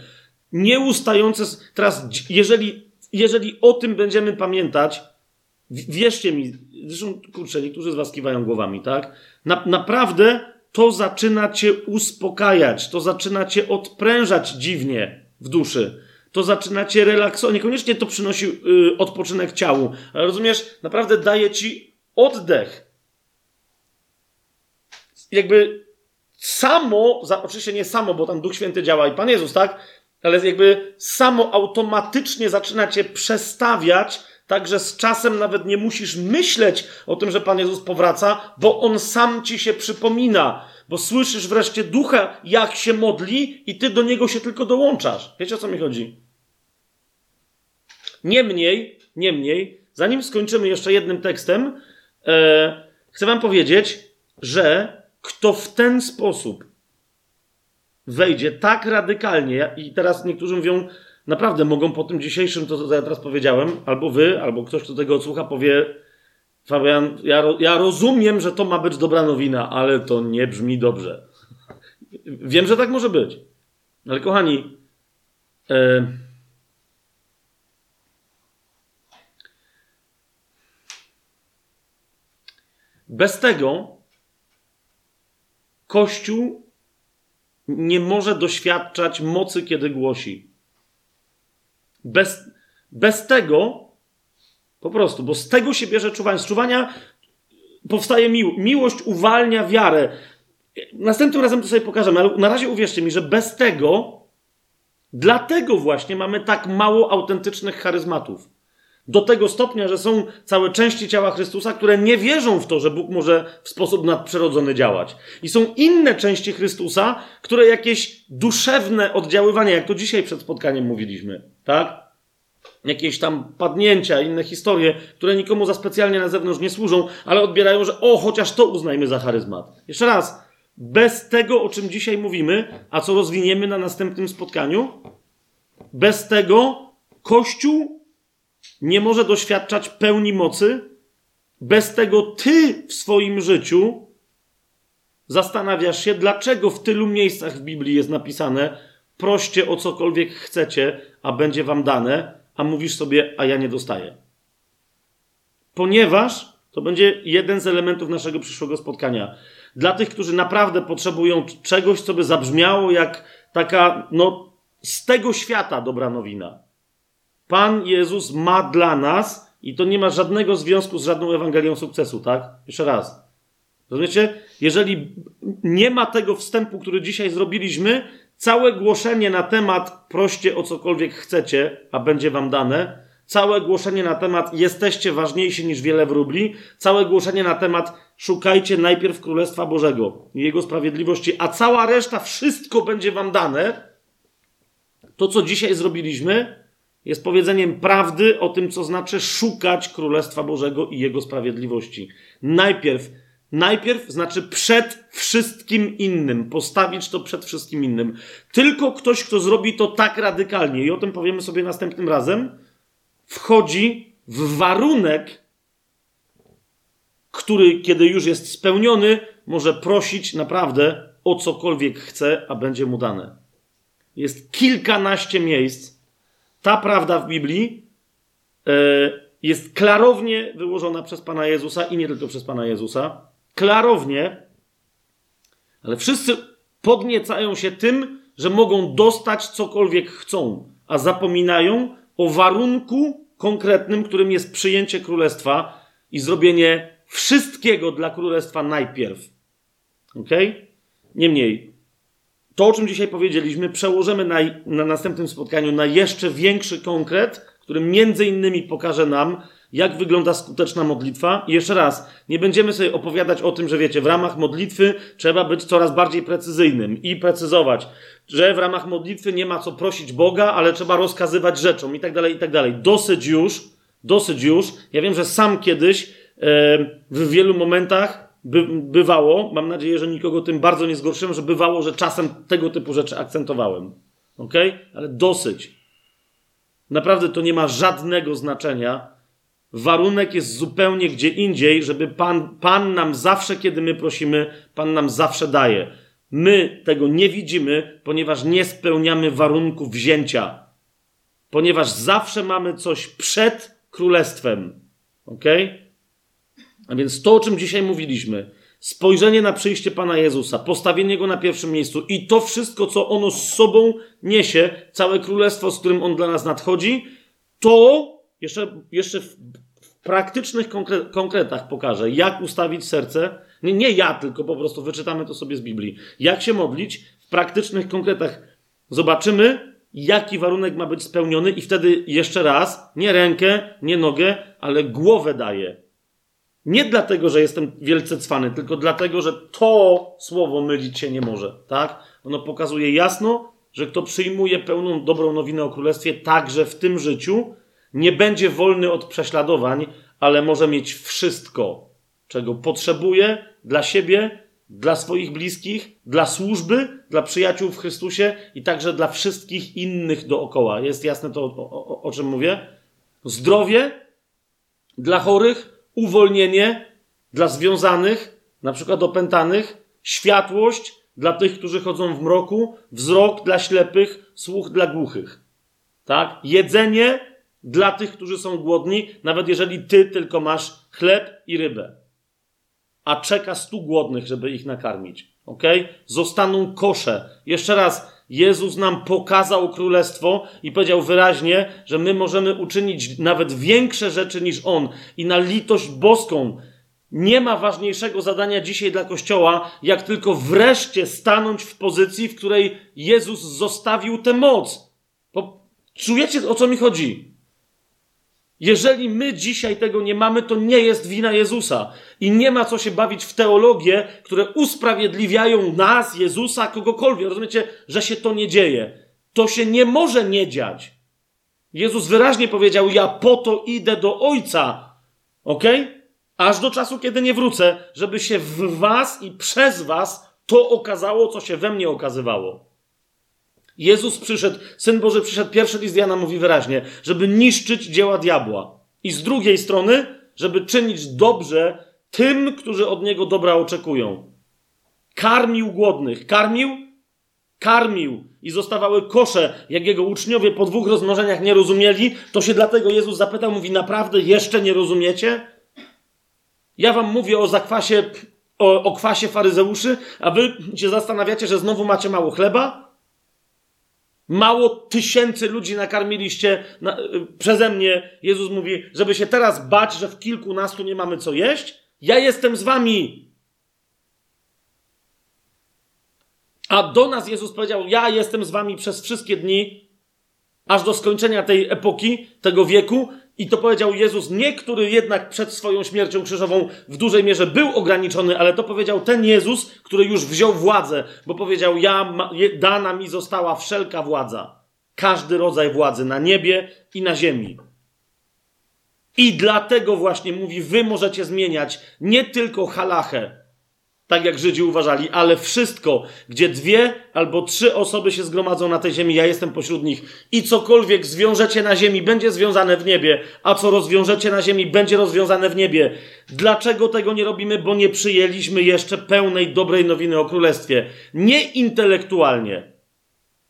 Nieustające. Teraz, jeżeli, jeżeli o tym będziemy pamiętać, wierzcie mi, zresztą, kurczę, niektórzy z Was kiwają głowami, tak? Na, naprawdę to zaczyna Cię uspokajać, to zaczyna Cię odprężać dziwnie w duszy to zaczyna cię relaksować. Niekoniecznie to przynosi yy, odpoczynek ciału, ale rozumiesz, naprawdę daje ci oddech. Jakby samo, za, oczywiście nie samo, bo tam Duch Święty działa i Pan Jezus, tak? Ale jakby samo automatycznie zaczyna cię przestawiać, tak że z czasem nawet nie musisz myśleć o tym, że Pan Jezus powraca, bo On sam ci się przypomina, bo słyszysz wreszcie ducha, jak się modli, i ty do niego się tylko dołączasz. Wiecie o co mi chodzi? Niemniej, niemniej, zanim skończymy jeszcze jednym tekstem, e, chcę Wam powiedzieć, że kto w ten sposób wejdzie tak radykalnie, i teraz niektórzy mówią, naprawdę mogą po tym dzisiejszym, to co ja teraz powiedziałem, albo wy, albo ktoś, kto tego odsłucha, powie, Fabian, ja, ja rozumiem, że to ma być dobra nowina, ale to nie brzmi dobrze. Wiem, że tak może być. Ale kochani, e, Bez tego Kościół nie może doświadczać mocy, kiedy głosi. Bez, bez tego po prostu, bo z tego się bierze czuwanie. Z czuwania powstaje miłość. Miłość uwalnia wiarę. Następnym razem to sobie pokażemy, ale na razie uwierzcie mi, że bez tego, dlatego właśnie mamy tak mało autentycznych charyzmatów. Do tego stopnia, że są całe części ciała Chrystusa, które nie wierzą w to, że Bóg może w sposób nadprzyrodzony działać. I są inne części Chrystusa, które jakieś duszewne oddziaływanie, jak to dzisiaj przed spotkaniem mówiliśmy, tak? Jakieś tam padnięcia, inne historie, które nikomu za specjalnie na zewnątrz nie służą, ale odbierają, że o, chociaż to uznajmy za charyzmat. Jeszcze raz, bez tego, o czym dzisiaj mówimy, a co rozwiniemy na następnym spotkaniu, bez tego Kościół nie może doświadczać pełni mocy, bez tego ty w swoim życiu zastanawiasz się, dlaczego w tylu miejscach w Biblii jest napisane: proście o cokolwiek chcecie, a będzie wam dane, a mówisz sobie, a ja nie dostaję. ponieważ to będzie jeden z elementów naszego przyszłego spotkania. Dla tych, którzy naprawdę potrzebują czegoś, co by zabrzmiało jak taka, no, z tego świata dobra nowina. Pan Jezus ma dla nas, i to nie ma żadnego związku z żadną Ewangelią sukcesu, tak? Jeszcze raz. Rozumiecie? Jeżeli nie ma tego wstępu, który dzisiaj zrobiliśmy, całe głoszenie na temat proście o cokolwiek chcecie, a będzie wam dane, całe głoszenie na temat jesteście ważniejsi niż wiele wróbli, całe głoszenie na temat szukajcie najpierw Królestwa Bożego i Jego sprawiedliwości, a cała reszta, wszystko będzie wam dane, to co dzisiaj zrobiliśmy, jest powiedzeniem prawdy o tym, co znaczy szukać Królestwa Bożego i Jego sprawiedliwości. Najpierw Najpierw znaczy przed wszystkim innym, postawić to przed wszystkim innym. Tylko ktoś, kto zrobi to tak radykalnie, i o tym powiemy sobie następnym razem, wchodzi w warunek, który, kiedy już jest spełniony, może prosić naprawdę o cokolwiek chce, a będzie mu dane. Jest kilkanaście miejsc. Ta prawda w Biblii e, jest klarownie wyłożona przez Pana Jezusa i nie tylko przez Pana Jezusa klarownie, ale wszyscy podniecają się tym, że mogą dostać cokolwiek chcą, a zapominają o warunku konkretnym, którym jest przyjęcie królestwa i zrobienie wszystkiego dla królestwa najpierw. Ok? Niemniej, to o czym dzisiaj powiedzieliśmy, przełożymy na, na następnym spotkaniu na jeszcze większy konkret, który między innymi pokaże nam, jak wygląda skuteczna modlitwa. I jeszcze raz, nie będziemy sobie opowiadać o tym, że wiecie, w ramach modlitwy trzeba być coraz bardziej precyzyjnym i precyzować, że w ramach modlitwy nie ma co prosić Boga, ale trzeba rozkazywać rzeczom i tak dalej, i tak dalej. Dosyć już, dosyć już. Ja wiem, że sam kiedyś w wielu momentach by, bywało, mam nadzieję, że nikogo tym bardzo nie zgorszyłem, że bywało, że czasem tego typu rzeczy akcentowałem. Ok? Ale dosyć. Naprawdę to nie ma żadnego znaczenia, Warunek jest zupełnie gdzie indziej, żeby Pan, Pan nam zawsze, kiedy my prosimy, Pan nam zawsze daje. My tego nie widzimy, ponieważ nie spełniamy warunków wzięcia. Ponieważ zawsze mamy coś przed królestwem. Ok? A więc to, o czym dzisiaj mówiliśmy, spojrzenie na przyjście Pana Jezusa, postawienie Go na pierwszym miejscu i to wszystko, co ono z sobą niesie, całe królestwo, z którym On dla nas nadchodzi, to jeszcze, jeszcze w praktycznych konkre konkretach pokażę, jak ustawić serce. Nie, nie ja, tylko po prostu wyczytamy to sobie z Biblii. Jak się modlić w praktycznych konkretach. Zobaczymy, jaki warunek ma być spełniony, i wtedy jeszcze raz, nie rękę, nie nogę, ale głowę daję. Nie dlatego, że jestem wielce cwany, tylko dlatego, że to słowo mylić się nie może. Tak? Ono pokazuje jasno, że kto przyjmuje pełną dobrą nowinę o królestwie, także w tym życiu, nie będzie wolny od prześladowań, ale może mieć wszystko, czego potrzebuje dla siebie, dla swoich bliskich, dla służby, dla przyjaciół w Chrystusie i także dla wszystkich innych dookoła. Jest jasne to, o, o, o czym mówię? Zdrowie dla chorych, uwolnienie dla związanych, na przykład opętanych, światłość dla tych, którzy chodzą w mroku, wzrok dla ślepych, słuch dla głuchych. Tak? Jedzenie dla tych, którzy są głodni, nawet jeżeli ty tylko masz chleb i rybę. A czeka stu głodnych, żeby ich nakarmić. Ok? Zostaną kosze. Jeszcze raz, Jezus nam pokazał królestwo i powiedział wyraźnie, że my możemy uczynić nawet większe rzeczy niż On. I na litość boską nie ma ważniejszego zadania dzisiaj dla Kościoła, jak tylko wreszcie stanąć w pozycji, w której Jezus zostawił tę moc. Bo czujecie, o co mi chodzi? Jeżeli my dzisiaj tego nie mamy, to nie jest wina Jezusa. I nie ma co się bawić w teologię, które usprawiedliwiają nas, Jezusa, kogokolwiek. Rozumiecie, że się to nie dzieje. To się nie może nie dziać. Jezus wyraźnie powiedział: Ja po to idę do Ojca. Ok? Aż do czasu, kiedy nie wrócę, żeby się w Was i przez Was to okazało, co się we mnie okazywało. Jezus przyszedł, Syn Boży przyszedł, pierwszy list Jana mówi wyraźnie, żeby niszczyć dzieła diabła. I z drugiej strony, żeby czynić dobrze tym, którzy od Niego dobra oczekują. Karmił głodnych. Karmił? Karmił. I zostawały kosze, jak Jego uczniowie po dwóch rozmnożeniach nie rozumieli, to się dlatego Jezus zapytał, mówi, naprawdę jeszcze nie rozumiecie? Ja wam mówię o zakwasie, o, o kwasie faryzeuszy, a wy się zastanawiacie, że znowu macie mało chleba? Mało tysięcy ludzi nakarmiliście na, przeze mnie. Jezus mówi, żeby się teraz bać, że w kilkunastu nie mamy co jeść. Ja jestem z wami. A do nas Jezus powiedział: Ja jestem z wami przez wszystkie dni, aż do skończenia tej epoki, tego wieku. I to powiedział Jezus, nie który jednak przed swoją śmiercią krzyżową w dużej mierze był ograniczony, ale to powiedział ten Jezus, który już wziął władzę, bo powiedział: Ja, dana mi została wszelka władza, każdy rodzaj władzy na niebie i na ziemi. I dlatego właśnie mówi: Wy możecie zmieniać nie tylko halachę, tak jak Żydzi uważali, ale wszystko, gdzie dwie albo trzy osoby się zgromadzą na tej ziemi, ja jestem pośród nich i cokolwiek zwiążecie na ziemi, będzie związane w niebie, a co rozwiążecie na ziemi, będzie rozwiązane w niebie. Dlaczego tego nie robimy? Bo nie przyjęliśmy jeszcze pełnej, dobrej nowiny o Królestwie. Nie intelektualnie,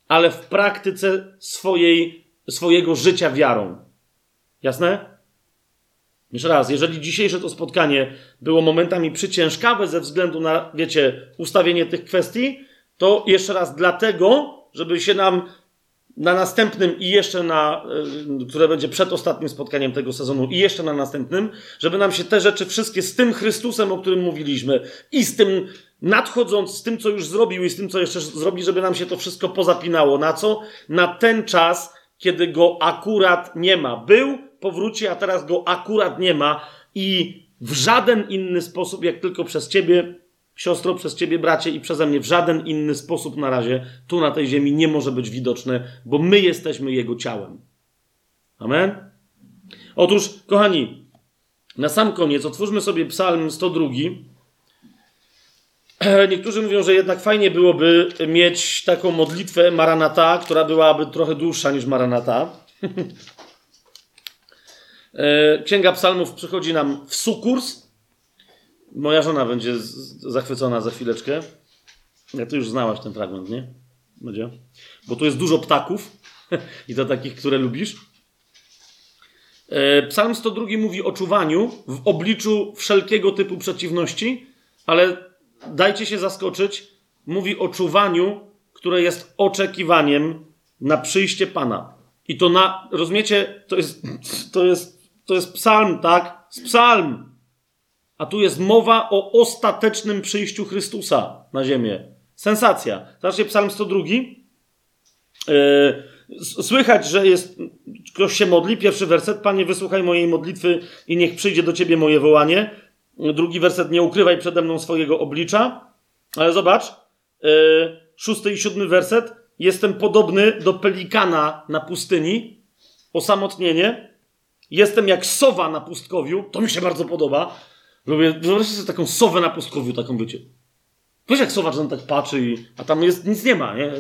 ale w praktyce swojej, swojego życia wiarą. Jasne? Jeszcze raz, jeżeli dzisiejsze to spotkanie było momentami przyciężkawe ze względu na, wiecie, ustawienie tych kwestii, to jeszcze raz dlatego, żeby się nam na następnym i jeszcze na, y, które będzie przed ostatnim spotkaniem tego sezonu i jeszcze na następnym, żeby nam się te rzeczy wszystkie z tym Chrystusem, o którym mówiliśmy i z tym nadchodząc, z tym, co już zrobił i z tym, co jeszcze zrobi, żeby nam się to wszystko pozapinało. Na co? Na ten czas, kiedy go akurat nie ma. Był, powróci, a teraz go akurat nie ma i w żaden inny sposób, jak tylko przez ciebie, siostro, przez ciebie, bracie i przeze mnie, w żaden inny sposób na razie tu na tej ziemi nie może być widoczne, bo my jesteśmy jego ciałem. Amen? Otóż, kochani, na sam koniec otwórzmy sobie Psalm 102. Niektórzy mówią, że jednak fajnie byłoby mieć taką modlitwę Maranata, która byłaby trochę dłuższa niż Maranata. E, Księga Psalmów przychodzi nam w sukurs. Moja żona będzie zachwycona za chwileczkę. Ja ty już znałaś ten fragment, nie? Będzie? Bo tu jest dużo ptaków i to takich, które lubisz. E, Psalm 102 mówi o czuwaniu w obliczu wszelkiego typu przeciwności, ale dajcie się zaskoczyć, mówi o czuwaniu, które jest oczekiwaniem na przyjście Pana. I to na, rozumiecie, to jest, to jest to jest psalm, tak? Z psalm. A tu jest mowa o ostatecznym przyjściu Chrystusa na ziemię. Sensacja. Zobaczcie psalm 102. Yy, słychać, że jest, ktoś się modli. Pierwszy werset. Panie, wysłuchaj mojej modlitwy i niech przyjdzie do ciebie moje wołanie. Drugi werset. Nie ukrywaj przede mną swojego oblicza. Ale zobacz. Yy, szósty i siódmy werset. Jestem podobny do pelikana na pustyni. Osamotnienie. Jestem jak sowa na pustkowiu. To mi się bardzo podoba. Lubię, wyobraźcie sobie taką sowę na pustkowiu, taką wiecie. Wiesz jak sowa, on tak patrzy, i, a tam jest, nic nie ma, nie?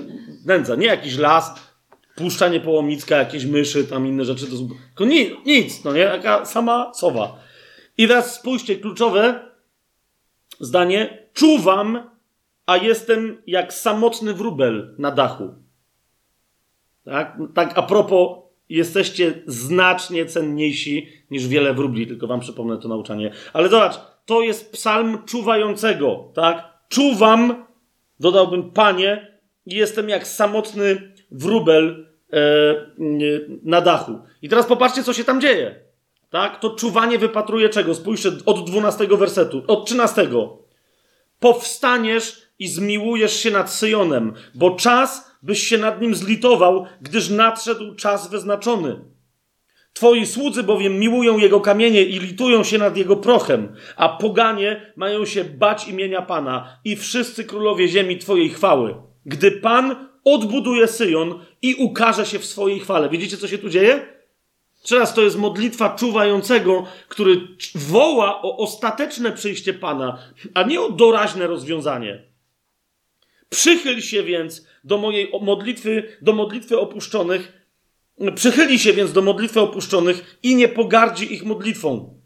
Nędza, nie jakiś las, puszcza niepołomicka, jakieś myszy, tam inne rzeczy. To tylko nic, nic, no nie? Taka sama sowa. I teraz spójrzcie, kluczowe zdanie. Czuwam, a jestem jak samotny wróbel na dachu. Tak, tak a propos jesteście znacznie cenniejsi niż wiele wróbli, tylko wam przypomnę to nauczanie. Ale zobacz, to jest psalm czuwającego, tak? Czuwam, dodałbym, panie, i jestem jak samotny wróbel e, na dachu. I teraz popatrzcie, co się tam dzieje. Tak? To czuwanie wypatruje czego? Spójrzcie od 12 wersetu, od 13. Powstaniesz i zmiłujesz się nad Syjonem, bo czas byś się nad nim zlitował, gdyż nadszedł czas wyznaczony. Twoi słudzy bowiem miłują jego kamienie i litują się nad jego prochem, a poganie mają się bać imienia Pana i wszyscy królowie ziemi Twojej chwały. Gdy Pan odbuduje Syjon i ukaże się w swojej chwale. Widzicie, co się tu dzieje? Teraz to jest modlitwa czuwającego, który woła o ostateczne przyjście Pana, a nie o doraźne rozwiązanie. Przychyl się więc do mojej modlitwy, do modlitwy opuszczonych, przychyli się więc do modlitwy opuszczonych i nie pogardzi ich modlitwą.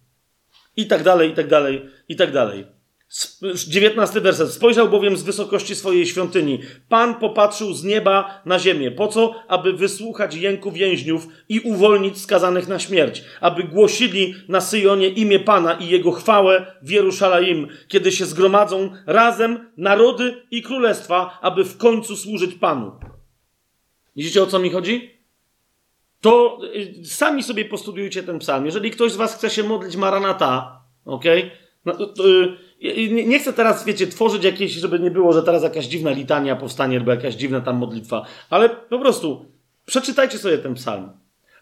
I tak dalej, i tak dalej, i tak dalej. 19 werset. Spojrzał bowiem z wysokości swojej świątyni. Pan popatrzył z nieba na ziemię. Po co? Aby wysłuchać jęku więźniów i uwolnić skazanych na śmierć. Aby głosili na Syjonie imię Pana i jego chwałę w Jeruszalaim, kiedy się zgromadzą razem narody i królestwa, aby w końcu służyć Panu. Widzicie o co mi chodzi? To y, sami sobie postudiujcie ten psalm. Jeżeli ktoś z was chce się modlić Maranata, ok? No, to, to, nie chcę teraz, wiecie, tworzyć jakieś, żeby nie było, że teraz jakaś dziwna litania powstanie, albo jakaś dziwna tam modlitwa, ale po prostu przeczytajcie sobie ten psalm.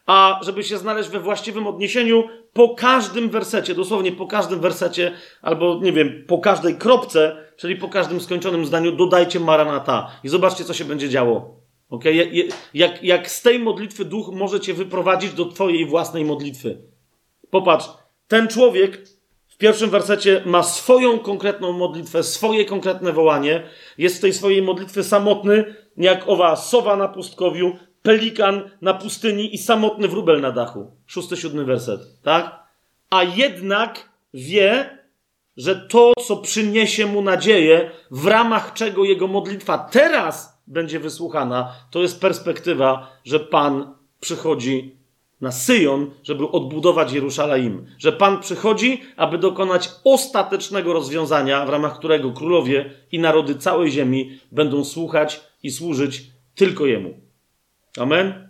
A żeby się znaleźć we właściwym odniesieniu, po każdym wersecie, dosłownie po każdym wersecie, albo nie wiem, po każdej kropce, czyli po każdym skończonym zdaniu, dodajcie Maranata i zobaczcie, co się będzie działo. Okay? Jak, jak z tej modlitwy duch może cię wyprowadzić do twojej własnej modlitwy. Popatrz, ten człowiek w pierwszym wersecie ma swoją konkretną modlitwę, swoje konkretne wołanie. Jest w tej swojej modlitwie samotny, jak owa sowa na pustkowiu, pelikan na pustyni i samotny wróbel na dachu. Szósty, siódmy werset, tak? A jednak wie, że to, co przyniesie mu nadzieję, w ramach czego jego modlitwa teraz będzie wysłuchana, to jest perspektywa, że Pan przychodzi na Syjon, żeby odbudować Jerusalem. Że Pan przychodzi, aby dokonać ostatecznego rozwiązania, w ramach którego królowie i narody całej ziemi będą słuchać i służyć tylko Jemu. Amen?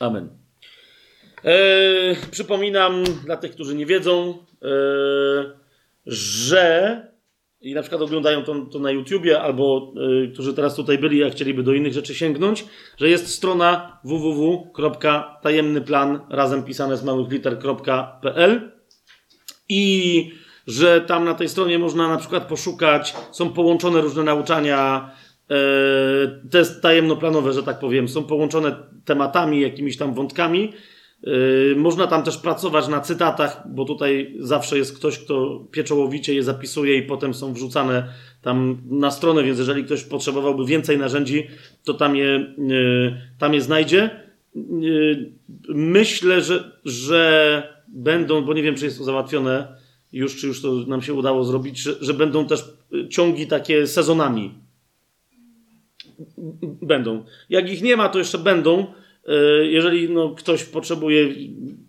Amen. Eee, przypominam dla tych, którzy nie wiedzą, eee, że i na przykład oglądają to, to na YouTubie, albo y, którzy teraz tutaj byli, a chcieliby do innych rzeczy sięgnąć, że jest strona www.tajemnyplan razem pisane z małych liter.pl i że tam na tej stronie można na przykład poszukać, są połączone różne nauczania, te tajemnoplanowe, że tak powiem, są połączone tematami, jakimiś tam wątkami można tam też pracować na cytatach, bo tutaj zawsze jest ktoś, kto pieczołowicie je zapisuje i potem są wrzucane tam na stronę, więc jeżeli ktoś potrzebowałby więcej narzędzi, to tam je, yy, tam je znajdzie. Yy, myślę, że, że będą, bo nie wiem, czy jest to załatwione już, czy już to nam się udało zrobić, że, że będą też ciągi takie sezonami. Będą. Jak ich nie ma, to jeszcze będą jeżeli no, ktoś potrzebuje,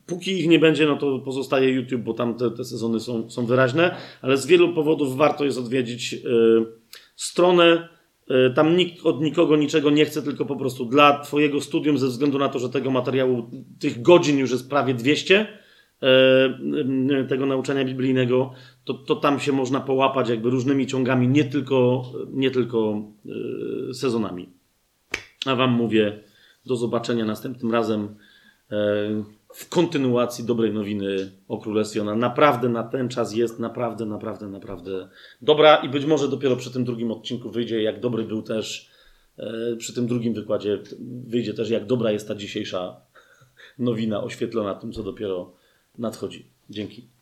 póki ich nie będzie, no to pozostaje YouTube, bo tam te, te sezony są, są wyraźne, ale z wielu powodów warto jest odwiedzić y, stronę. Y, tam nikt od nikogo niczego nie chce, tylko po prostu dla Twojego studium, ze względu na to, że tego materiału, tych godzin już jest prawie 200 y, tego nauczania biblijnego, to, to tam się można połapać jakby różnymi ciągami, nie tylko, nie tylko sezonami. A Wam mówię, do zobaczenia następnym razem e, w kontynuacji dobrej nowiny o Królestwie. Ona naprawdę na ten czas jest naprawdę, naprawdę, naprawdę dobra i być może dopiero przy tym drugim odcinku wyjdzie, jak dobry był też, e, przy tym drugim wykładzie wyjdzie też, jak dobra jest ta dzisiejsza nowina oświetlona tym, co dopiero nadchodzi. Dzięki.